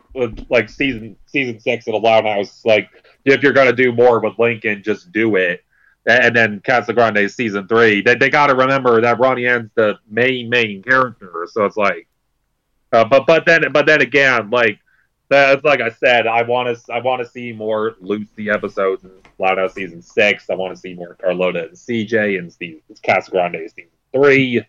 like season season six of the Loud House. Like if you're gonna do more with Lincoln, just do it. And then Casagrande season three. They they got to remember that Ronnie Anne's the main main character. So it's like, uh, but but then but then again, like that's like I said, I want to I want to see more Lucy episodes in Loud House season six. I want to see more Carlota and CJ and Steve Casagrande season three.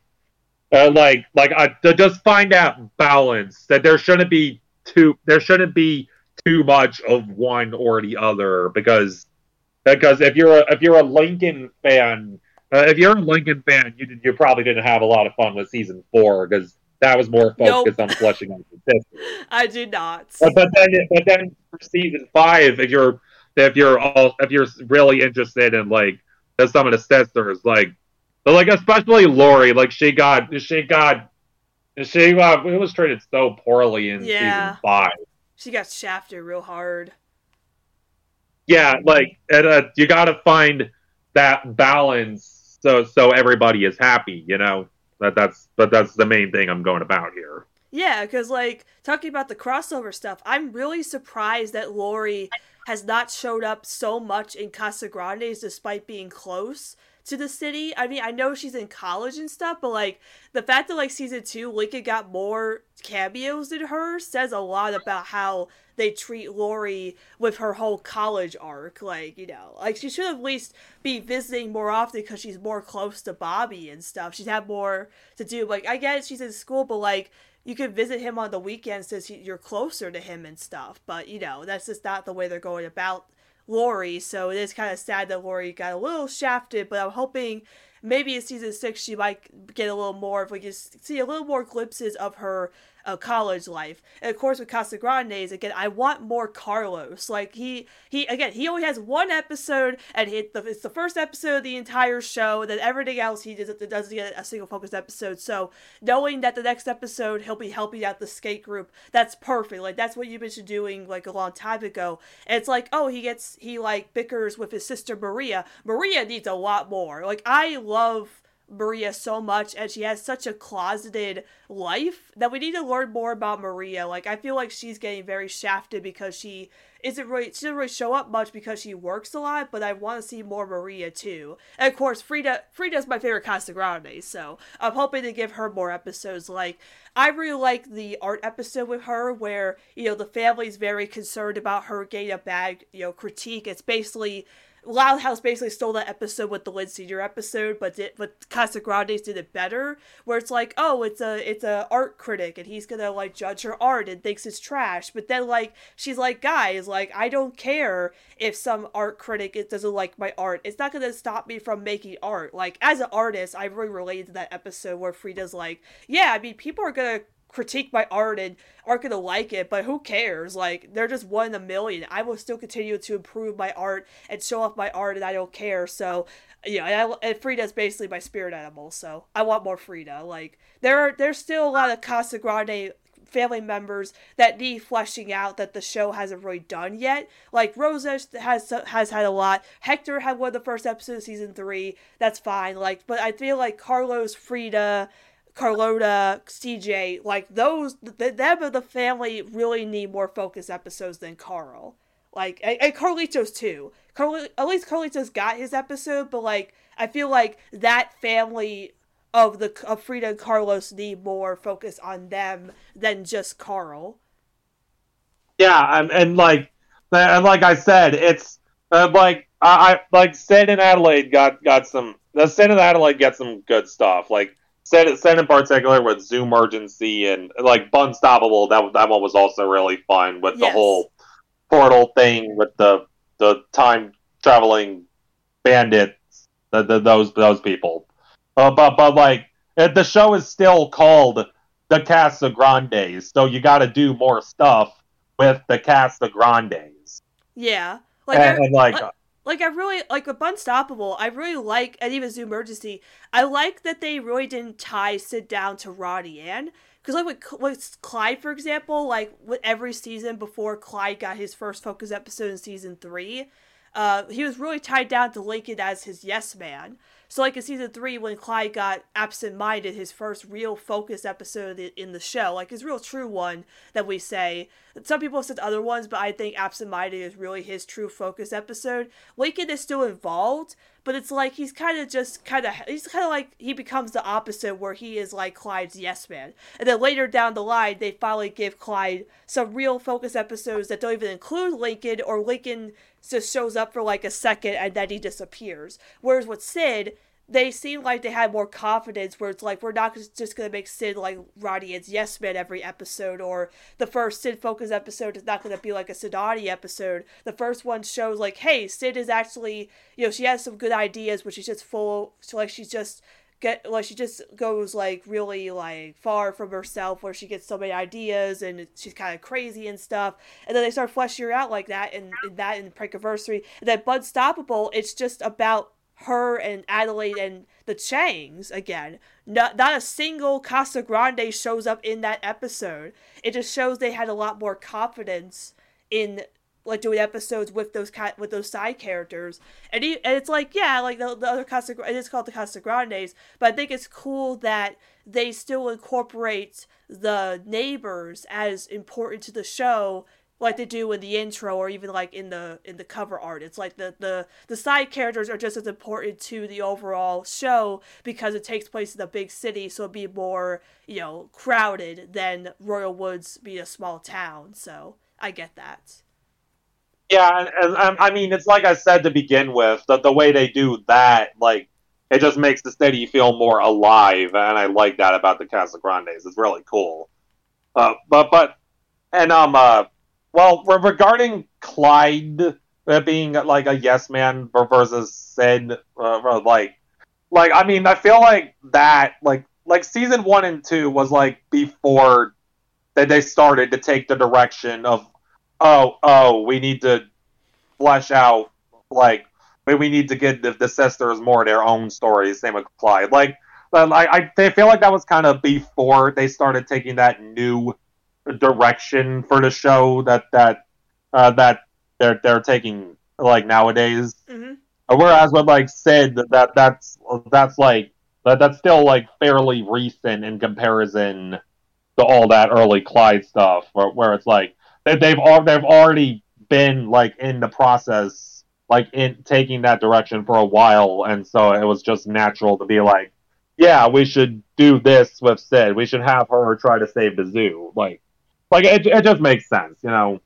Uh, like like I just find out balance that there shouldn't be too there shouldn't be too much of one or the other because because if you're a, if you're a Lincoln fan uh, if you're a Lincoln fan you you probably didn't have a lot of fun with season four because that was more focused nope. on flushing out the sisters. (laughs) I did not. But, but, then, but then for season five, if you're if you're all if you're really interested in like the, some of the sisters, like like especially Lori, like she got she got she got it was treated so poorly in yeah. season five. She got shafted real hard. Yeah, like and, uh, you got to find that balance so so everybody is happy, you know. That that's but that's the main thing I'm going about here. Yeah, because like talking about the crossover stuff, I'm really surprised that Lori has not showed up so much in Casagrandes despite being close to the city. I mean, I know she's in college and stuff, but like the fact that like season two, Lincoln got more cameos than her says a lot about how they treat Lori with her whole college arc. Like, you know, like she should at least be visiting more often because she's more close to Bobby and stuff. She's had more to do. Like, I get she's in school, but like you could visit him on the weekends since you're closer to him and stuff. But you know, that's just not the way they're going about Lori, so it is kind of sad that Lori got a little shafted, but I'm hoping maybe in season six she might get a little more if we just see a little more glimpses of her uh, college life. And of course, with Casagrandes, again, I want more Carlos. Like he, he again, he only has one episode, and it's the first episode of the entire show. Then everything else he does, doesn't get a single focused episode. So knowing that the next episode he'll be helping out the skate group, that's perfect. Like that's what you've been doing like a long time ago. And it's like, oh, he gets he like bickers with his sister Maria. Maria needs a lot more. Like I love Maria so much and she has such a closeted life that we need to learn more about Maria. Like I feel like she's getting very shafted because she isn't really she doesn't really show up much because she works a lot, but I want to see more Maria too. And of course Frida Frida's my favorite Casagrande, so I'm hoping to give her more episodes. Like I really like the art episode with her where, you know, the family's very concerned about her getting a bad, you know, critique. It's basically Loud House basically stole that episode with the Lynn Senior episode, but did but Casagrandes did it better. Where it's like, oh, it's a it's a art critic, and he's gonna like judge her art and thinks it's trash. But then like she's like, guys, like I don't care if some art critic it doesn't like my art. It's not gonna stop me from making art. Like as an artist, I really related to that episode where Frida's like, yeah, I mean, people are gonna critique my art and aren't gonna like it, but who cares? Like they're just one in a million. I will still continue to improve my art and show off my art, and I don't care. So yeah, and, I, and Frida's basically my spirit animal. So I want more Frida. Like there are there's still a lot of Casagrande family members that need fleshing out that the show hasn't really done yet. Like Rosa has has had a lot. Hector had one of the first episodes of season three. That's fine. Like, but I feel like Carlos, Frida, Carlota, CJ, like those, the, them of the family really need more focus episodes than Carl. Like, and, and Carlitos too. Carl, at least Carlitos got his episode, but like, I feel like that family of the of Frida and Carlos need more focus on them than just Carl. Yeah, and, and like, and like I said, it's uh, like I, I like Sid and Adelaide got got some. The Sid and Adelaide get some good stuff. Like Sid in particular with Zoom Urgency and like Bunstoppable. That that one was also really fun with Yes. the whole portal thing with the the time traveling bandits. The, the, those those people. Uh, but but like the show is still called the Casagrandes, so you got to do more stuff with the Casagrandes. Yeah, like and, I, and like like- like I really like with Unstoppable. I really like, and even Zoom Emergency. I like that they really didn't tie Sid down to Roddy Ann. Because like with, with Clyde, for example, like with every season before Clyde got his first focus episode in season three, uh, he was really tied down to Lincoln as his yes man. So like in season three, when Clyde got absent-minded, his first real focus episode in the show, like his real true one that we say. Some people have said other ones, but I think absent-minded is really his true focus episode. Lincoln is still involved, but it's like he's kind of just kind of he's kind of like he becomes the opposite where he is like Clyde's yes man. And then later down the line, they finally give Clyde some real focus episodes that don't even include Lincoln or Lincoln just shows up for like a second and then he disappears. Whereas with Sid, they seem like they had more confidence where it's like we're not just gonna make Sid like Roddy and Yes Man every episode or the first Sid focus episode is not gonna be like a Sidati episode. The first one shows like, hey, Sid is actually you know, she has some good ideas but she's just full so like she's just get like she just goes like really like far from herself where she gets so many ideas and she's kind of crazy and stuff. And then they start fleshing her out like that and, and that in Prankiversary and then Bud Stoppable it's just about her and Adelaide and the Changs again. Not, not a single Casagrande shows up in that episode. It just shows they had a lot more confidence in like doing episodes with those ca- with those side characters, and, he, and it's like yeah, like the, the other Casa, it is called the Casagrandes, but I think it's cool that they still incorporate the neighbors as important to the show, like they do in the intro or even like in the in the cover art. It's like the the the side characters are just as important to the overall show because it takes place in a big city, so it'd be more you know crowded than Royal Woods being a small town. So I get that. Yeah, and, and um, I mean, it's like I said to begin with, the, the way they do that, like, it just makes the city feel more alive, and I like that about the Casagrandes. It's really cool. Uh, but, but, and, um, uh, well, re- regarding Clyde uh, being, like, a yes man versus Sid, uh, like, like, I mean, I feel like that, like, like, season one and two was, like, before that they started to take the direction of oh, oh, we need to flesh out, like, we, we need to get the, the sisters more their own stories. Same with Clyde. Like, um, I, I they feel like that was kind of before they started taking that new direction for the show that that uh, that they're they're taking like nowadays. hmm Uh, Whereas with like Sid, that that's that's like that, that's still like fairly recent in comparison to all that early Clyde stuff, where, where it's like they, they've al- they've already been like in the process, like in taking that direction for a while, and so it was just natural to be like, yeah, we should do this with Sid. We should have her try to save the zoo. Like, like it, it just makes sense, you know.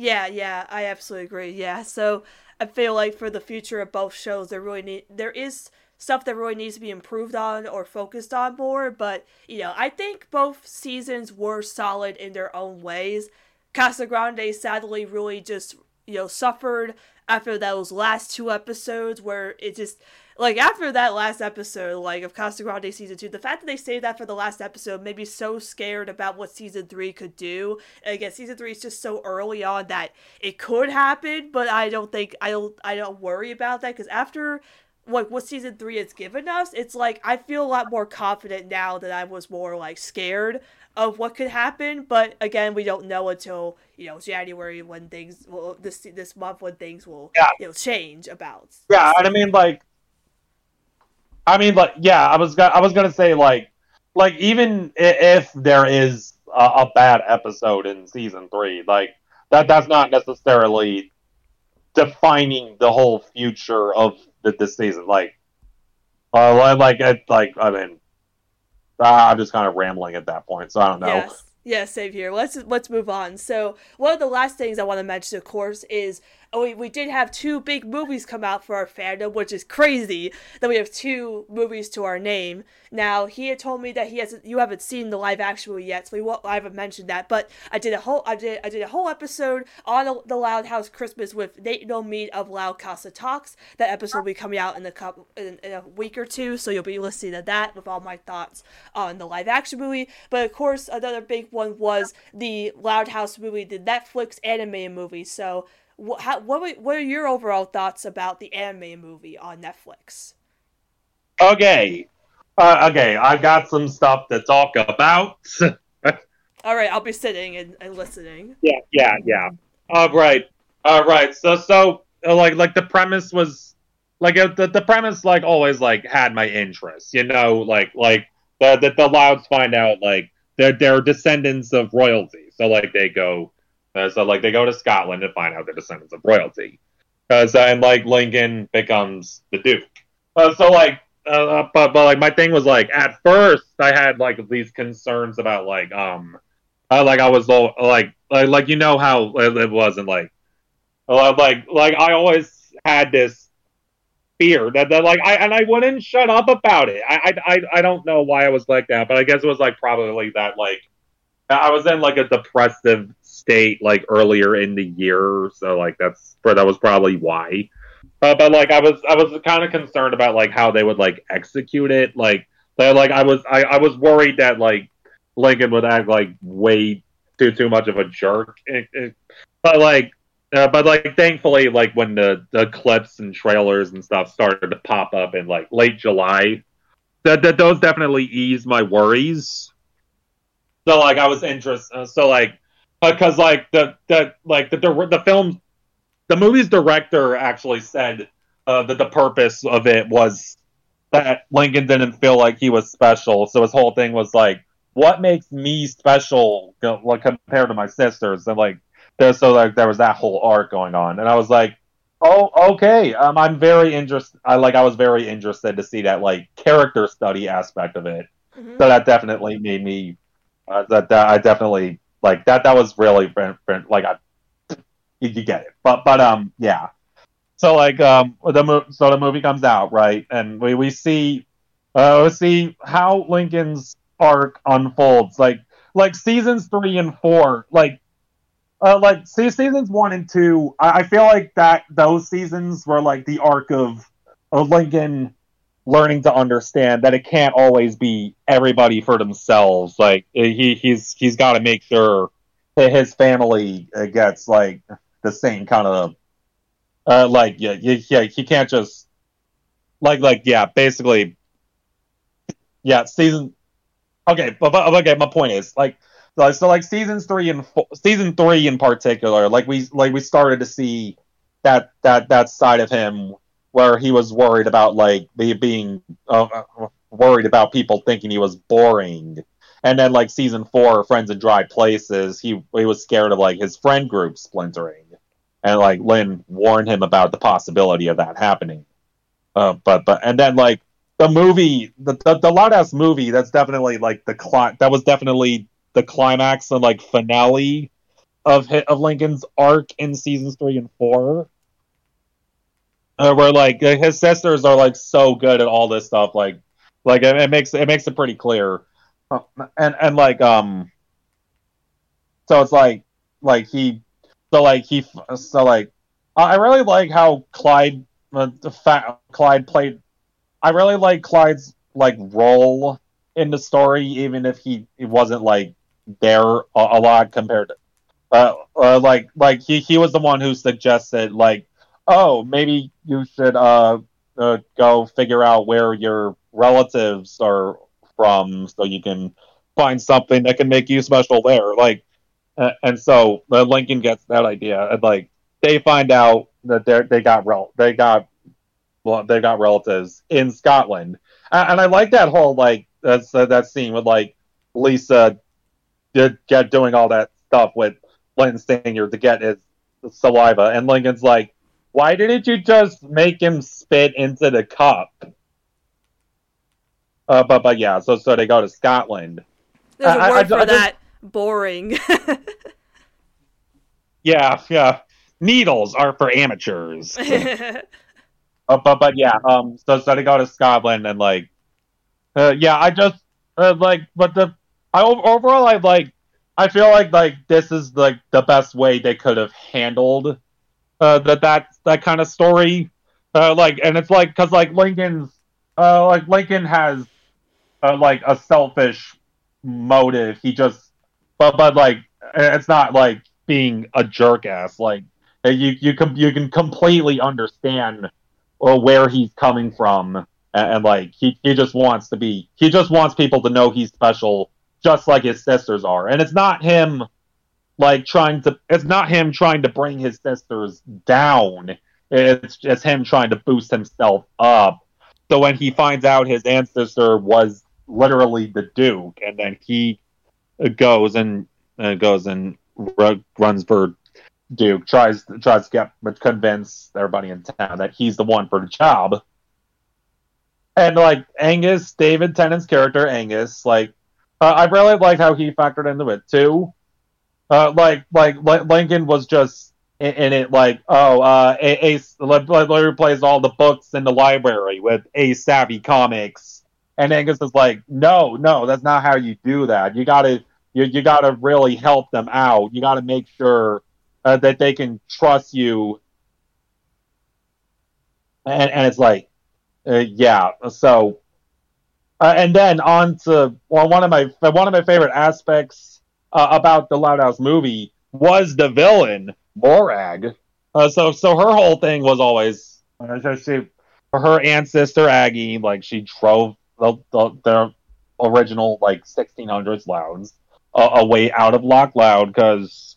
Yeah, yeah, I absolutely agree. Yeah, so I feel like for the future of both shows, there really need there is stuff that really needs to be improved on or focused on more. But you know, I think both seasons were solid in their own ways. Casagrande sadly really just you know suffered after those last two episodes where it just like after that last episode like of Casagrande season two, the fact that they saved that for the last episode made me so scared about what season three could do. And again, season three is just so early on that it could happen, but I don't think I don't I don't worry about that because after like what season three has given us, it's like I feel a lot more confident now that I was more like scared of what could happen. But again, we don't know until you know January when things well this this month when things will Yeah. you know change about. Yeah, and I mean like, I mean like, yeah, I was gonna, I was gonna say like, like even if there is a, a bad episode in season three, like that that's not necessarily defining the whole future of this season. Like, uh, like it, like I mean, I'm just kind of rambling at that point, so I don't know. Yes. Yeah, same here. Let's let's move on. So one of the last things I want to mention, of course, is Oh, we, we did have two big movies come out for our fandom, which is crazy that we have two movies to our name. Now he had told me that he hasn't you haven't seen the live action movie yet, so we won't I haven't mentioned that. But I did a whole I did I did a whole episode on the, Loud House Christmas with Nate No Meat of Loud Casa Talks. That episode will be coming out in a couple in, in a week or two, so you'll be listening to that with all my thoughts on the live action movie. But of course, another big one was the Loud House movie, the Netflix animated movie. So, wh- how, what what are your overall thoughts about the anime movie on Netflix? Okay, uh, okay, I've got some stuff to talk about. (laughs) All right, I'll be sitting and, and listening. Yeah, yeah, yeah. All right, all right. So, so uh, like, like the premise was like uh, the the premise like always like had my interest. You know, like like the the, the Louds find out like they're they're descendants of royalty. So like they go, uh, so like they go to Scotland to find out they're descendants of royalty. Because and like Lincoln becomes the Duke. Uh, so like. Uh, but but like my thing was like at first I had like these concerns about like um uh, like I was like, like you know how it, it wasn't like uh, like like I always had this fear that, that like I and I wouldn't shut up about it. I I I don't know why I was like that, but I guess it was like probably that like I was in like a depressive state like earlier in the year, so like that's for that was probably why. Uh, but like I was I was kind of concerned about like how they would like execute it, like they like I was I, I was worried that like Lincoln would act like way too too much of a jerk. It- it- but like, uh, but like, thankfully, like when the the clips and trailers and stuff started to pop up in like late July, that that those definitely eased my worries. So like, I was interested. Uh, so like, because like the the like the the, the film, the movie's director actually said uh, that the purpose of it was that Lincoln didn't feel like he was special. So his whole thing was like what makes me special like compared to my sisters and like there so like there was that whole arc going on and i was like oh okay um i'm very interested i like i was very interested to see that like character study aspect of it Mhm. so that definitely made me uh, that, that i definitely like that that was really like i you, get it. But but um yeah. So like um the so the movie comes out right? And we we see uh we see how lincoln's arc unfolds. Like like seasons three and four like uh like see seasons one and two I, I feel like that those seasons were like the arc of of lincoln learning to understand that it can't always be everybody for themselves. Like he he's he's got to make sure that his family uh, gets like the same kind of uh like yeah yeah, he can't just like like yeah basically yeah season okay but, but okay my point is like so like seasons three and four, season three in particular like we like we started to see that that that side of him where he was worried about like being uh, uh, worried about people thinking he was boring. And then like season four friends in dry places he he was scared of like his friend group splintering. And like lynn warned him about the possibility of that happening. Uh, but but and then like the movie the the, the Loud House movie that's definitely like the cli- that was definitely the climax and like finale of hit of lincoln's arc in seasons three and four uh, where like his sisters are like so good at all this stuff like like it, it makes it makes it pretty clear. Uh, and and like um so it's like like he so like he so like i really like how clyde uh, the fa- clyde played i really like clyde's like role in the story even if he, he wasn't like there a, a lot compared to uh, uh like like he he was the one who suggested like oh maybe you should uh uh, go figure out where your relatives are from, so you can find something that can make you special there. Like, uh, and so uh, Lincoln gets that idea, and like they find out that they they got rel- they got well they got relatives in Scotland, and, and I like that whole like that's uh, that scene with like Lisa did get doing all that stuff with Lincoln Senior to get his saliva, and Lincoln's like, "Why didn't you just make him spit into the cup?" Uh, but but yeah, so so they go to Scotland. There's a word I for just- that. Boring. (laughs) Yeah, yeah. Needles are for amateurs. (laughs) Uh, but but yeah, um, so so they go to Scotland and like, uh, yeah, I just uh, like, but the I overall I like, I feel like like this is like the best way they could have handled uh that that that kind of story, uh, like, and it's like because like Lincoln's uh like Lincoln has uh, like a selfish motive. He just, but but like it's not like being a jerk ass like. uh, You you can you can completely understand or where he's coming from and, and, like he, he just wants to be he just wants people to know he's special just like his sisters are and it's not him like trying to it's not him trying to bring his sisters down it's just him trying to boost himself up so when he finds out his ancestor was literally the duke and then he goes and uh, goes and ru- runs for Duke tries tries to get convince everybody in town that he's the one for the job. And like Angus, David Tennant's character Angus, like uh, I really liked how he factored into it too. Uh, like like Li- Lincoln was just in, in it like oh uh, a, a Larry plays all the books in the library with Ace Savvy comics, and Angus is like no no that's not how you do that. You gotta you, you gotta really help them out. You gotta make sure uh, that they can trust you. And, and it's like, uh, yeah. So, uh, and then on to well, one of my one of my favorite aspects uh, about the Loud House movie was the villain Morag. Uh, so so her whole thing was always uh, she her ancestor Aggie like she drove the, the their original like 1600s Louds uh, away out of Loch Loud because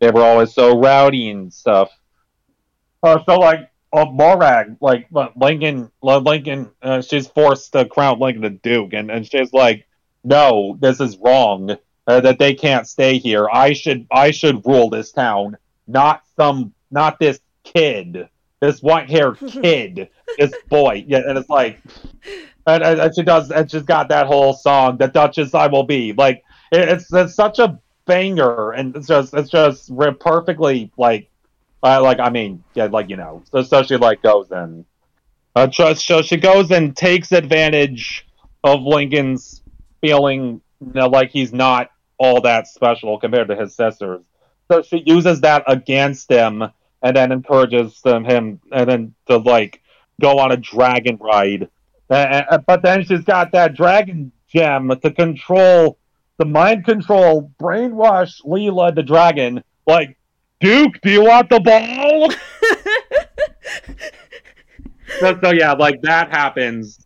they were always so rowdy and stuff. Uh, so like uh, Morag, like Lincoln, uh, Lincoln, uh, she's forced to crown Lincoln the duke, and, and she's like, "No, this is wrong. Uh, that they can't stay here. I should, I should rule this town, not some, not this kid, this white-haired (laughs) kid, this boy." Yeah, and it's like, and, and, she does, and she's got that whole song, "The Duchess I Will Be." Like, it, it's it's such a banger, and it's just it's just perfectly like, uh, like I mean, yeah, like you know, so so she like goes and uh, so she goes and takes advantage of Lincoln's feeling you know, like he's not all that special compared to his sisters. So she uses that against him, and then encourages them, him, and then to like go on a dragon ride. Uh, but then she's got that dragon gem to control the mind control, brainwash Leela the dragon. Like, Duke, do you want the ball? (laughs) so, so yeah, like that happens,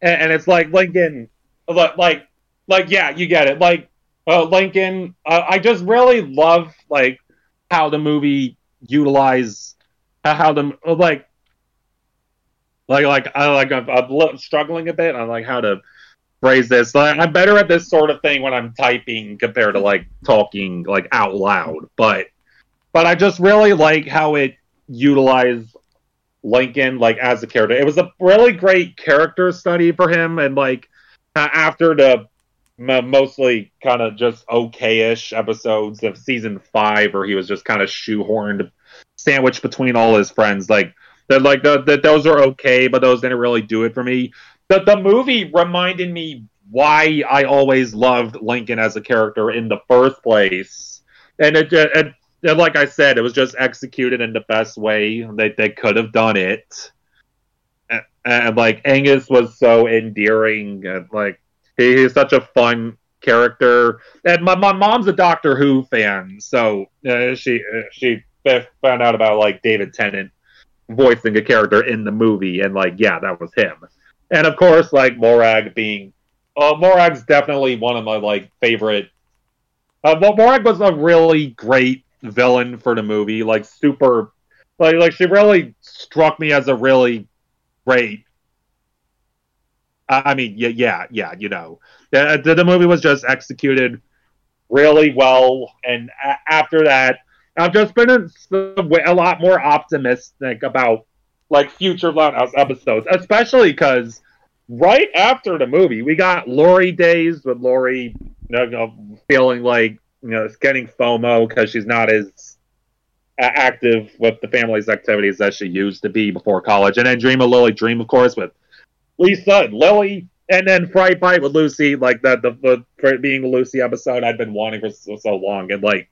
and, and it's like Lincoln, like, like, yeah, you get it. Like, uh, Lincoln, uh, I just really love like how the movie utilize uh, how the like, like, like I like I'm, I'm li- struggling a bit on like how to phrase this. Like, I'm better at this sort of thing when I'm typing compared to like talking like out loud. But but I just really like how it utilized Lincoln like as a character. It was a really great character study for him, and like uh, after the mostly kind of just okay-ish episodes of season five, where he was just kind of shoehorned, sandwiched between all his friends, like. That like the, those are okay, but those didn't really do it for me. The the movie reminded me why I always loved Lincoln as a character in the first place, and it, it, it like I said, it was just executed in the best way they they could have done it, and, and like Angus was so endearing, and like he, he's such a fun character, and my my mom's a Doctor Who fan, so uh, she uh, she found out about like David Tennant voicing a character in the movie, and like, yeah, that was him. And of course, like Morag being, uh, Morag's definitely one of my like favorite. Uh, well, Morag was a really great villain for the movie, like super, like like she really struck me as a really great. I mean, yeah, yeah, yeah. You know, the, the movie was just executed really well, and a- after that, I've just been a, a lot more optimistic about like future Loud House episodes, especially because right after the movie, we got Lori days with Lori you know, feeling like you know it's getting FOMO because she's not as active with the family's activities as she used to be before college, and then Dream of Lily Dream, of course, with Lisa and Lily, and then Fright Fight with Lucy, like the the, the being the Lucy episode I'd been wanting for so, so long, and like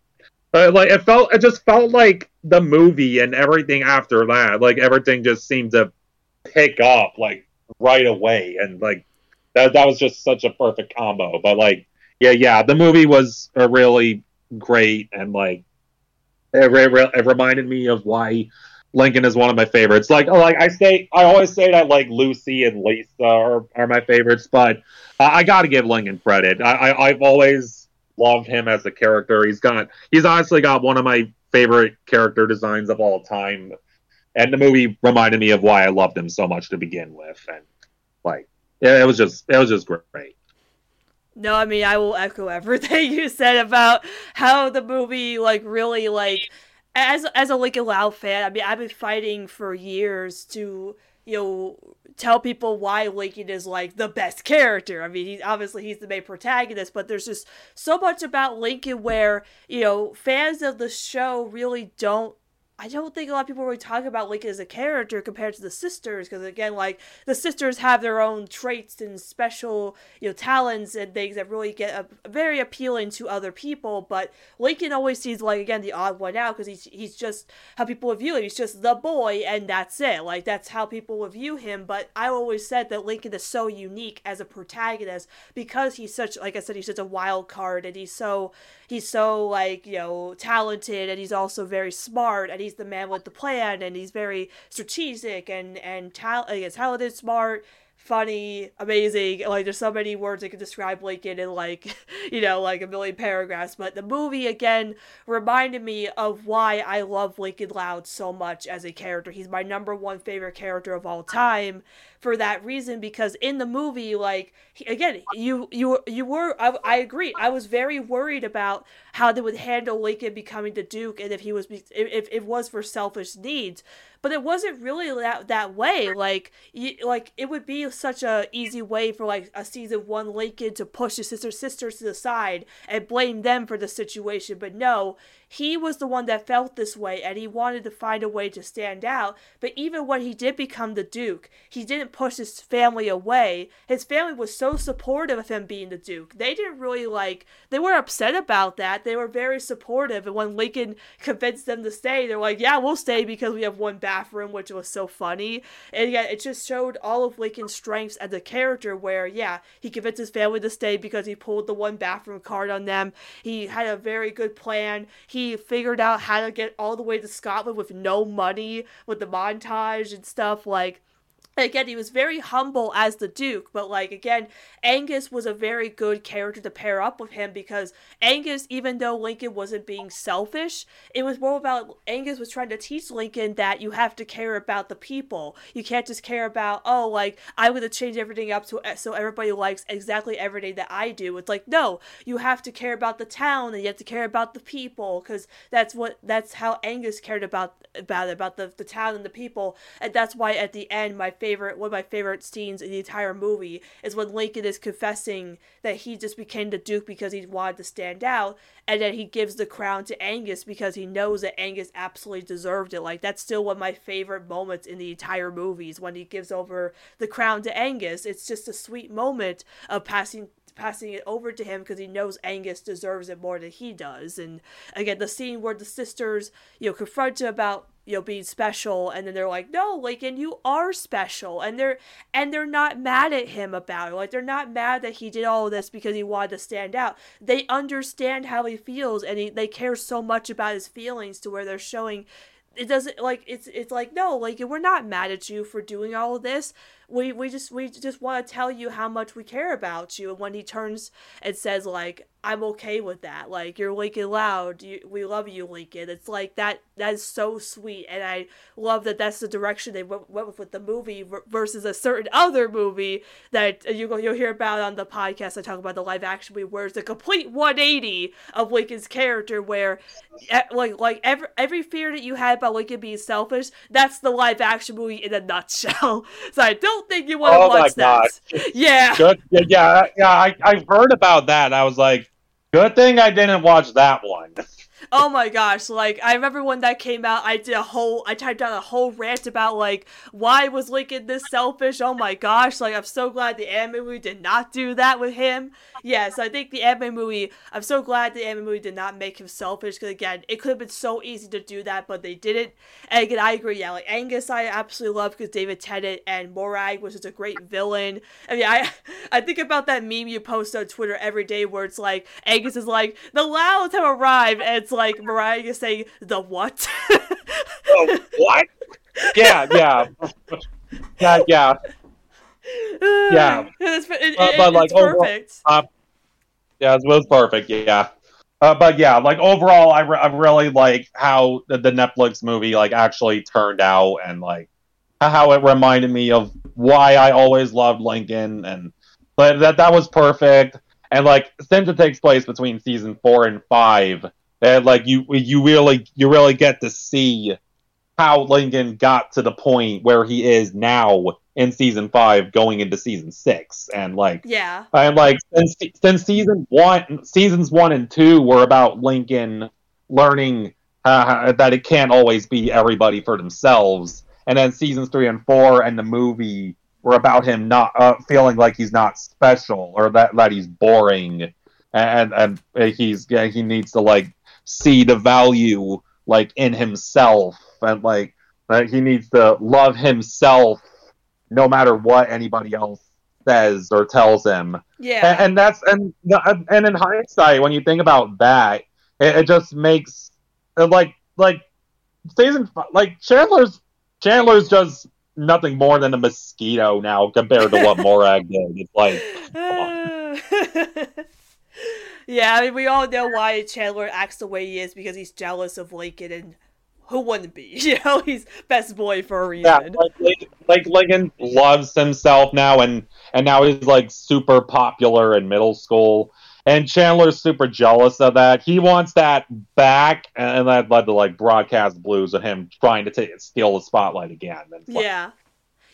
like it felt, it just felt like the movie and everything after that. Like everything just seemed to pick up like right away, and like that that was just such a perfect combo. But like, yeah, yeah, the movie was a really great, and like it, it, it reminded me of why Lincoln is one of my favorites. Like, like I say, I always say that like Lucy and Lisa are, are my favorites, but I got to give Lincoln credit. I, I I've always loved him as a character. He's got he's honestly got one of my favorite character designs of all time. And the movie reminded me of why I loved him so much to begin with. And like it was just it was just great. No, I mean I will echo everything (laughs) you said about how the movie like really like as as a Lincoln Loud fan, I mean I've been fighting for years to you know tell people why Lincoln is like the best character. I mean, he's obviously he's the main protagonist, but there's just so much about Lincoln where, you know, fans of the show really don't I don't think a lot of people really talk about Lincoln as a character compared to the sisters, because again, like the sisters have their own traits and special, you know, talents and things that really get a, very appealing to other people. But Lincoln always seems like again the odd one out because he's he's just how people would view him. He's just the boy, and that's it. Like that's how people would view him. But I always said that Lincoln is so unique as a protagonist because he's such, like I said, he's such a wild card, and he's so he's so like you know talented, and he's also very smart, and he's the man with the plan and he's very strategic and and tal- talented, smart, funny, amazing. Like there's so many words that can describe Lincoln in like, (laughs) you know, like a million paragraphs. But the movie again reminded me of why I love Lincoln Loud so much as a character. He's my number one favorite character of all time for that reason because in the movie like again you you you were I, I agree. I was very worried about how they would handle Lincoln becoming the duke and if he was if, if it was for selfish needs. But it wasn't really that that way. Like you, like it would be such a easy way for like a season 1 Lincoln to push his sister sisters to the side and blame them for the situation. But no he was the one that felt this way and he wanted to find a way to stand out. But even when he did become the Duke, he didn't push his family away. His family was so supportive of him being the Duke. They didn't really like, they were upset about that. They were very supportive. And when Lincoln convinced them to stay, they're like, yeah, we'll stay because we have one bathroom, which was so funny. And yeah, it just showed all of Lincoln's strengths as a character where, yeah, he convinced his family to stay because he pulled the one bathroom card on them. He had a very good plan. He figured out how to get all the way to Scotland with no money, with the montage and stuff. Like, again he was very humble as the duke but like again angus was a very good character to pair up with him because angus even though lincoln wasn't being selfish it was more about angus was trying to teach lincoln that you have to care about the people. You can't just care about oh like i'm to change everything up so, so everybody likes exactly everything that i do. It's like no you have to care about the town and you have to care about the people because that's what that's how angus cared about about about the, the town and the people. And that's why at the end my favorite one of my favorite scenes in the entire movie is when Lincoln is confessing that he just became the Duke because he wanted to stand out, and then he gives the crown to Angus because he knows that Angus absolutely deserved it. Like that's still one of my favorite moments in the entire movies when he gives over the crown to Angus. It's just a sweet moment of passing passing it over to him because he knows Angus deserves it more than he does. And again, the scene where the sisters, you know, confront him about you know being special and then they're like no lincoln you are special and they're and they're not mad at him about it. Like they're not mad that he did all of this because he wanted to stand out. They understand how he feels and he, they care so much about his feelings to where they're showing it doesn't like it's it's like no like we're not mad at you for doing all of this. We we just we just want to tell you how much we care about you and when he turns and says like i'm okay with that like you're lincoln loud you, we love you lincoln it's like that that is so sweet and i love that that's the direction they went, went with, with the movie versus a certain other movie that you go you'll hear about on the podcast i talk about the live action movie where it's a complete 180 of lincoln's character where like like every every fear that you had about lincoln being selfish that's the live action movie in a nutshell (laughs) so i don't think you want to oh watch that. Yeah. Good. Yeah, yeah. I, I've heard about that. I was like, good thing I didn't watch that one. (laughs) oh my gosh like i remember when that came out i did a whole i typed out a whole rant about like why was lincoln this selfish? Oh my gosh like i'm so glad the anime movie did not do that with him. Yes i think the anime movie i'm so glad the anime movie did not make him selfish because again it could have been so easy to do that but they didn't. And again i agree yeah like angus i absolutely love because david tennant and morag was just a great villain. I mean i (laughs) i think about that meme you post on twitter every day where it's like angus is like the louds have arrived and it's like Morag saying the what? the what? Yeah, yeah, yeah, yeah. (sighs) Yeah, it's, it, uh, but like perfect. Overall, uh, yeah, it was perfect. Yeah, uh, but yeah, like overall, I, re- I really like how the, the Netflix movie like actually turned out and like how it reminded me of why I always loved Lincoln and but that that was perfect. And like since it takes place between season four and five, and like you you really you really get to see how Lincoln got to the point where he is now in season five, going into season six, and like yeah, and like since since season one, seasons one and two were about Lincoln learning uh, that it can't always be everybody for themselves, and then seasons three and four and the movie were about him not uh, feeling like he's not special or that that he's boring, and and he's yeah, he needs to like see the value like in himself and like that he needs to love himself no matter what anybody else says or tells him. Yeah. And, and that's and and in hindsight, when you think about that, it, it just makes like like season like Chandler's Chandler's just nothing more than a mosquito now compared to what (laughs) Morag did. It's like. (laughs) yeah, I mean, we all know why Chandler acts the way he is because he's jealous of Lincoln, and who wouldn't be? (laughs) You know, he's best boy for a reason. Yeah, like, like Lincoln loves himself now, and and now he's like super popular in middle school. And Chandler's super jealous of that. He wants that back, and that led to like broadcast blues of him trying to take steal the spotlight again. yeah,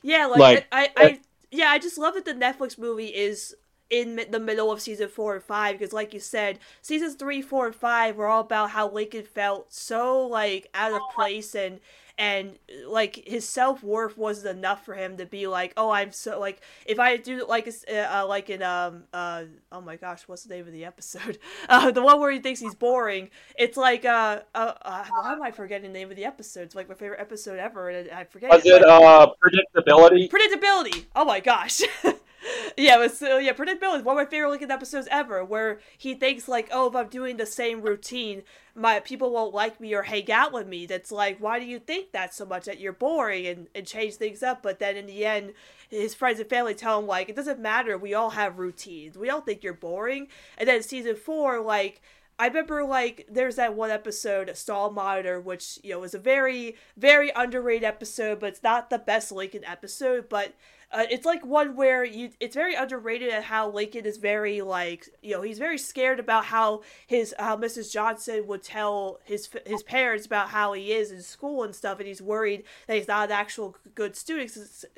yeah, like, like I, I, I, yeah, I just love that the Netflix movie is in the middle of season four and five because like you said seasons three four and five were all about how lincoln felt so like out of place and and like his self-worth wasn't enough for him to be like oh i'm so like if i do like uh, uh, like in um uh oh my gosh what's the name of the episode? (laughs) Uh the one where he thinks he's boring. It's like uh, uh, uh why am i forgetting the name of the episode? It's like my favorite episode ever and i forget was it, it uh predictability? Predictability! Oh my gosh (laughs) (laughs) yeah, but so yeah, predictability is one of my favorite looking episodes ever, where he thinks like, oh, if I'm doing the same routine, my people won't like me or hang out with me. That's like, why do you think that so much that you're boring and, and change things up? But then in the end, his friends and family tell him like, it doesn't matter. We all have routines. We all think you're boring. And then season four, like. I remember like there's that one episode, Stall Monitor, which you know was a very, very underrated episode, but it's not the best Lincoln episode. But uh, it's like one where you it's very underrated at how Lincoln is very like you know he's very scared about how his how Mrs. Johnson would tell his his parents about how he is in school and stuff and he's worried that he's not an actual good student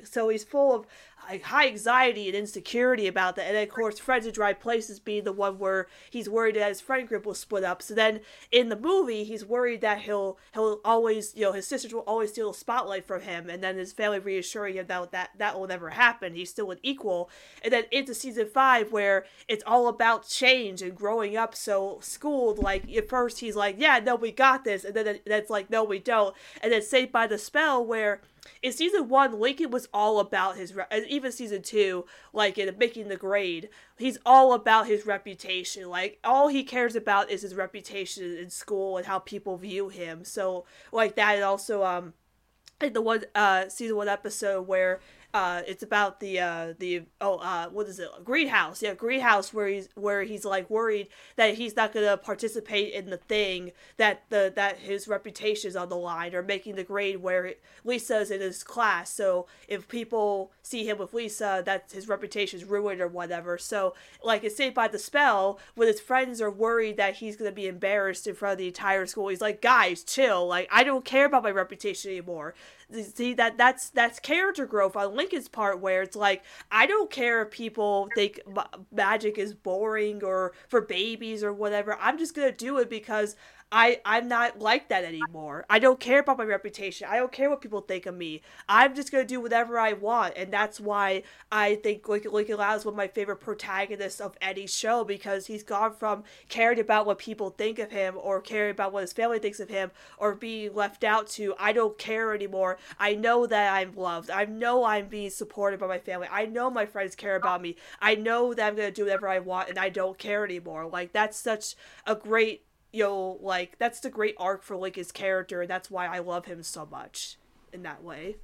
so he's full of high anxiety and insecurity about that. And then, of course, Friends in Dry Places being the one where he's worried that his friend group will split up. So then in the movie, he's worried that he'll he'll always, you know, his sisters will always steal the spotlight from him. And then his family reassuring him that that, that will never happen. He's still an equal. And then into season five, where it's all about change and growing up so schooled. Like, at first, he's like, yeah, no, we got this. And then it's like, no, we don't. And then Saved by the Spell, where in season one, Lincoln was all about his, re- even season two, like in making the grade, he's all about his reputation. Like all he cares about is his reputation in school and how people view him. So like that, and also um, in the one uh season one episode where uh, it's about the uh, the oh uh, what is it? Greenhouse. Yeah greenhouse where he's where he's like worried that he's not gonna participate in the thing that the that his reputation is on the line or making the grade where Lisa's in his class. So if people see him with Lisa that his reputation is ruined or whatever. So like it's Saved by the Spell when his friends are worried that he's gonna be embarrassed in front of the entire school. He's like guys chill. Like I don't care about my reputation anymore see that that's that's character growth on Lincoln's part where it's like I don't care if people think magic is boring or for babies or whatever. I'm just going to do it because I I'm not like that anymore. I don't care about my reputation. I don't care what people think of me. I'm just gonna do whatever I want, and that's why I think Lincoln, Lincoln Loud is one of my favorite protagonists of any show because he's gone from caring about what people think of him or caring about what his family thinks of him or being left out to I don't care anymore. I know that I'm loved. I know I'm being supported by my family. I know my friends care about me. I know that I'm gonna do whatever I want, and I don't care anymore. Like that's such a great you know, like that's the great arc for like his character, and that's why I love him so much in that way.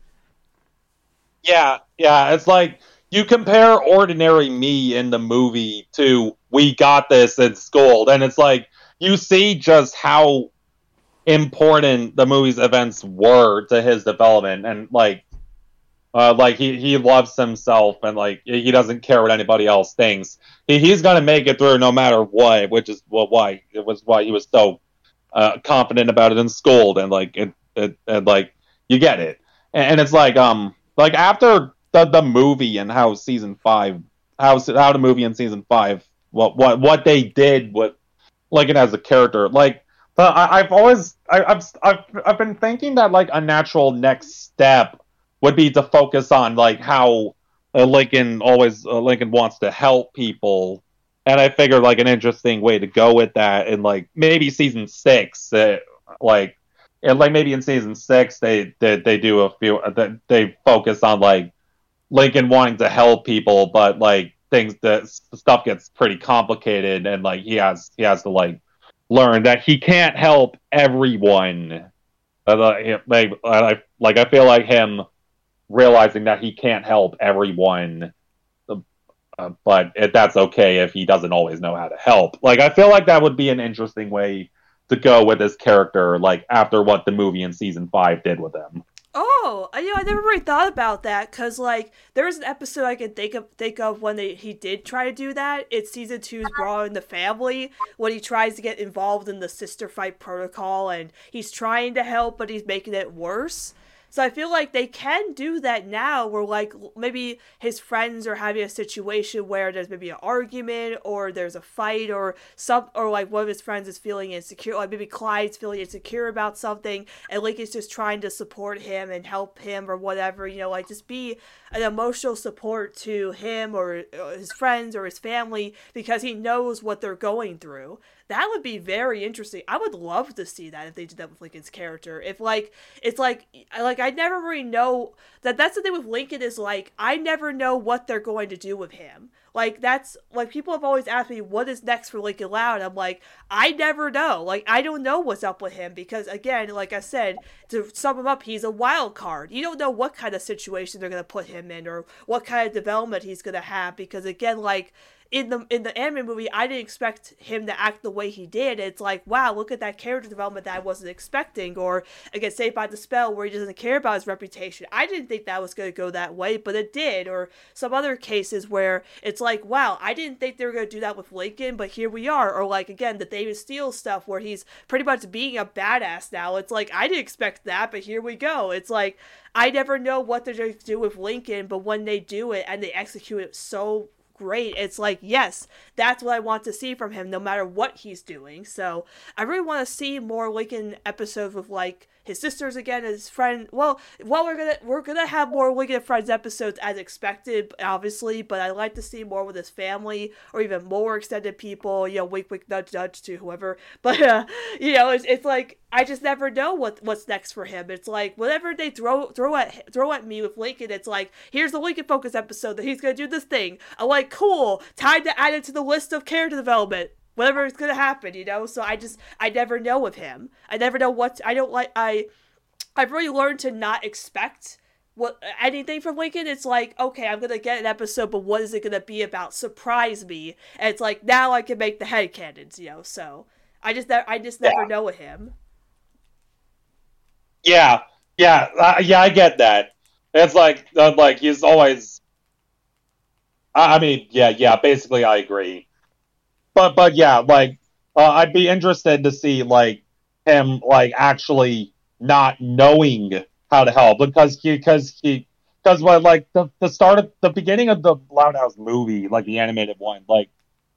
Yeah, yeah, it's like you compare ordinary me in the movie to we got this in school, and it's like you see just how important the movie's events were to his development, and like uh, like he, he loves himself and like he doesn't care what anybody else thinks. He, he's gonna make it through no matter what, which is well, why it was why he was so uh, confident about it in school and like it, it and like you get it. And, and, it's like um like after the the movie and how season five how how the movie in season five what what what they did with it as a character like. I, I've always I, I've I've I've been thinking that like a natural next step would be to focus on like how uh, Lincoln always uh, Lincoln wants to help people, and I figured like an interesting way to go with that, and like maybe season six, uh, like and like maybe in season six they they, they do a few uh, they focus on like Lincoln wanting to help people, but like things that stuff gets pretty complicated, and like he has he has to like learn that he can't help everyone. Uh, like, like I feel like him realizing that he can't help everyone uh, but it, that's okay if he doesn't always know how to help like i feel like that would be an interesting way to go with his character like after what the movie in season five did with him Oh, you know, I never really thought about that because, like, there was an episode I can think of think of when they, he did try to do that. It's season two's Brawl in the Family when he tries to get involved in the sister fight protocol and he's trying to help, but he's making it worse. So I feel like they can do that now where like maybe his friends are having a situation where there's maybe an argument or there's a fight or some or like one of his friends is feeling insecure like maybe Clyde's feeling insecure about something and Link is just trying to support him and help him or whatever, you know, like just be an emotional support to him or uh, his friends or his family because he knows what they're going through that would be very interesting. I would love to see that if they did that with Lincoln's character. If like it's like like I never really know that that's the thing with Lincoln is like I never know what they're going to do with him. Like that's like people have always asked me what is next for Lincoln Loud. I'm like I never know. Like I don't know what's up with him because again, like I said, to sum him up, he's a wild card. You don't know what kind of situation they're gonna put him in or what kind of development he's gonna have because again, like in the in the anime movie, I didn't expect him to act the way he did. It's like, wow, look at that character development that I wasn't expecting. Or again, Saved by the Spell, where he doesn't care about his reputation. I didn't think that was going to go that way, but it did. Or some other cases where it's like, wow, I didn't think they were going to do that with Lincoln, but here we are. Or like again, the David Steele stuff, where he's pretty much being a badass now. It's like I didn't expect that, but here we go. It's like I never know what they're going to do with Lincoln, but when they do it and they execute it so great. It's like, yes, that's what I want to see from him, no matter what he's doing. So I really want to see more Lincoln episodes with like his sisters again, his friend. Well, well, we're gonna we're gonna have more and Friends episodes as expected, obviously. But I'd like to see more with his family or even more extended people. You know, wink, wink, nudge, nudge to whoever. (laughs) But uh, you know, it's, it's like I just never know what what's next for him. It's like whatever they throw throw at throw at me with Lincoln. It's like here's the Lincoln Focus episode that he's gonna do this thing. I'm like, cool, time to add it to the list of character development whatever is gonna happen, you know. So I just I never know with him. I never know what I don't like. I I've really learned to not expect what anything from Lincoln. It's like okay, I'm gonna get an episode, but what is it gonna be about? Surprise me, and it's like now I can make the head canons, you know. So I just I just never yeah. know with him. Yeah, yeah, uh, yeah. I get that. It's like like he's always. I mean, yeah, yeah. Basically, I agree but but yeah, like uh, I'd be interested to see like him like actually not knowing how to help because he because he because what like the the start of the beginning of the Loud House movie, like the animated one, like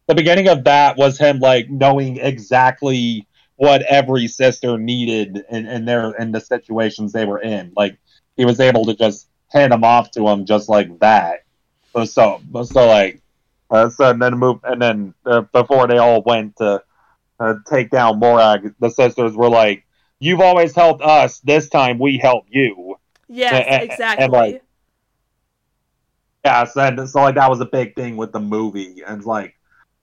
the beginning of that was him like knowing exactly what every sister needed in, in their in the situations they were in. Like he was able to just hand them off to him just like that. So so, so like uh, so and then move, and then uh, before they all went to uh, take down Morag, the sisters were like, "You've always helped us. This time we help you." Yes, and, exactly. And like, yes, and so like that was a big thing with the movie, and like,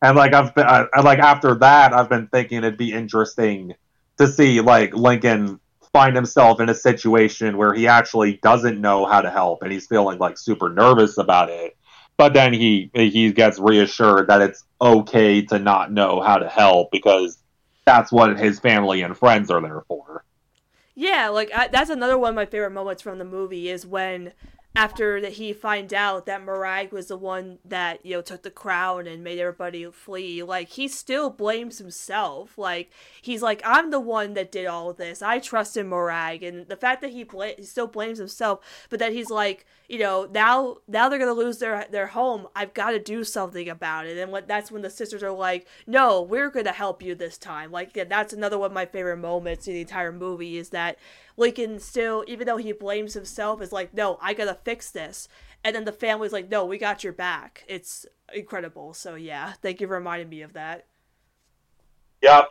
and like I've been, I, like after that, I've been thinking it'd be interesting to see like Lincoln find himself in a situation where he actually doesn't know how to help, and he's feeling like super nervous about it but then he he gets reassured that it's okay to not know how to help because that's what his family and friends are there for. Yeah, like I, that's another one of my favorite moments from the movie is when after that he finds out that Morag was the one that you know took the crown and made everybody flee like he still blames himself. Like he's like I'm the one that did all this. I trusted Morag. And the fact that he, bl- he still blames himself but that he's like you know now now they're gonna lose their their home. I've got to do something about it. And what that's when the sisters are like no we're gonna help you this time. Like yeah, that's another one of my favorite moments in the entire movie is that Lincoln still, even though he blames himself, is like, no, I gotta fix this. And then the family's like, no, we got your back. It's incredible. So yeah, thank you for reminding me of that. Yeah.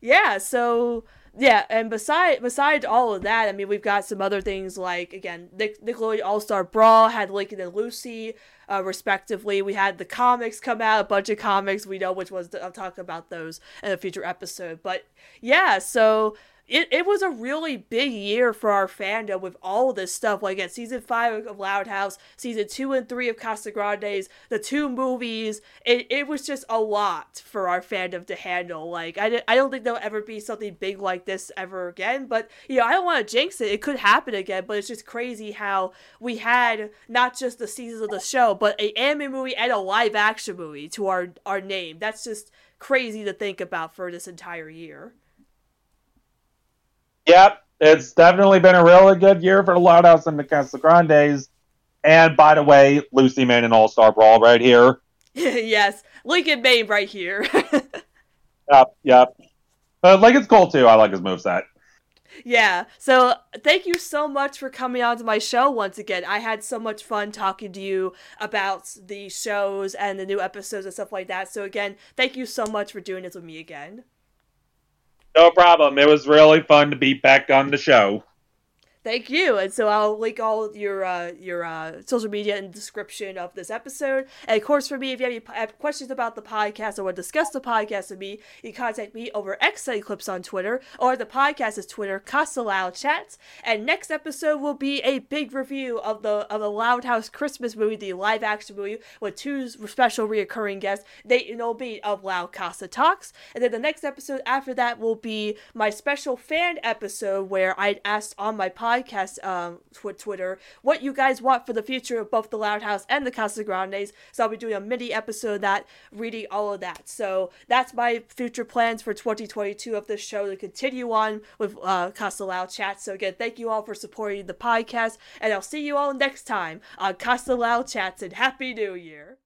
Yeah, so yeah, and beside besides all of that, I mean, we've got some other things like again, Nick, Nickelodeon All Star Brawl had Lincoln and Lucy, uh, respectively. We had the comics come out, a bunch of comics. We know which ones. I'll talk about those in a future episode. But yeah, so it, it was a really big year for our fandom with all of this stuff. Like at season five of Loud House, season two and three of Casagrandes, the two movies. It, it was just a lot for our fandom to handle. Like I, I don't think there'll ever be something big like this ever again. But you know, I don't want to jinx it. It could happen again. But it's just crazy how we had not just the seasons of the show, but a anime movie and a live action movie to our our name. That's just crazy to think about for this entire year. Yep, it's definitely been a really good year for the Loud House and the Casagrandes. And by the way, Lucy made an All Star Brawl right here. (laughs) yes, Lincoln main right here. (laughs) yep, yep. Uh, Lincoln's cool too. I like his moveset. Yeah. So thank you so much for coming on to my show once again. I had so much fun talking to you about the shows and the new episodes and stuff like that. So again, thank you so much for doing this with me again. No problem. It was really fun to be back on the show. Thank you. And so I'll link all your uh, your uh, social media in the description of this episode. And of course, for me, if you have any have questions about the podcast or want to discuss the podcast with me, you can contact me over X Clips on Twitter or the podcast is Twitter, Casa Loud Chats. And next episode will be a big review of the of the Loud House Christmas movie, the live action movie, with two special reoccurring guests, Nate and Obi of Loud Casa Talks. And then the next episode after that will be my special fan episode where I asked on my podcast podcast um, tw- Twitter what you guys want for the future of both the Loud House and the Casagrandes. So I'll be doing a mini episode of that, reading all of that. So that's my future plans for 2022 of this show to continue on with uh, Casa Loud Chat. So again, thank you all for supporting the podcast, and I'll see you all next time on Casa Loud Chats, and Happy New Year.